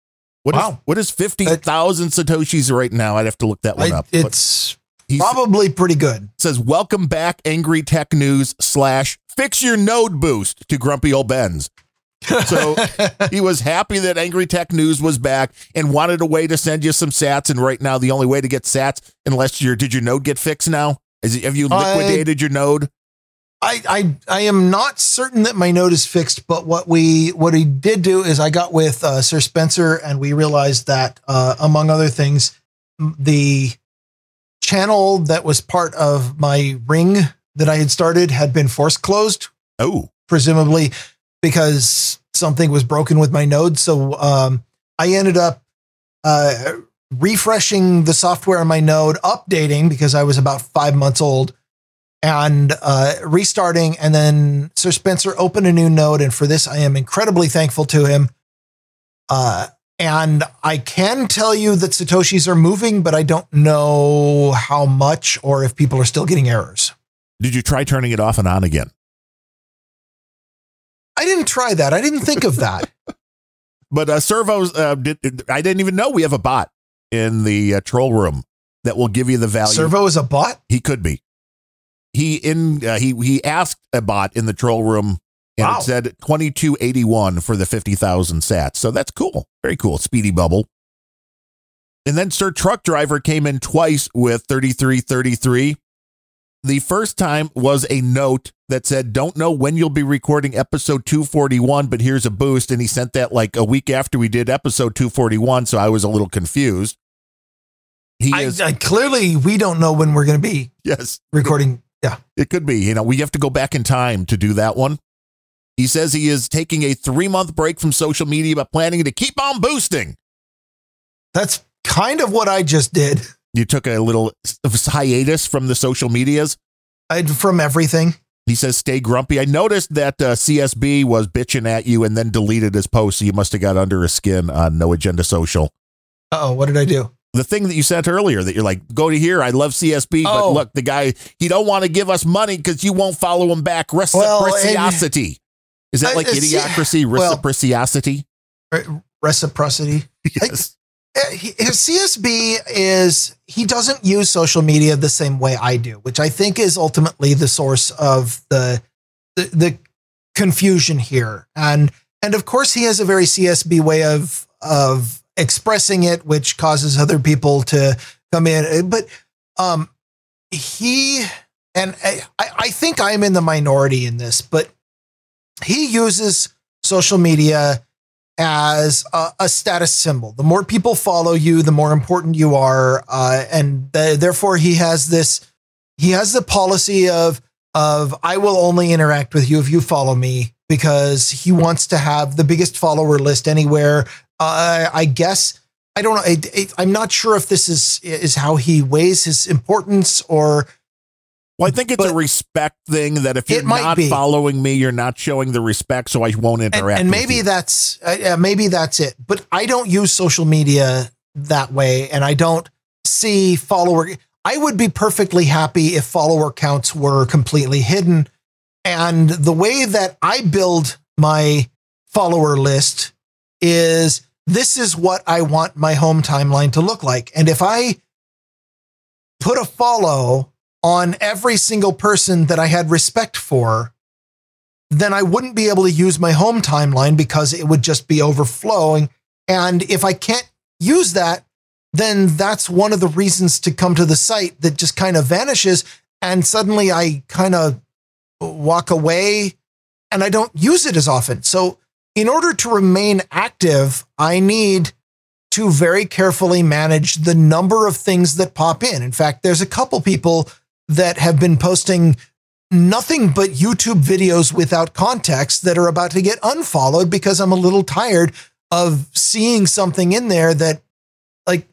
B: What is
A: Wow.
B: what is 50,000 Satoshis right now? I'd have to look that one
A: I-
B: up.
A: It's
B: he
A: probably pretty good.
B: says, Welcome back, Angry Tech News slash fix your node boost to Grumpy Old Bens. So he was happy that Angry Tech News was back and wanted a way to send you some sats. And right now, the only way to get sats, unless your did your node get fixed now? Is it, have you
A: I-
B: liquidated your node?
A: I, I I am not certain that my node is fixed, but what we what he did do is I got with uh, Sir Spencer and we realized that uh, among other things, the channel that was part of my ring that I had started had been force closed,
B: Oh,
A: presumably because something was broken with my node. So um, I ended up uh, refreshing the software on my node, updating because I was about five months old, and uh, restarting. And then Sir Spencer opened a new node, and for this I am incredibly thankful to him. Uh, and I can tell you that satoshis are moving, but I don't know how much or if people are still getting errors.
B: did you try turning it off and on again?
A: I didn't try that. I didn't think of that.
B: But uh, servos, uh, did, I didn't even know we have a bot in the uh, troll room that will give you the value.
A: Servo is a bot.
B: He could be. He in uh, he he asked a bot in the troll room and
A: Wow.
B: it said 2281 for the 50,000 sats. So that's cool. Very cool. Speedybubble. And then Sir Truck Driver came in twice with 3333. The first time was a note that said, Don't know when you'll be recording episode 241, but here's a boost. And he sent that like a week after we did episode 241. So I was a little confused. He
A: I,
B: is,
A: I clearly we don't know when we're going to be
B: yes,
A: recording. Yeah.
B: it could be. You know, we have to go back in time to do that one. He says he is taking a three month break from social media, but planning to keep on boosting.
A: That's kind of what I just did
B: You took a little hiatus from the social medias.
A: I, from everything.
B: He says, stay grumpy. I noticed that uh, CSB was bitching at you and then deleted his post. So you must have got under his skin on No Agenda Social.
A: Oh, what did I do?
B: The thing that you sent earlier that you're like, go to here. I love CSB, but
A: Oh.
B: look, the guy, he don't want to give us money because you won't follow him back.
A: Well, and-
B: Reciprocity. Is that like
A: it's-
B: idiocracy?
A: well-
B: Reciprocity?
A: Reciprocity.
B: Yes.
A: Uh, he- His CSB is he doesn't use social media the same way I do, which I think is ultimately the source of the the, the confusion here. And and of course he has a very CSB way of of expressing it, which causes other people to come in. But um, he and I, I think I'm in the minority in this, but he uses social media as a, a status symbol. The more people follow you, the more important you are, uh, and the, therefore he has this. He has the policy of of I will only interact with you if you follow me because he wants to have the biggest follower list anywhere. Uh, I guess I don't know. I, I'm not sure if this is is how he weighs his importance or
B: Well, I think it's a respect thing that if you're not
A: be.
B: following me, you're not showing the respect, so I won't interact.
A: and
B: with
A: maybe that's uh, maybe that's it. But I don't use social media that way, and I don't see follower. I would be perfectly happy if follower counts were completely hidden. And the way that I build my follower list is this is what I want my home timeline to look like. And if I put a follow on every single person that I had respect for, then I wouldn't be able to use my home timeline because it would just be overflowing. And if I can't use that, then that's one of the reasons to come to the site that just kind of vanishes. And suddenly I kind of walk away and I don't use it as often. So, in order to remain active, I need to very carefully manage the number of things that pop in. In fact, there's a couple people that have been posting nothing but YouTube videos without context that are about to get unfollowed because I'm a little tired of seeing something in there that like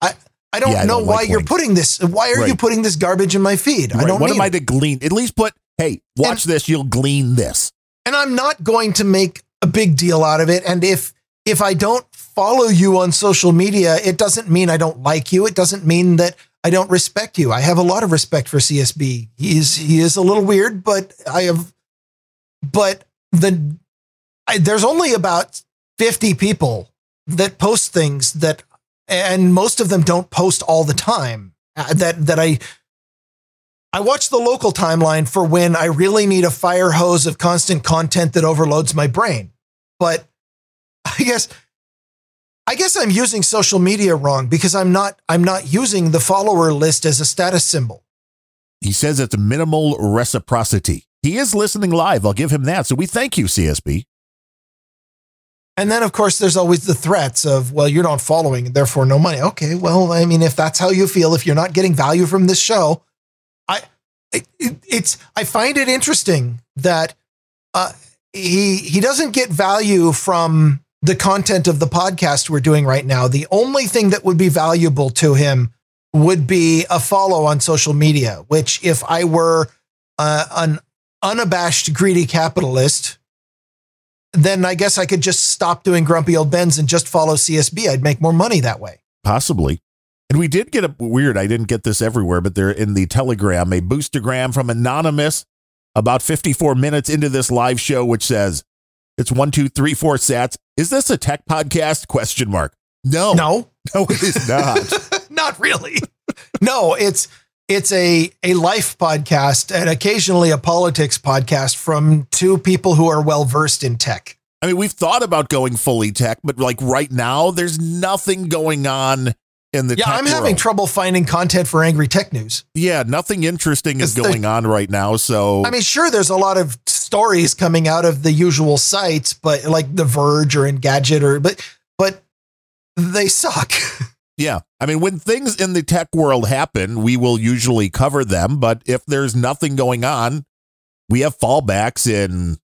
A: I I don't
B: Yeah, I
A: know
B: don't
A: why
B: like
A: you're
B: links.
A: putting this why are you putting this garbage in my feed? I don't
B: what am I
A: it.
B: to glean? At least put, hey, watch this, you'll glean this.
A: and I'm not going to make a big deal out of it and if if I don't follow you on social media, it doesn't mean I don't like you. It doesn't mean that I don't respect you. I have a lot of respect for CSB. He is he is a little weird, but I have but the I, there's only about 50 people that post things that and most of them don't post all the time uh, that that I I watch the local timeline for when I really need a fire hose of constant content that overloads my brain. But I guess I guess I'm using social media wrong because I'm not I'm not using the follower list as a status symbol.
B: He says it's minimal reciprocity. He is listening live. I'll give him that. So we thank you, CSB.
A: And then of course there's always the threats of well you're not following therefore no money. Okay, well I mean if that's how you feel if you're not getting value from this show, I it, it- it's I find it interesting that uh he he doesn't get value from the content of the podcast we're doing right now. The only thing that would be valuable to him would be a follow on social media, which if I were uh, an unabashed greedy capitalist, then I guess I could just stop doing grumpy old Bens and just follow CSB. I'd make more money that way.
B: Possibly. And we did get a weird, I didn't get this everywhere, but they're in the Telegram, a boostergram from Anonymous about 54 minutes into this live show, which says, it's one, two, three, four sats. Is this a tech podcast? Question mark. No,
A: No,
B: no, it is not.
A: not really. no, it's it's a a life podcast and occasionally a politics podcast from two people who are well versed in tech.
B: I mean, we've thought about going fully tech, but like right now, there's nothing going on in the
A: Yeah, I'm having
B: world.
A: trouble finding content for Angry Tech News.
B: yeah, nothing interesting is going on right now. So
A: I mean, sure, there's a lot of stories coming out of the usual sites, but like The Verge or Engadget or but but they suck.
B: Yeah. I mean, when things in the tech world happen, we will usually cover them. But if there's nothing going on, we have fallbacks in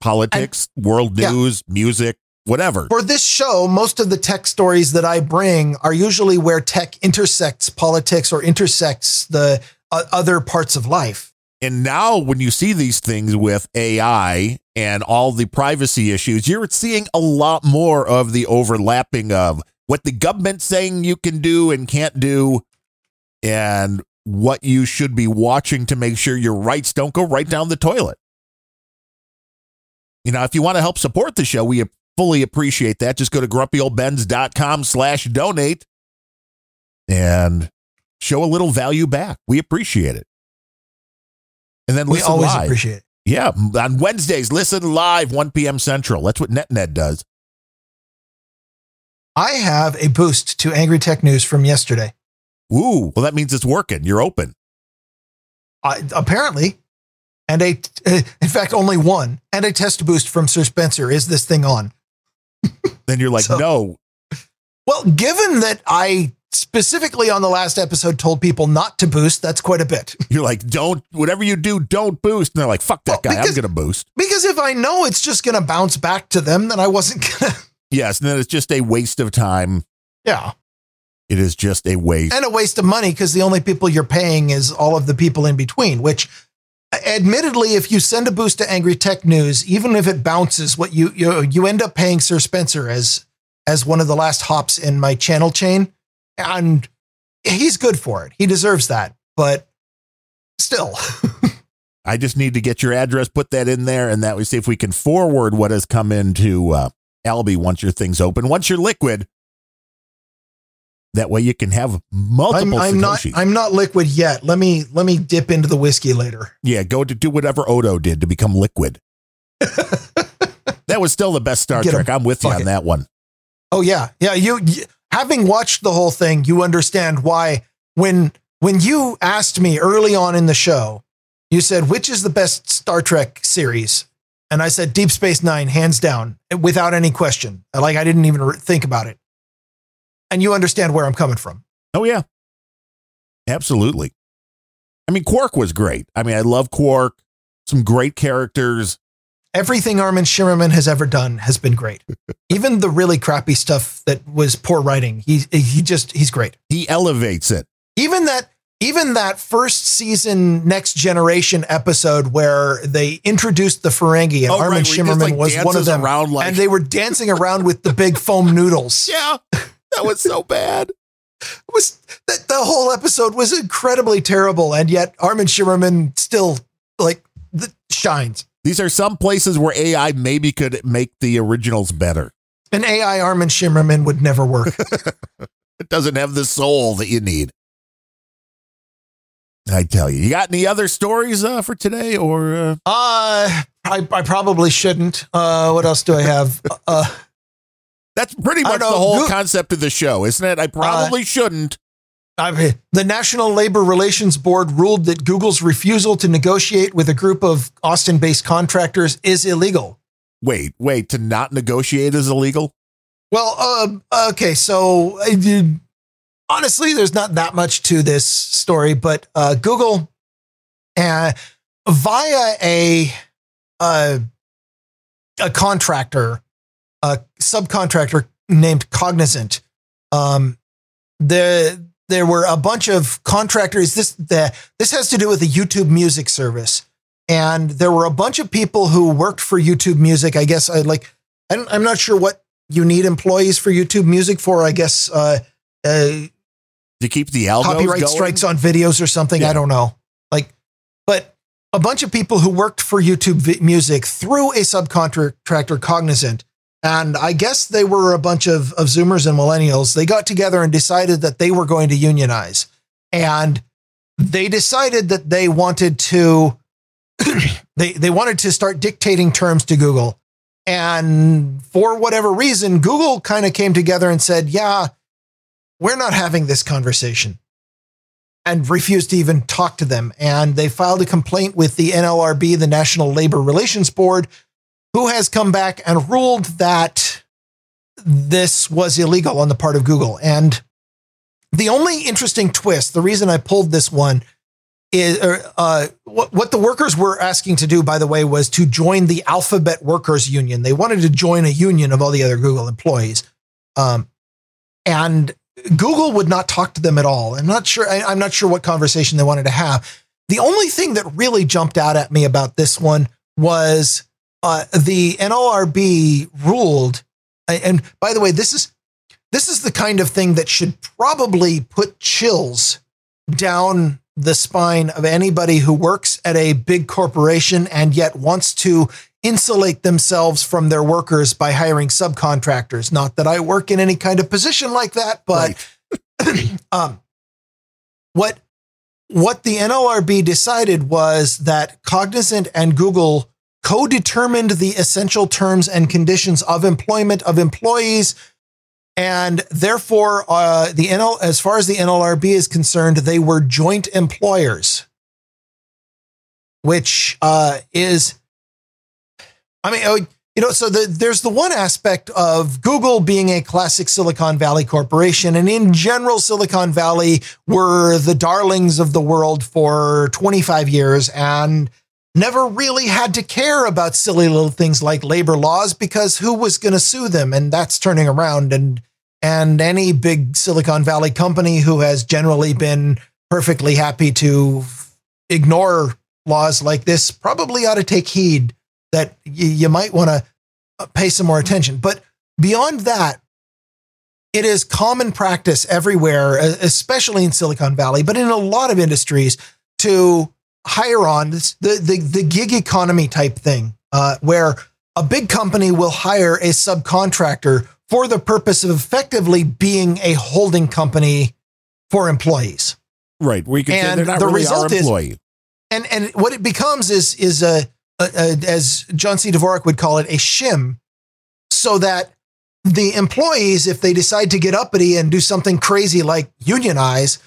B: politics, world
A: Yeah.
B: news, music, whatever.
A: For this show, most of the tech stories that I bring are usually where tech intersects politics or intersects the uh, other parts of life.
B: And now, when you see these things with AI and all the privacy issues, you're seeing a lot more of the overlapping of what the government's saying you can do and can't do, and what you should be watching to make sure your rights don't go right down the toilet. You know, if you want to help support the show, we fully appreciate that. Just go to grumpyoldbens.com slash donate and show a little value back. We appreciate it. And then
A: We
B: listen
A: always
B: live.
A: appreciate it.
B: Yeah, on Wednesdays, listen live, 1 p.m. Central. That's what NetNed does.
A: I have a boost to Angry Tech News from yesterday.
B: Ooh, well, that means it's working. You're open.
A: I, apparently, and a uh, in fact only one and a test boost from Sir Spencer. Is this thing on?
B: Then you're like,
A: So-
B: no,
A: Well, given that I specifically on the last episode told people not to boost, that's quite a bit.
B: you're like, don't, whatever you do, don't boost. And they're like, fuck that
A: Well,
B: guy. I'm going to boost.
A: Because if I know it's just going to bounce back to them, then I wasn't going to.
B: Yes. And then it's just a waste of time.
A: Yeah.
B: It is just a waste.
A: And a waste of money because the only people you're paying is all of the people in between, which admittedly, if you send a boost to Angry Tech News, even if it bounces, what you you you end up paying Sir Spencer as as one of the last hops in my channel chain. And he's good for it. He deserves that. But still.
B: I just need to get your address, put that in there, and that we see if we can forward what has come into uh, Alby once your thing's open. Once you're liquid, that way you can have
A: I'm,
B: multiple
A: I'm not I'm not liquid yet. Let me let me dip into the whiskey later.
B: yeah, go to do whatever Odo did to become liquid. that was still the best Star
A: Get.
B: Trek. I'm with you on
A: it.
B: that one.
A: Oh yeah, yeah. You, you having watched the whole thing, you understand why when when you asked me early on in the show, you said which is the best Star Trek series, and I said Deep Space Nine, hands down, without any question. Like I didn't even think about it, and you understand where I'm coming from.
B: Oh yeah, absolutely. I mean, Quark was great. I mean, I love Quark. Some great characters.
A: Everything Armin Shimerman has ever done has been great. Even the really crappy stuff that was poor writing, he he just he's great.
B: He elevates it.
A: even that even that first season next generation episode where they introduced the Ferengi and
B: Oh,
A: Armin
B: right, where he just,
A: Shimerman
B: like,
A: was one of them
B: around like-
A: and they were dancing around with the big foam noodles
B: Yeah, that was so bad.
A: it was that the whole episode was incredibly terrible and yet Armin Shimerman still like the, shines
B: These are some places where AI maybe could make the originals better.
A: an AI Armin Shimerman would never work
B: It doesn't have the soul that you need. I tell you, you got any other stories uh, for today, or uh,
A: uh I, I probably shouldn't uh what else do I have uh
B: that's pretty much the whole
A: Go-
B: concept of the show, isn't it? I probably shouldn't.
A: I the National Labor Relations Board ruled that Google's refusal to negotiate with a group of Austin based contractors is illegal.
B: Wait, wait, to not negotiate is illegal.
A: Well, uh, okay, so did, honestly, there's not that much to this story, but uh, Google, uh, via a uh, a contractor, a subcontractor named Cognizant, um, the there were a bunch of contractors. This the this has to do with the YouTube Music service, and there were a bunch of people who worked for YouTube Music. I guess I like. I don't, I'm not sure what you need employees for YouTube Music for. I guess uh, uh,
B: To keep the
A: copyright
B: going?
A: strikes on videos or something.
B: Yeah.
A: I don't know. Like, but a bunch of people who worked for YouTube Music through a subcontractor, Cognizant, and I guess they were a bunch of, of Zoomers and Millennials. They got together and decided that they were going to unionize, and they decided that they wanted to they they wanted to start dictating terms to Google. And for whatever reason, Google kind of came together and said, "Yeah, we're not having this conversation." And refused to even talk to them. And they filed a complaint with the NLRB, the National Labor Relations Board, who has come back and ruled that this was illegal on the part of Google. And the only interesting twist, the reason I pulled this one is uh, what, what the workers were asking to do, by the way, was to join the Alphabet Workers Union. They wanted to join a union of all the other Google employees. Um, and Google would not talk to them at all. I'm not sure. I, I'm not sure what conversation they wanted to have. The only thing that really jumped out at me about this one was uh, the NLRB ruled. And by the way, this is this is the kind of thing that should probably put chills down the spine of anybody who works at a big corporation and yet wants to insulate themselves from their workers by hiring subcontractors. Not that I work in any kind of position like that, but um, what what the NLRB decided was that Cognizant and Google co-determined the essential terms and conditions of employment of employees and therefore uh, the NL as far as the NLRB is concerned they were joint employers which uh, is I mean oh, you know so the, there's the one aspect of Google being a classic Silicon Valley corporation and in general Silicon Valley were the darlings of the world for 25 years and never really had to care about silly little things like labor laws because who was going to sue them and that's turning around and And any big Silicon Valley company who has generally been perfectly happy to ignore laws like this probably ought to take heed that y- you might want to uh, pay some more attention. But beyond that, it is common practice everywhere, especially in Silicon Valley, but in a lot of industries, to hire on this, the, the, the gig economy type thing, uh, where a big company will hire a subcontractor for the purpose of effectively being a holding company for employees.
B: Right. We can
A: And
B: they're not
A: the
B: really
A: result is- And and what it becomes is is a, a, a as John C. Dvorak would call it a shim, so that the employees, if they decide to get uppity and do something crazy like unionize,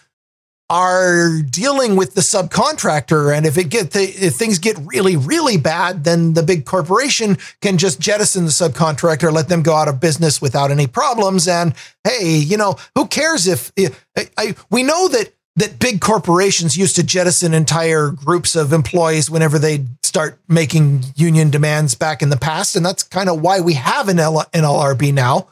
A: are dealing with the subcontractor. And if it get the, if things get really really bad, then the big corporation can just jettison the subcontractor, let them go out of business without any problems. And hey, you know who cares if eh, I, I we know that that big corporations used to jettison entire groups of employees whenever they start making union demands back in the past. And that's kind of why we have an L- NLRB now.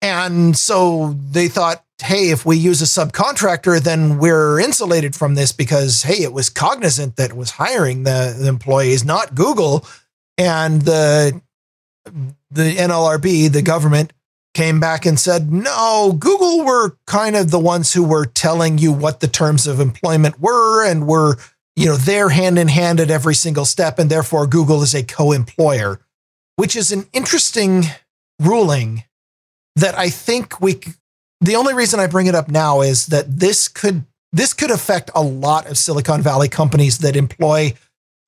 A: And so they thought, hey, if we use a subcontractor, then we're insulated from this because, hey, it was Cognizant that was hiring the, the employees, not Google. And the, the NLRB, the government, came back and said, no, Google were kind of the ones who were telling you what the terms of employment were and were, you know, there hand in hand at every single step. And therefore, Google is a co employer, which is an interesting ruling that I think we, the only reason I bring it up now is that this could, this could affect a lot of Silicon Valley companies that employ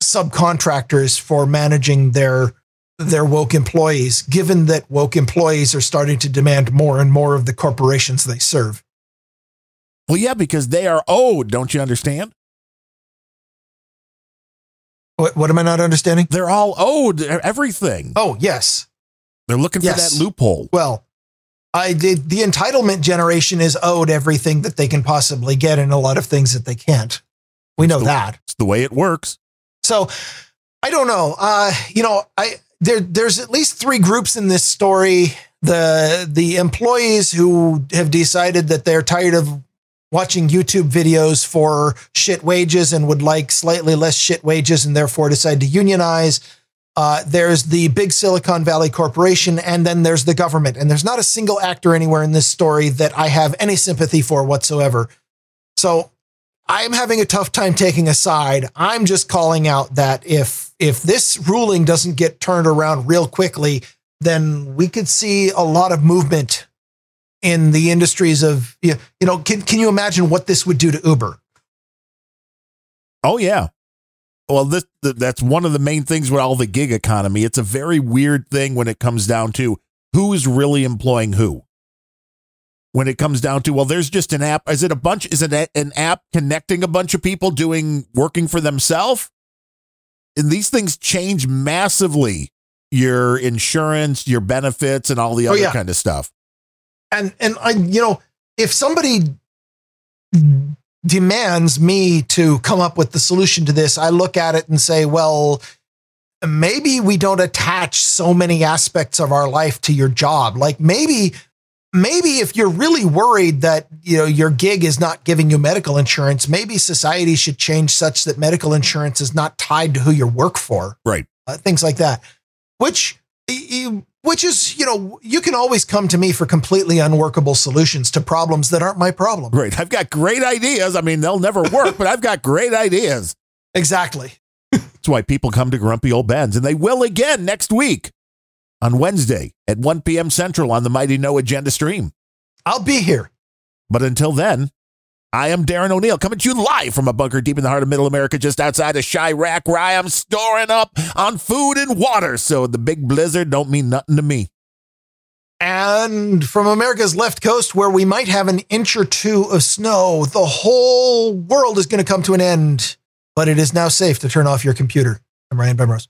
A: subcontractors for managing their their woke employees, given that woke employees are starting to demand more and more of the corporations they serve.
B: Well, yeah, because they are owed. Don't you understand?
A: What, what am I not understanding?
B: They're all owed everything.
A: Oh, yes.
B: They're looking for that loophole.
A: Well, I did. The entitlement generation is owed everything that they can possibly get and a lot of things that they can't. We know
B: the-
A: that.
B: It's the way it works.
A: So I don't know. Uh, you know, I there there's at least three groups in this story. The the employees who have decided that they're tired of watching YouTube videos for shit wages and would like slightly less shit wages and therefore decide to unionize. Uh, there's the big Silicon Valley corporation, and then there's the government. And there's not a single actor anywhere in this story that I have any sympathy for whatsoever. So I'm having a tough time taking a side. I'm just calling out that if if this ruling doesn't get turned around real quickly, then we could see a lot of movement in the industries of you know can can you imagine what this would do to Uber?
B: Oh yeah. Well, this that's one of the main things with all the gig economy. It's a very weird thing when it comes down to who's really employing who. When it comes down to well, there's just an app. Is it a bunch? Is it an app connecting a bunch of people doing working for themselves? And these things change massively. Your insurance, your benefits, and all the
A: Oh,
B: other
A: yeah.
B: kind of stuff.
A: and and I you know if somebody demands me to come up with the solution to this, I look at it and say, well, maybe we don't attach so many aspects of our life to your job. Like maybe maybe if you're really worried that you know your gig is not giving you medical insurance, maybe society should change such that medical insurance is not tied to who you work for.
B: Right.
A: Uh, things like that. Which you- which is, you know, you can always come to me for completely unworkable solutions to problems that aren't my problem.
B: Right. I've got great ideas. I mean, they'll never work, but I've got great ideas.
A: Exactly.
B: That's why people come to Grumpy Old Bens, and they will again next week on Wednesday at 1 p.m. Central on the Mighty No Agenda stream.
A: I'll be here.
B: But until then, I am Darren O'Neill coming to you live from a bunker deep in the heart of Middle America, just outside of Chirac, where I am storing up on food and water. So the big blizzard don't mean nothing to me.
A: And from America's left coast, where we might have an inch or two of snow, the whole world is going to come to an end. But it is now safe to turn off your computer. I'm Ryan Bemrose.